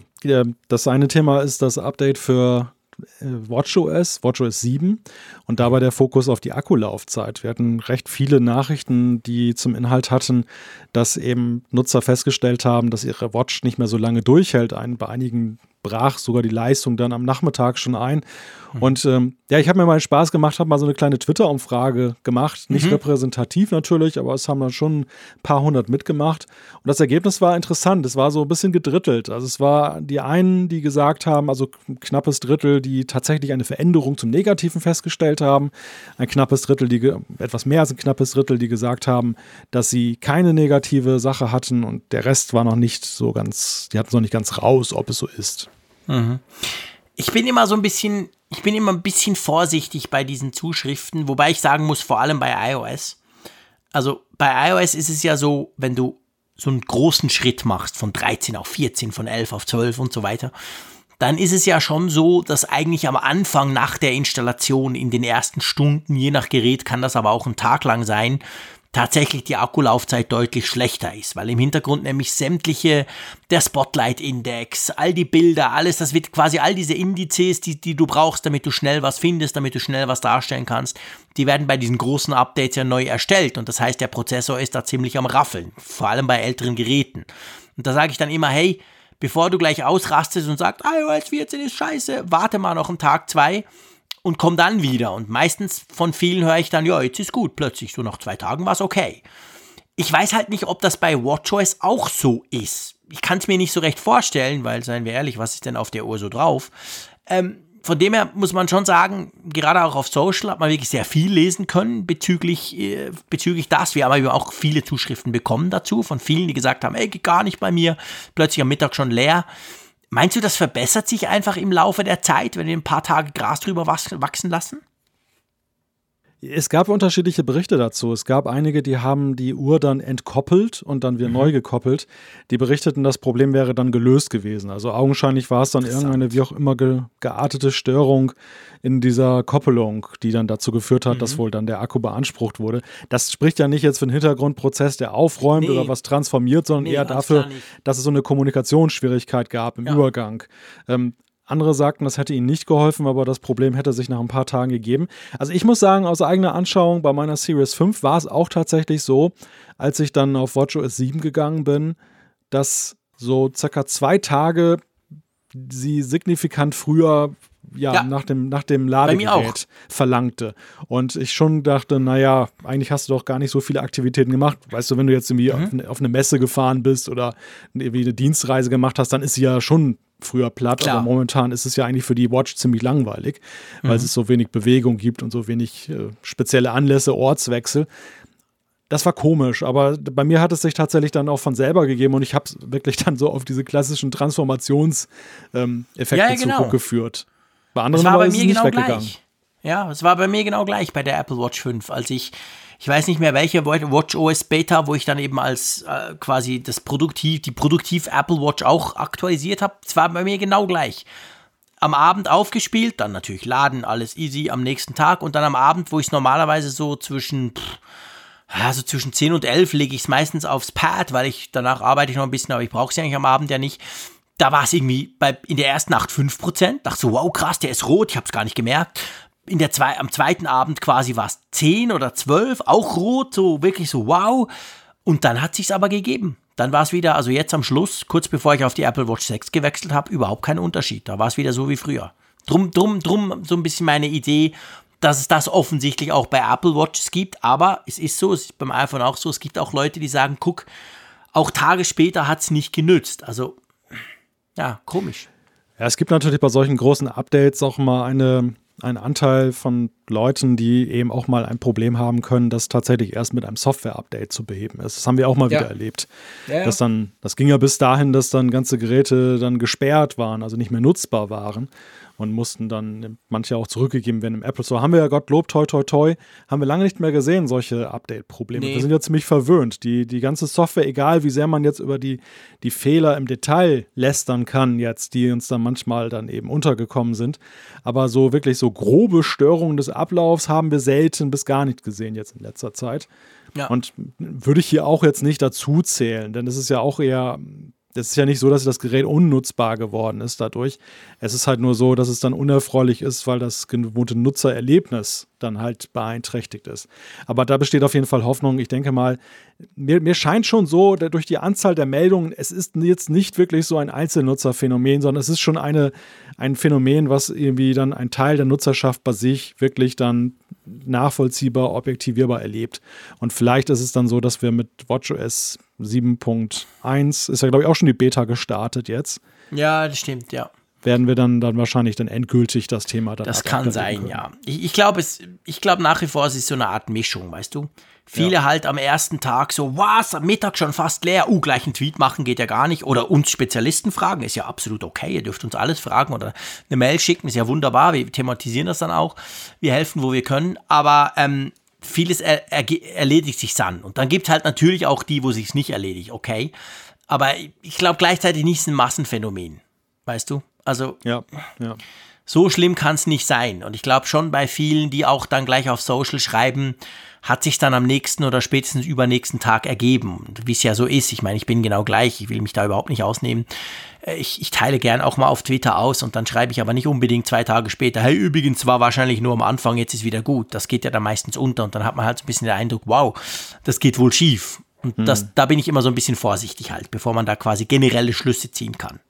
Speaker 3: das eine Thema ist das Update für äh, WatchOS, WatchOS 7 und dabei der Fokus auf die Akkulaufzeit. Wir hatten recht viele Nachrichten, die zum Inhalt hatten, dass eben Nutzer festgestellt haben, dass ihre Watch nicht mehr so lange durchhält. Ein, bei einigen brach sogar die Leistung dann am Nachmittag schon ein. Mhm. Und ähm, ja, ich habe mir mal Spaß gemacht, habe mal so eine kleine Twitter-Umfrage gemacht. Nicht mhm. repräsentativ natürlich, aber es haben dann schon ein paar hundert mitgemacht. Und das Ergebnis war interessant. Es war so ein bisschen gedrittelt. Also es war die einen, die gesagt haben, also ein knappes Drittel, die tatsächlich eine Veränderung zum Negativen festgestellt haben. Ein knappes Drittel, die etwas mehr als ein knappes Drittel, die gesagt haben, dass sie keine negative Sache hatten und der Rest war noch nicht so ganz, die hatten es noch nicht ganz raus, ob es so ist.
Speaker 2: Mhm. Ich bin immer so ein bisschen, ich bin immer ein bisschen vorsichtig bei diesen Zuschriften, wobei ich sagen muss, vor allem bei iOS. Also bei iOS ist es ja so, wenn du so einen großen Schritt machst von 13 auf 14, von 11 auf 12 und so weiter, dann ist es ja schon so, dass eigentlich am Anfang nach der Installation in den ersten Stunden, je nach Gerät kann das aber auch ein Tag lang sein, tatsächlich die Akkulaufzeit deutlich schlechter ist, weil im Hintergrund nämlich sämtliche, der Spotlight-Index, all die Bilder, alles, das wird quasi all diese Indizes, die, die du brauchst, damit du schnell was findest, damit du schnell was darstellen kannst, die werden bei diesen großen Updates ja neu erstellt und das heißt, der Prozessor ist da ziemlich am Raffeln, vor allem bei älteren Geräten. Und da sage ich dann immer, hey, bevor du gleich ausrastest und sagst, iOS 14 ist scheiße, warte mal noch einen Tag, zwei und komme dann wieder. Und meistens von vielen höre ich dann, ja, jetzt ist gut, plötzlich, so nach zwei Tagen war es okay. Ich weiß halt nicht, ob das bei WatchOS auch so ist. Ich kann es mir nicht so recht vorstellen, weil, seien wir ehrlich, was ist denn auf der Uhr so drauf? Ähm, von dem her muss man schon sagen, gerade auch auf Social hat man wirklich sehr viel lesen können bezüglich, äh, bezüglich das. Wir haben aber auch viele Zuschriften bekommen dazu, von vielen, die gesagt haben, ey, geht gar nicht bei mir, plötzlich am Mittag schon leer. Meinst du, das verbessert sich einfach im Laufe der Zeit, wenn wir ein paar Tage Gras drüber wachsen lassen?
Speaker 3: Es gab unterschiedliche Berichte dazu. Es gab einige, die haben die Uhr dann entkoppelt und dann wieder mhm. neu gekoppelt. Die berichteten, das Problem wäre dann gelöst gewesen. Also augenscheinlich war es dann irgendeine wie auch immer ge geartete Störung in dieser Koppelung, die dann dazu geführt hat, mhm. dass wohl dann der Akku beansprucht wurde. Das spricht ja nicht jetzt für einen Hintergrundprozess, der aufräumt nee. oder was transformiert, sondern nee, eher dafür, dass es so eine Kommunikationsschwierigkeit gab im ja. Übergang. Ähm, andere sagten, das hätte ihnen nicht geholfen, aber das Problem hätte sich nach ein paar Tagen gegeben. Also ich muss sagen, aus eigener Anschauung bei meiner Series 5 war es auch tatsächlich so, als ich dann auf WatchOS 7 gegangen bin, dass so circa zwei Tage sie signifikant früher ja, ja, nach dem, nach dem Ladegerät verlangte. Und ich schon dachte, naja, eigentlich hast du doch gar nicht so viele Aktivitäten gemacht. Weißt du, wenn du jetzt irgendwie mhm. auf, eine, auf, eine Messe gefahren bist oder irgendwie eine Dienstreise gemacht hast, dann ist sie ja schon früher platt, Klar. aber momentan ist es ja eigentlich für die Watch ziemlich langweilig, mhm. weil es so wenig Bewegung gibt und so wenig äh, spezielle Anlässe, Ortswechsel. Das war komisch, aber bei mir hat es sich tatsächlich dann auch von selber gegeben und ich habe es wirklich dann so auf diese klassischen Transformationseffekte ähm, ja, ja, genau. zurückgeführt. Bei anderen
Speaker 2: es war bei mir genau gleich. Ja, es war bei mir genau gleich bei der Apple Watch 5, als ich ich weiß nicht mehr welche Watch OS Beta, wo ich dann eben als äh, quasi das Produktiv, die Produktiv Apple Watch auch aktualisiert habe. Es war bei mir genau gleich. Am Abend aufgespielt, dann natürlich laden, alles easy am nächsten Tag und dann am Abend, wo ich es normalerweise so zwischen, pff, also zwischen 10 und 11 lege ich es meistens aufs Pad, weil ich danach arbeite ich noch ein bisschen, aber ich brauche es ja eigentlich am Abend ja nicht da war es irgendwie bei, in der ersten Nacht 5%. Dachte so, wow, krass, der ist rot, ich habe es gar nicht gemerkt. In der zwei, am zweiten Abend quasi war es 10 oder 12, auch rot, so wirklich so, wow. Und dann hat sich's aber gegeben. Dann war es wieder, also jetzt am Schluss, kurz bevor ich auf die Apple Watch 6 gewechselt habe, überhaupt kein Unterschied. Da war es wieder so wie früher. Drum, drum, drum so ein bisschen meine Idee, dass es das offensichtlich auch bei Apple Watches gibt. Aber es ist so, es ist beim iPhone auch so, es gibt auch Leute, die sagen, guck, auch Tage später hat es nicht genützt. Also ja, komisch.
Speaker 3: Ja, es gibt natürlich bei solchen großen Updates auch mal eine, einen Anteil von Leuten, die eben auch mal ein Problem haben können, das tatsächlich erst mit einem Software-Update zu beheben ist. Das haben wir auch mal ja. wieder erlebt. Ja, ja. Dass dann, das ging ja bis dahin, dass dann ganze Geräte dann gesperrt waren, also nicht mehr nutzbar waren und mussten dann manche auch zurückgegeben werden im Apple Store. Haben wir ja Gottlob, toi, toi, toi, haben wir lange nicht mehr gesehen, solche Update-Probleme. Nee. Wir sind ja ziemlich verwöhnt. Die, die ganze Software, egal wie sehr man jetzt über die, die Fehler im Detail lästern kann, jetzt, die uns dann manchmal dann eben untergekommen sind, aber so wirklich so grobe Störungen des Ablaufs haben wir selten bis gar nicht gesehen jetzt in letzter Zeit. Ja. Und würde ich hier auch jetzt nicht dazu zählen, denn es ist ja auch eher es ist ja nicht so, dass das Gerät unnutzbar geworden ist dadurch. Es ist halt nur so, dass es dann unerfreulich ist, weil das gewohnte Nutzererlebnis dann halt beeinträchtigt ist. Aber da besteht auf jeden Fall Hoffnung. Ich denke mal, mir, mir scheint schon so, durch die Anzahl der Meldungen, es ist jetzt nicht wirklich so ein Einzelnutzerphänomen, sondern es ist schon eine, ein Phänomen, was irgendwie dann ein Teil der Nutzerschaft bei sich wirklich dann nachvollziehbar, objektivierbar erlebt. Und vielleicht ist es dann so, dass wir mit WatchOS 7.1, ist ja glaube ich auch schon die Beta gestartet jetzt.
Speaker 2: Ja, das stimmt, ja
Speaker 3: werden wir dann, dann wahrscheinlich dann endgültig das Thema dann
Speaker 2: Das kann sein, können. ja. Ich, ich glaube glaub nach wie vor, es ist so eine Art Mischung, weißt du? Viele ja. halt am ersten Tag so, was, am Mittag schon fast leer, uh, gleich einen Tweet machen geht ja gar nicht. Oder uns Spezialisten fragen, ist ja absolut okay, ihr dürft uns alles fragen oder eine Mail schicken, ist ja wunderbar, wir thematisieren das dann auch, wir helfen, wo wir können. Aber ähm, vieles er, er, erledigt sich dann. Und dann gibt es halt natürlich auch die, wo sich nicht erledigt, okay. Aber ich glaube gleichzeitig nicht, es ist ein Massenphänomen, weißt du? Also
Speaker 3: ja, ja.
Speaker 2: so schlimm kann es nicht sein. Und ich glaube schon bei vielen, die auch dann gleich auf Social schreiben, hat sich dann am nächsten oder spätestens übernächsten Tag ergeben. Wie es ja so ist. Ich meine, ich bin genau gleich. Ich will mich da überhaupt nicht ausnehmen. Äh, ich, ich, teile gern auch mal auf Twitter aus und dann schreibe ich aber nicht unbedingt zwei Tage später, hey, übrigens war wahrscheinlich nur am Anfang, jetzt ist wieder gut. Das geht ja dann meistens unter und dann hat man halt so ein bisschen den Eindruck, wow, das geht wohl schief. Und das, hm. da bin ich immer so ein bisschen vorsichtig halt, bevor man da quasi generelle Schlüsse ziehen kann.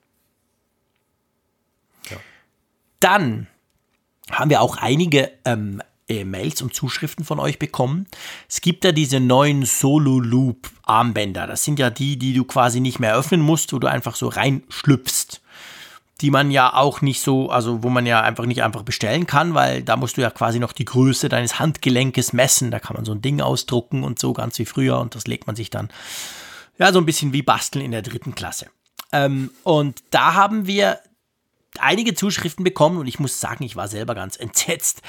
Speaker 2: Dann haben wir auch einige ähm, äh, Mails und Zuschriften von euch bekommen. Es gibt ja diese neuen Solo Loop Armbänder. Das sind ja die, die du quasi nicht mehr öffnen musst, wo du einfach so reinschlüpfst. Die man ja auch nicht so, also wo man ja einfach nicht einfach bestellen kann, weil da musst du ja quasi noch die Größe deines Handgelenkes messen. Da kann man so ein Ding ausdrucken und so ganz wie früher und das legt man sich dann ja so ein bisschen wie basteln in der dritten Klasse. Ähm, und da haben wir einige Zuschriften bekommen und ich muss sagen, ich war selber ganz entsetzt.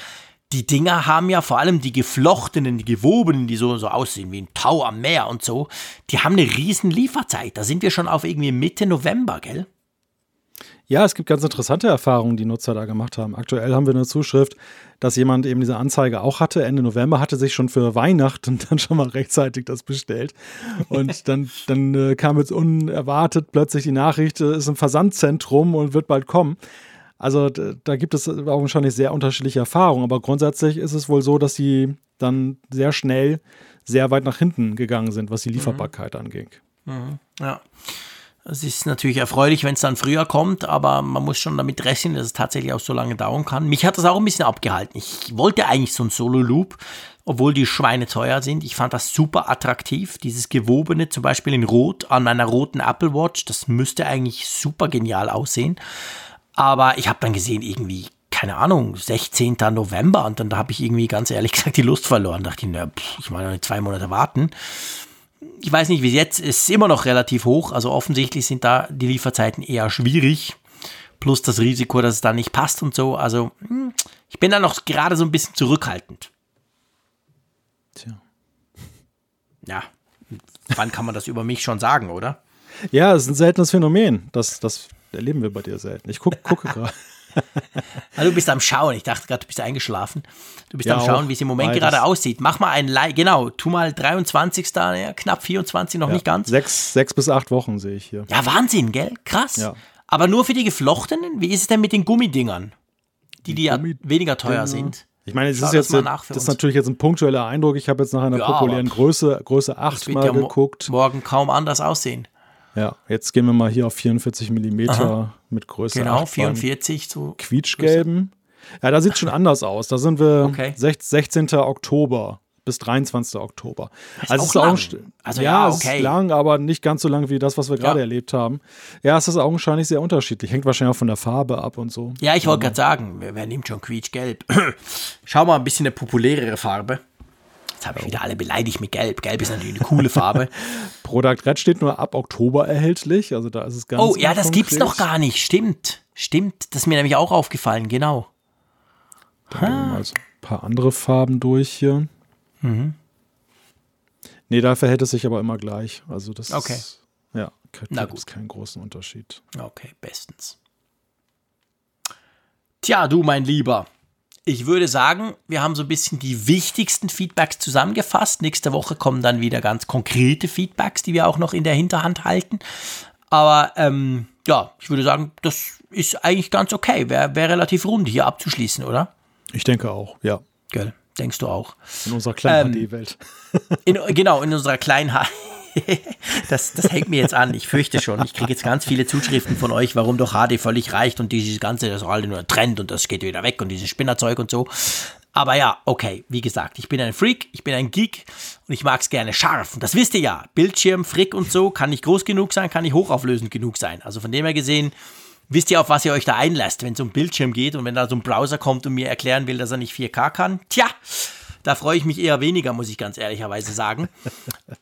Speaker 2: Die Dinger haben ja vor allem die geflochtenen, die gewobenen, die so, so aussehen wie ein Tau am Meer und so, die haben eine riesen Lieferzeit. Da sind wir schon auf irgendwie Mitte November, gell?
Speaker 3: Ja, es gibt ganz interessante Erfahrungen, die Nutzer da gemacht haben. Aktuell haben wir eine Zuschrift, dass jemand eben diese Anzeige auch hatte. Ende November hatte sich schon für Weihnachten dann schon mal rechtzeitig das bestellt. Und dann, dann äh, kam jetzt unerwartet plötzlich die Nachricht, es ist im Versandzentrum und wird bald kommen. Also da gibt es wahrscheinlich sehr unterschiedliche Erfahrungen, aber grundsätzlich ist es wohl so, dass sie dann sehr schnell sehr weit nach hinten gegangen sind, was die mhm. Lieferbarkeit mhm. anging.
Speaker 2: Mhm. Ja. Es ist natürlich erfreulich, wenn es dann früher kommt, aber man muss schon damit rechnen, dass es tatsächlich auch so lange dauern kann. Mich hat das auch ein bisschen abgehalten. Ich wollte eigentlich so ein Solo-Loop, obwohl die Schweine teuer sind. Ich fand das super attraktiv. Dieses gewobene, zum Beispiel in Rot an meiner roten Apple Watch, das müsste eigentlich super genial aussehen. Aber ich habe dann gesehen, irgendwie, keine Ahnung, 16. November und dann habe ich irgendwie ganz ehrlich gesagt die Lust verloren. Da dachte ich, na, pff, ich meine, zwei Monate warten ich weiß nicht, wie jetzt ist immer noch relativ hoch. Also offensichtlich sind da die Lieferzeiten eher schwierig. Plus das Risiko, dass es da nicht passt und so. Also hm, ich bin da noch gerade so ein bisschen zurückhaltend.
Speaker 3: Tja.
Speaker 2: Ja, wann kann man das über mich schon sagen, oder?
Speaker 3: Ja, es ist ein seltenes Phänomen. Das, das erleben wir bei dir selten. Ich guck, gucke gerade.
Speaker 2: Also du bist am Schauen. Ich dachte gerade, du bist eingeschlafen. Du bist ja, am Schauen, wie es im Moment beides. gerade aussieht. Mach mal ein Like. Genau, tu mal 23. Ja, knapp 24, noch ja, nicht ganz.
Speaker 3: Sechs, sechs bis acht Wochen sehe ich hier.
Speaker 2: Ja, Wahnsinn, gell? Krass. Ja. Aber nur für die Geflochtenen? Wie ist es denn mit den Gummidingern? Die, die, ja weniger teuer sind.
Speaker 3: Ich meine, es ist jetzt das ist natürlich jetzt ein punktueller Eindruck. Ich habe jetzt nach einer ja, populären Größe, Größe 8 mal ja geguckt.
Speaker 2: Morgen kaum anders aussehen.
Speaker 3: Ja, jetzt gehen wir mal hier auf 44 mm Aha. mit Größe
Speaker 2: Genau, 44 so.
Speaker 3: Quietschgelben. Ja, da sieht es schon anders aus. Da sind wir okay. 16. Oktober bis 23. Oktober.
Speaker 2: Das also ist auch, ist
Speaker 3: lang. also ja, ja okay. ist lang, aber nicht ganz so lang wie das, was wir gerade ja. erlebt haben. Ja, es ist augenscheinlich sehr unterschiedlich. Hängt wahrscheinlich auch von der Farbe ab und so.
Speaker 2: Ja, ich wollte gerade sagen, wer, wer nimmt schon quietschgelb? Schau mal ein bisschen eine populärere Farbe. Jetzt habe ich wieder alle beleidigt mit Gelb. Gelb ist natürlich eine coole Farbe.
Speaker 3: Product Red steht nur ab Oktober erhältlich. Also da ist es ganz
Speaker 2: Oh ja, das gibt es noch gar nicht. Stimmt. Stimmt. Das ist mir nämlich auch aufgefallen. Genau.
Speaker 3: Dann gehen wir mal so ein paar andere Farben durch hier. Mhm. Nee, da verhält es sich aber immer gleich. Also das
Speaker 2: okay.
Speaker 3: ist, ja, gibt es keinen großen Unterschied.
Speaker 2: Okay, bestens. Tja, du mein Lieber, ich würde sagen, wir haben so ein bisschen die wichtigsten Feedbacks zusammengefasst. Nächste Woche kommen dann wieder ganz konkrete Feedbacks, die wir auch noch in der Hinterhand halten. Aber ähm, ja, ich würde sagen, das ist eigentlich ganz okay. Wäre wär relativ rund hier abzuschließen, oder?
Speaker 3: Ich denke auch, ja.
Speaker 2: Gell, denkst du auch.
Speaker 3: In unserer kleinen ähm, HD-Welt.
Speaker 2: genau, in unserer kleinen HD. das, das hängt mir jetzt an. Ich fürchte schon. Ich kriege jetzt ganz viele Zuschriften von euch, warum doch HD völlig reicht und dieses Ganze, das ist alle nur Trend und das geht wieder weg und dieses Spinnerzeug und so. Aber ja, okay, wie gesagt, ich bin ein Freak, ich bin ein Geek und ich mag es gerne scharf. Und das wisst ihr ja. Bildschirm, Frick und so kann nicht groß genug sein, kann nicht hochauflösend genug sein. Also von dem her gesehen, wisst ihr, auf was ihr euch da einlasst, wenn es um Bildschirm geht und wenn da so ein Browser kommt und mir erklären will, dass er nicht 4K kann. Tja, da freue ich mich eher weniger, muss ich ganz ehrlicherweise sagen.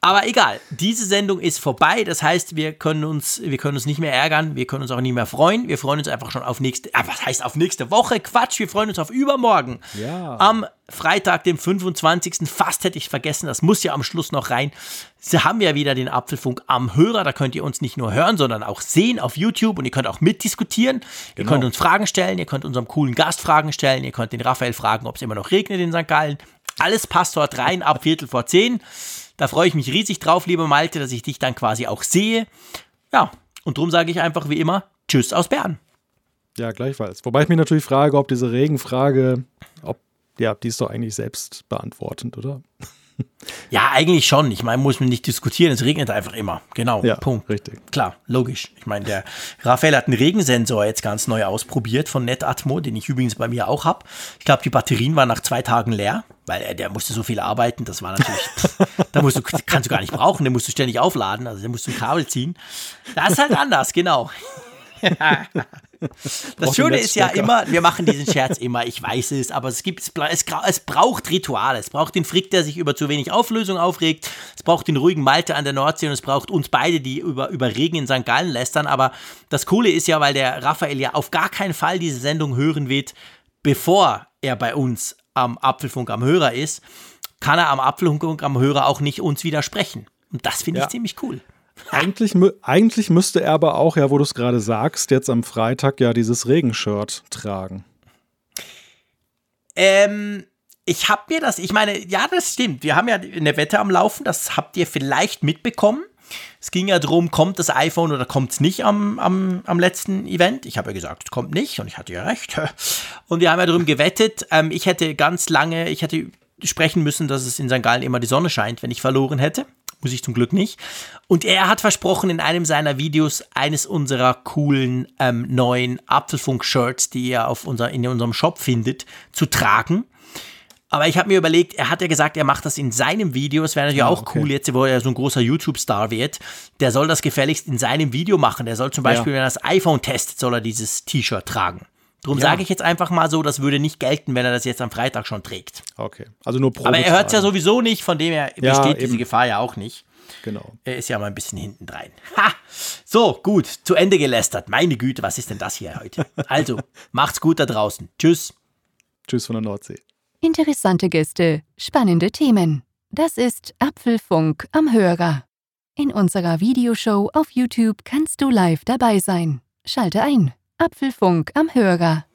Speaker 2: Aber egal, diese Sendung ist vorbei. Das heißt, wir können uns, wir können uns nicht mehr ärgern, wir können uns auch nicht mehr freuen. Wir freuen uns einfach schon auf nächste, ah, was heißt auf nächste Woche? Quatsch, wir freuen uns auf übermorgen.
Speaker 3: Ja.
Speaker 2: Am Freitag, dem 25. Fast hätte ich vergessen, das muss ja am Schluss noch rein. Sie haben ja wieder den Apfelfunk am Hörer. Da könnt ihr uns nicht nur hören, sondern auch sehen auf YouTube und ihr könnt auch mitdiskutieren. Genau. Ihr könnt uns Fragen stellen, ihr könnt unserem coolen Gast Fragen stellen, ihr könnt den Raphael fragen, ob es immer noch regnet in St. Gallen. Alles passt dort rein ab Viertel vor zehn. Da freue ich mich riesig drauf, lieber Malte, dass ich dich dann quasi auch sehe. Ja, und darum sage ich einfach wie immer Tschüss aus Bern.
Speaker 3: Ja, gleichfalls. Wobei ich mich natürlich frage, ob diese Regenfrage, ob, ja, die ist doch eigentlich selbst beantwortend, oder?
Speaker 2: Ja, eigentlich schon. Ich meine, muss man nicht diskutieren. Es regnet einfach immer. Genau.
Speaker 3: Ja, Punkt. Richtig.
Speaker 2: Klar, logisch. Ich meine, der Raphael hat einen Regensensor jetzt ganz neu ausprobiert von Netatmo, den ich übrigens bei mir auch habe. Ich glaube, die Batterien waren nach zwei Tagen leer, weil er, der musste so viel arbeiten. Das war natürlich, pff, da musst du, kannst du gar nicht brauchen. Den musst du ständig aufladen. Also, der musst du ein Kabel ziehen. Das ist halt anders, genau. Das Schöne ist ja immer, wir machen diesen Scherz immer, ich weiß es, aber es gibt, es, es braucht Rituale. Es braucht den Frick, der sich über zu wenig Auflösung aufregt. Es braucht den ruhigen Malte an der Nordsee und es braucht uns beide, die über, über Regen in St. Gallen lästern. Aber das Coole ist ja, weil der Raphael ja auf gar keinen Fall diese Sendung hören wird, bevor er bei uns am Apfelfunk am Hörer ist, kann er am Apfelfunk am Hörer auch nicht uns widersprechen. Und das finde ich ja. ziemlich cool.
Speaker 3: Eigentlich, eigentlich müsste er aber auch, ja, wo du es gerade sagst, jetzt am Freitag ja dieses Regenshirt tragen.
Speaker 2: Ähm, ich habe mir das, ich meine, ja, das stimmt. Wir haben ja eine Wette am Laufen, das habt ihr vielleicht mitbekommen. Es ging ja darum, kommt das iPhone oder kommt es nicht am, am, am letzten Event? Ich habe ja gesagt, es kommt nicht und ich hatte ja recht. Und wir haben ja darum gewettet. Ähm, ich hätte ganz lange, ich hätte sprechen müssen, dass es in St. Gallen immer die Sonne scheint, wenn ich verloren hätte Muss ich zum Glück nicht. Und er hat versprochen, in einem seiner Videos eines unserer coolen ähm, neuen Apfelfunk-Shirts, die ihr auf unser, in unserem Shop findet, zu tragen. Aber ich habe mir überlegt, er hat ja gesagt, er macht das in seinem Video. Es wäre natürlich
Speaker 3: Ah,
Speaker 2: auch
Speaker 3: okay.
Speaker 2: cool, jetzt wo er so ein großer YouTube-Star wird. Der soll das gefälligst in seinem Video machen. Der soll zum Beispiel, wenn er das iPhone testet, soll er dieses T-Shirt tragen. Darum
Speaker 3: Ja.
Speaker 2: sage ich jetzt einfach mal so, das würde nicht gelten, wenn er das jetzt am Freitag schon trägt.
Speaker 3: Okay. Also nur Probe
Speaker 2: Aber er hört es ja sowieso nicht, von dem her
Speaker 3: Ja,
Speaker 2: besteht diese
Speaker 3: eben.
Speaker 2: Gefahr ja auch nicht.
Speaker 3: Genau.
Speaker 2: Er ist ja mal ein bisschen hinten drein. Ha! So, gut, zu Ende gelästert. Meine Güte, was ist denn das hier heute? Also, macht's gut da draußen. Tschüss.
Speaker 3: Tschüss von der Nordsee.
Speaker 1: Interessante Gäste, spannende Themen. Das ist Apfelfunk am Hörer. In unserer Videoshow auf YouTube kannst du live dabei sein. Schalte ein. Apfelfunk am Hörer.